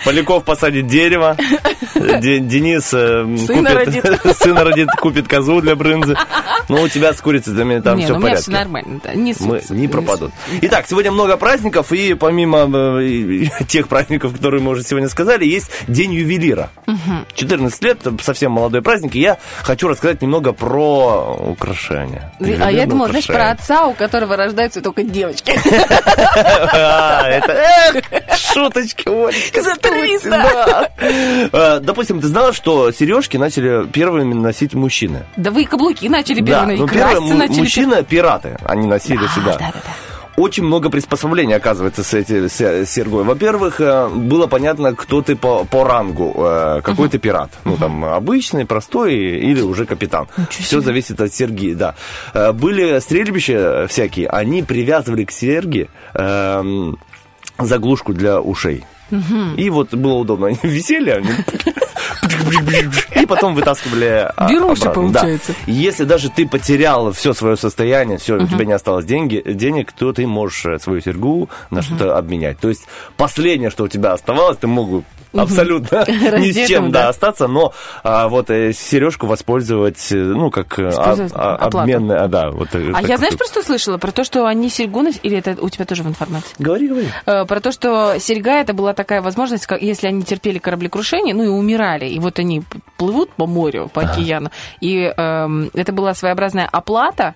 Поляков посадит дерево. Де- Денис э, Сына купит, родит. сына родит, купит козу для брынзы. Ну, у тебя с курицами там Не, все ну в меня порядке. все нормально. да, Не Мы не пропадут. Итак, сегодня много праздников, и помимо э, тех праздников, которые мы уже сегодня сказали, есть День ювелира. 14 лет, совсем молодой праздник, и я хочу рассказать немного про украшения. А я думала, знаешь, про отца, у которого рождаются только девочки. А, шуточки. За 300. Да. Э, Допустим, ты знала, что сережки начали первыми носить мужчины? Да вы и каблуки начали первыми, ну и первые краситься начали. мужчины пираты, они носили А, сюда. Очень много приспособлений, оказывается, с этим с- сергой. Во-первых, э, было понятно, кто ты по, по рангу, э, какой ты пират. Ну, там, обычный, простой или уже капитан. Все зависит от серьги, да. Э, Были стрельбища всякие, они привязывали к серьге эм, заглушку для ушей. И вот было удобно. Они висели, они... И потом вытаскивали а, Беруши, обратно. Да. получается. Если даже ты потерял все свое состояние, все, у тебя не осталось деньги, денег, то ты можешь э, свою серьгу на что-то обменять. То есть последнее, что у тебя оставалось, ты мог абсолютно ни с чем да. остаться, но а, вот э, сережку воспользовать, э, ну, как э, а- а- обменная, да. Вот, А я, знаешь, просто слышала про то, что они серьгу Или это у тебя тоже в информации? Говори, говори. Про то, что серьга это была такая возможность, как, если они терпели кораблекрушение, ну и умирали, и вот они плывут по морю, по океану, и эм, это была своеобразная оплата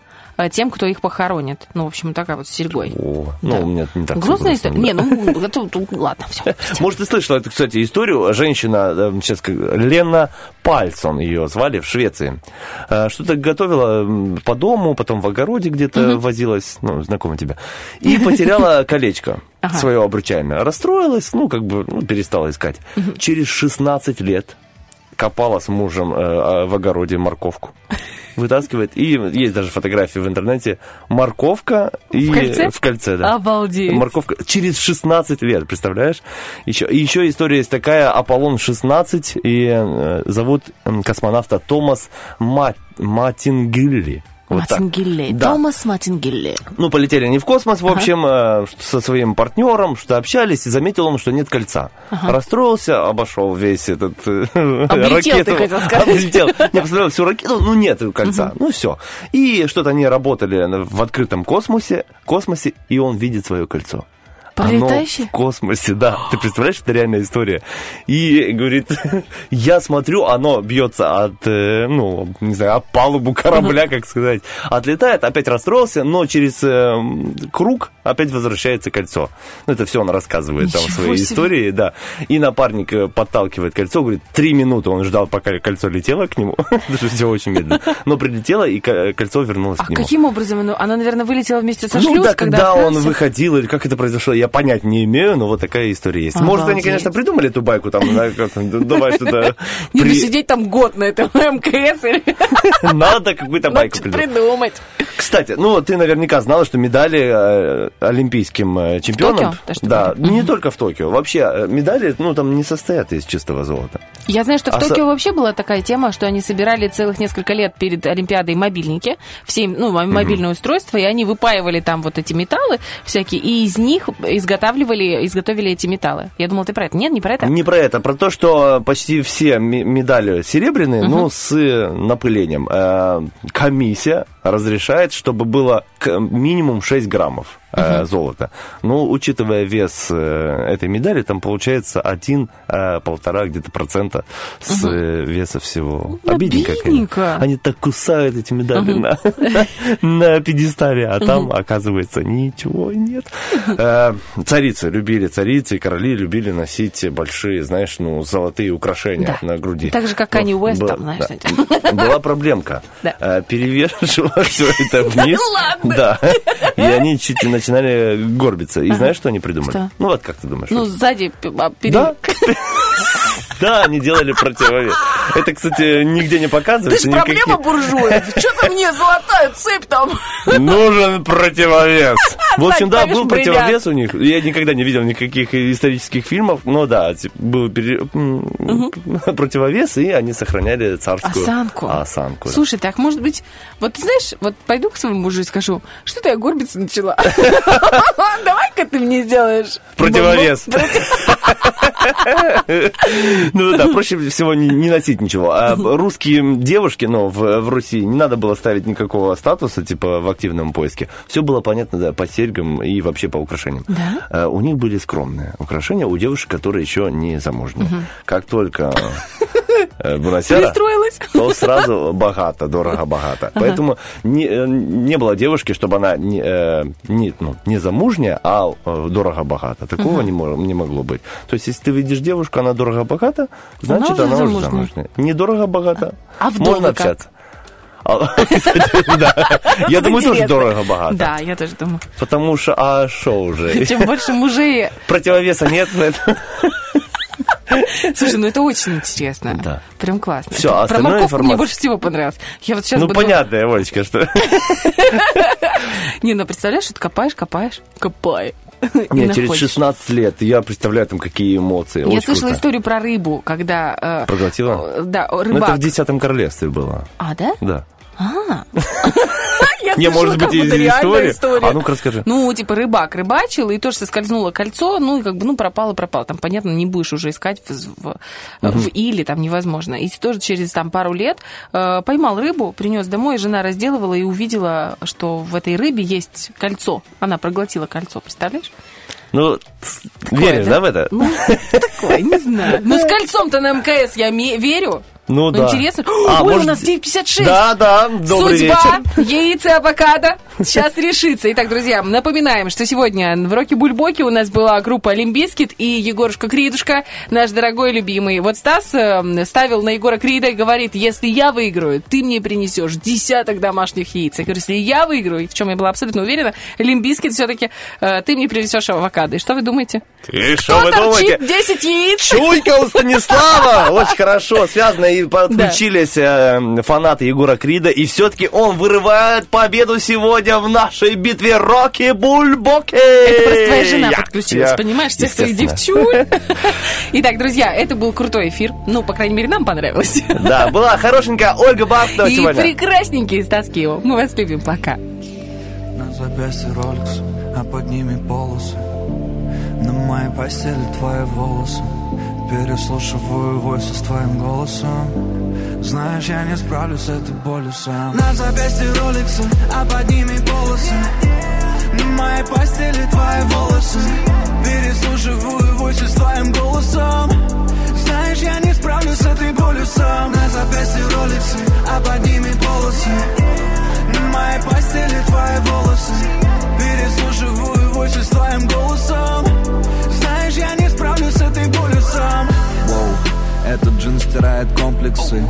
тем, кто их похоронит. Ну, в общем, такая вот с серьгой. О, ну, у меня не так Грустная история. да. Не, ну, это, тут- ладно, все. Может, ты слышала эту, кстати, историю. Женщина, э, сейчас Лена Пальсон ее звали в Швеции. Э, Что-то готовила по дому, потом в огороде где-то возилась, ну, знакомо тебе. И потеряла колечко Ага. свое обручальное. Расстроилась, ну, как бы, ну, перестала искать. Через 16 лет копала с мужем э, э, в огороде морковку. Вытаскивает. И есть даже фотографии в интернете. Морковка и В кольце? в кольце, да. Обалдеть. Морковка через 16 лет, представляешь? Еще, и еще история есть такая, Аполлон-16, и э, зовут космонавта Томас Ма- Матингилли. Вот. Матингилле. Да. Томас Матингилле. Ну, полетели они в космос, в общем, э, со своим партнером, что общались, и заметил он, что нет кольца. Расстроился, обошел весь этот э, Облетел, ты хотел сказать. Облетел. Не, посмотрел всю ракету, ну, нет кольца. Ну, все. И что-то они работали в открытом космосе, космосе, и он видит свое кольцо. Пролетающее? Оно в космосе, да. Ты представляешь, это реальная история. И говорит, я смотрю, оно бьется от, э, ну, не знаю, об палубу корабля, как сказать. Отлетает, опять расстроился, но через э, круг опять возвращается кольцо. Ну, это все он рассказывает там в Ничего своей себе. истории, да. И напарник э, подталкивает кольцо, говорит, три минуты он ждал, пока кольцо летело к нему. Даже все очень медленно. Но прилетело, и ко- кольцо вернулось А к нему. каким образом? оно- Она, наверное, вылетела вместе со Ну шлюз, да, когда он отправился? выходил, или как это произошло, я понять не имею, но вот такая история есть. Может, они, Обалдеть. конечно, придумали эту байку, там, давай что-то... Не при- сидеть там год на этом МКС Надо какую-то байку придумать. Кстати, ну, ты наверняка знала, что медали э, олимпийским э, чемпионам... Да, не только в Токио. Вообще, э, медали, ну, там не состоят из чистого золота. Я знаю, что в А Токио вообще была такая тема, что они собирали целых несколько лет перед Олимпиадой мобильники, все, ну, мо- мобильные устройства, и они выпаивали там вот эти металлы всякие, и из них изготавливали, изготовили эти металлы. Я думала, ты про это. Нет, не про это? Не про это, про то, что почти все медали серебряные, ну, с напылением. Э, Комиссия разрешает, чтобы было минимум 6 граммов э, золота. Ну, учитывая вес э, этой медали, там получается 1-1,5 где-то процента с э, веса всего. Обидненько, конечно. Обидненько. Они так кусают эти медали на, на пьедестале, а там, оказывается, ничего нет. Э, Царицы любили, царицы и короли любили носить большие, знаешь, ну, золотые украшения Да. на груди. Так же, как Ну, Канни Уэст там, знаешь, да. Была проблемка. Да. Э, Перевешивала все это вниз. Ладно. Да. И они чуть не начинали горбиться. И знаешь, что они придумали? Что? Ну, вот как ты думаешь? Ну, сзади а, перед- Да. Да, они делали противовес. Это, кстати, нигде не Ты показывается. ж никаких- проблема буржуев. Что-то мне золотая цепь там. Нужен противовес. В общем, да, был противовес у них. Я никогда не видел никаких исторических фильмов, но да, был противовес, и они сохраняли царскую Осанку. осанку. Слушай, так, может быть, вот ты знаешь, вот пойду к своему мужу и скажу, что-то я горбиться начала. Давай-ка ты мне сделаешь. Противовес. Ну да, проще всего не, не носить ничего. А русские девушки, ну, в, в Руси не надо было ставить никакого статуса, типа, в активном поиске. Все было понятно, да, по серьгам и вообще по украшениям. Да? А, У них были скромные украшения у девушек, которые еще не замужние. Как только э, выносила, Пристроилась. то сразу богато, дорого-богато. Поэтому не, э, не было девушки, чтобы она не, э, не, ну, не замужняя, а э, дорого-богато. Такого не, мо- не могло быть. То есть, если ты видишь девушку, она дорого-богата, значит, уже она, уже замужняя. замужняя. Недорого-богато. А вдовы Можно как? общаться. А. Я думаю, тоже Интересно. дорого-богато. Да, я тоже думаю. Потому что, а шо уже? Чем больше мужей... Противовеса нет. Слушай, ну это очень интересно. Да. Прям классно. Это а Про морковку мне информация- больше всего понравилось. Я вот сейчас Ну, буду... понятно, Олечка, что... Не, ну представляешь, что ты копаешь, копаешь, копай. Нет, через находишь. 16 лет я представляю там какие эмоции. Я Очень слышала круто. историю про рыбу, когда... э, Проглотила? э, Да, Ну, это рыбак. в десятом королевстве было. А, да? Да. А. Не, может быть, из реальная истории? история. А ну-ка расскажи. Ну, типа, рыбак рыбачил, и тоже соскользнуло кольцо, ну, и как бы, ну, пропало, пропало. Там, понятно, не будешь уже искать в, в, или, там невозможно. И тоже через там пару лет э, поймал рыбу, принес домой, жена разделывала и увидела, что в этой рыбе есть кольцо. Она проглотила кольцо, представляешь? Ну, веришь, да? да, в это? Ну, такое, не знаю. Ну, с кольцом-то на МКС я верю. Ну, Ну, да. интересно. А, Ой, может- у нас 9.56. Да, да, добрый Судьба, вечер. яйца авокадо. Сейчас решится. Итак, друзья, напоминаем, что сегодня в Роке Бульбоке у нас была группа Limp Bizkit и Егорушка Кридушка, наш дорогой любимый. Вот Стас э, ставил на Егора Крида и говорит, если я выиграю, ты мне принесешь десяток домашних яиц. Я говорю, если я выиграю, в чем я была абсолютно уверена, Limp Bizkit все-таки ты мне принесешь авокадо. И что вы думаете? И что вы думаете? торчит 10 яиц? Чуйка у Станислава! Очень хорошо связано. И подключились э, фанаты Егора Крида. И все-таки он вырывает победу сегодня в нашей битве Рокки Бульбоки. Это просто твоя жена Я- подключилась, я- понимаешь, всех своих девчуль. Итак, друзья, это был крутой эфир. Ну, по крайней мере, нам понравилось. Да, была хорошенькая Ольга Бахтова И сегодня. прекрасненький Стас Киев. Мы вас любим. Пока. На запястье Rolex, а под ними полосы На моей постели твои волосы Переслушиваю войсы с твоим голосом Знаешь, я не справлюсь с этой болью сам. На запястье Rolex, а под ними полосы. На моей постели твои волосы. Переслушиваю войсы с твоим голосом. Знаешь, я не справлюсь с этой болью сам. На запястье Rolex, а под ними полосы. На моей постели твои волосы. Переслушиваю войсы с твоим голосом. Знаешь, я не справлюсь с этой болью сам этот джин стирает комплексы.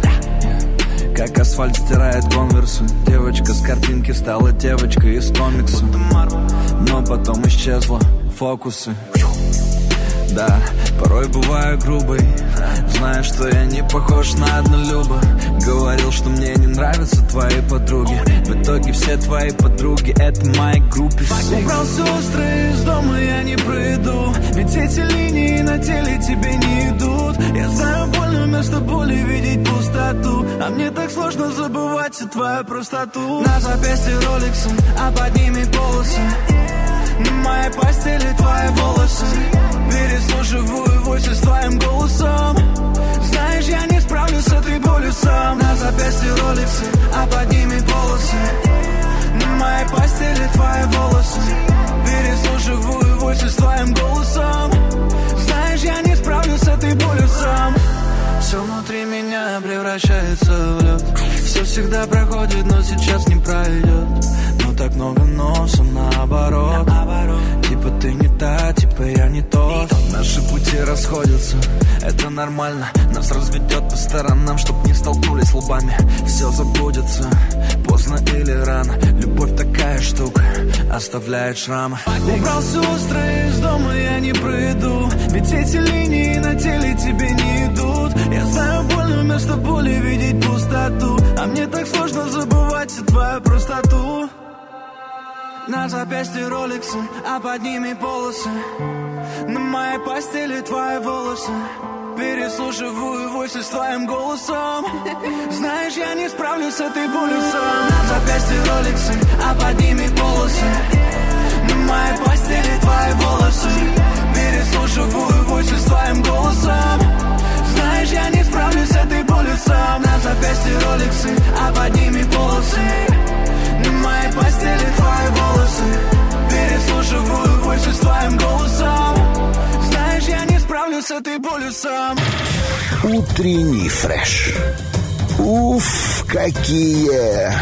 Как асфальт стирает конверсы. Девочка с картинки стала девочкой из комикса. Но потом исчезла фокусы да, порой бываю грубой Знаю, что я не похож на однолюба. Говорил, что мне не нравятся твои подруги. В итоге все твои подруги это мои группы Убрал сестры из дома, я не пройду Ведь эти линии на теле тебе не идут. Я знаю, больно вместо боли видеть пустоту. А мне так сложно забывать твою простоту. На запястье роликсы, а под ними полосы на моей постели твои волосы. Переслушиваю войсы с твоим голосом. Знаешь, я не справлюсь с этой болью сам. На запястье роликсы, а под ними полосы На моей постели твои волосы. Переслушиваю войсы с твоим голосом. Знаешь, я не справлюсь с этой болью сам. Все внутри меня превращается в лед Все всегда проходит, но сейчас не пройдет так много носа наоборот. Типа ты не та, типа я не тот Наши пути расходятся, это нормально. Нас разведет по сторонам, чтоб не столкнулись лбами. Все забудется, поздно или рано. Любовь такая штука, оставляет шрамы. Убрал сестры из дома, я не пройду Ведь эти линии на теле тебе не идут. Я знаю, больно вместо боли видеть пустоту. А мне так сложно забывать твою простоту на запястье роликсы, а под ними полосы. На моей постели твои волосы. Переслушиваю войсы с твоим голосом. Знаешь, я не справлюсь с этой болью сам. На запястье роликсы, а под ними полосы. На моей постели твои волосы. Переслушиваю войсы с твоим голосом. Знаешь, я не справлюсь с этой болью сам. На запястье роликсы, а под ними полосы моей постели твои волосы. Переслушиваю больше с твоим голосом. Знаешь, я не справлюсь с этой болью сам. Утренний фреш. Уф, какие!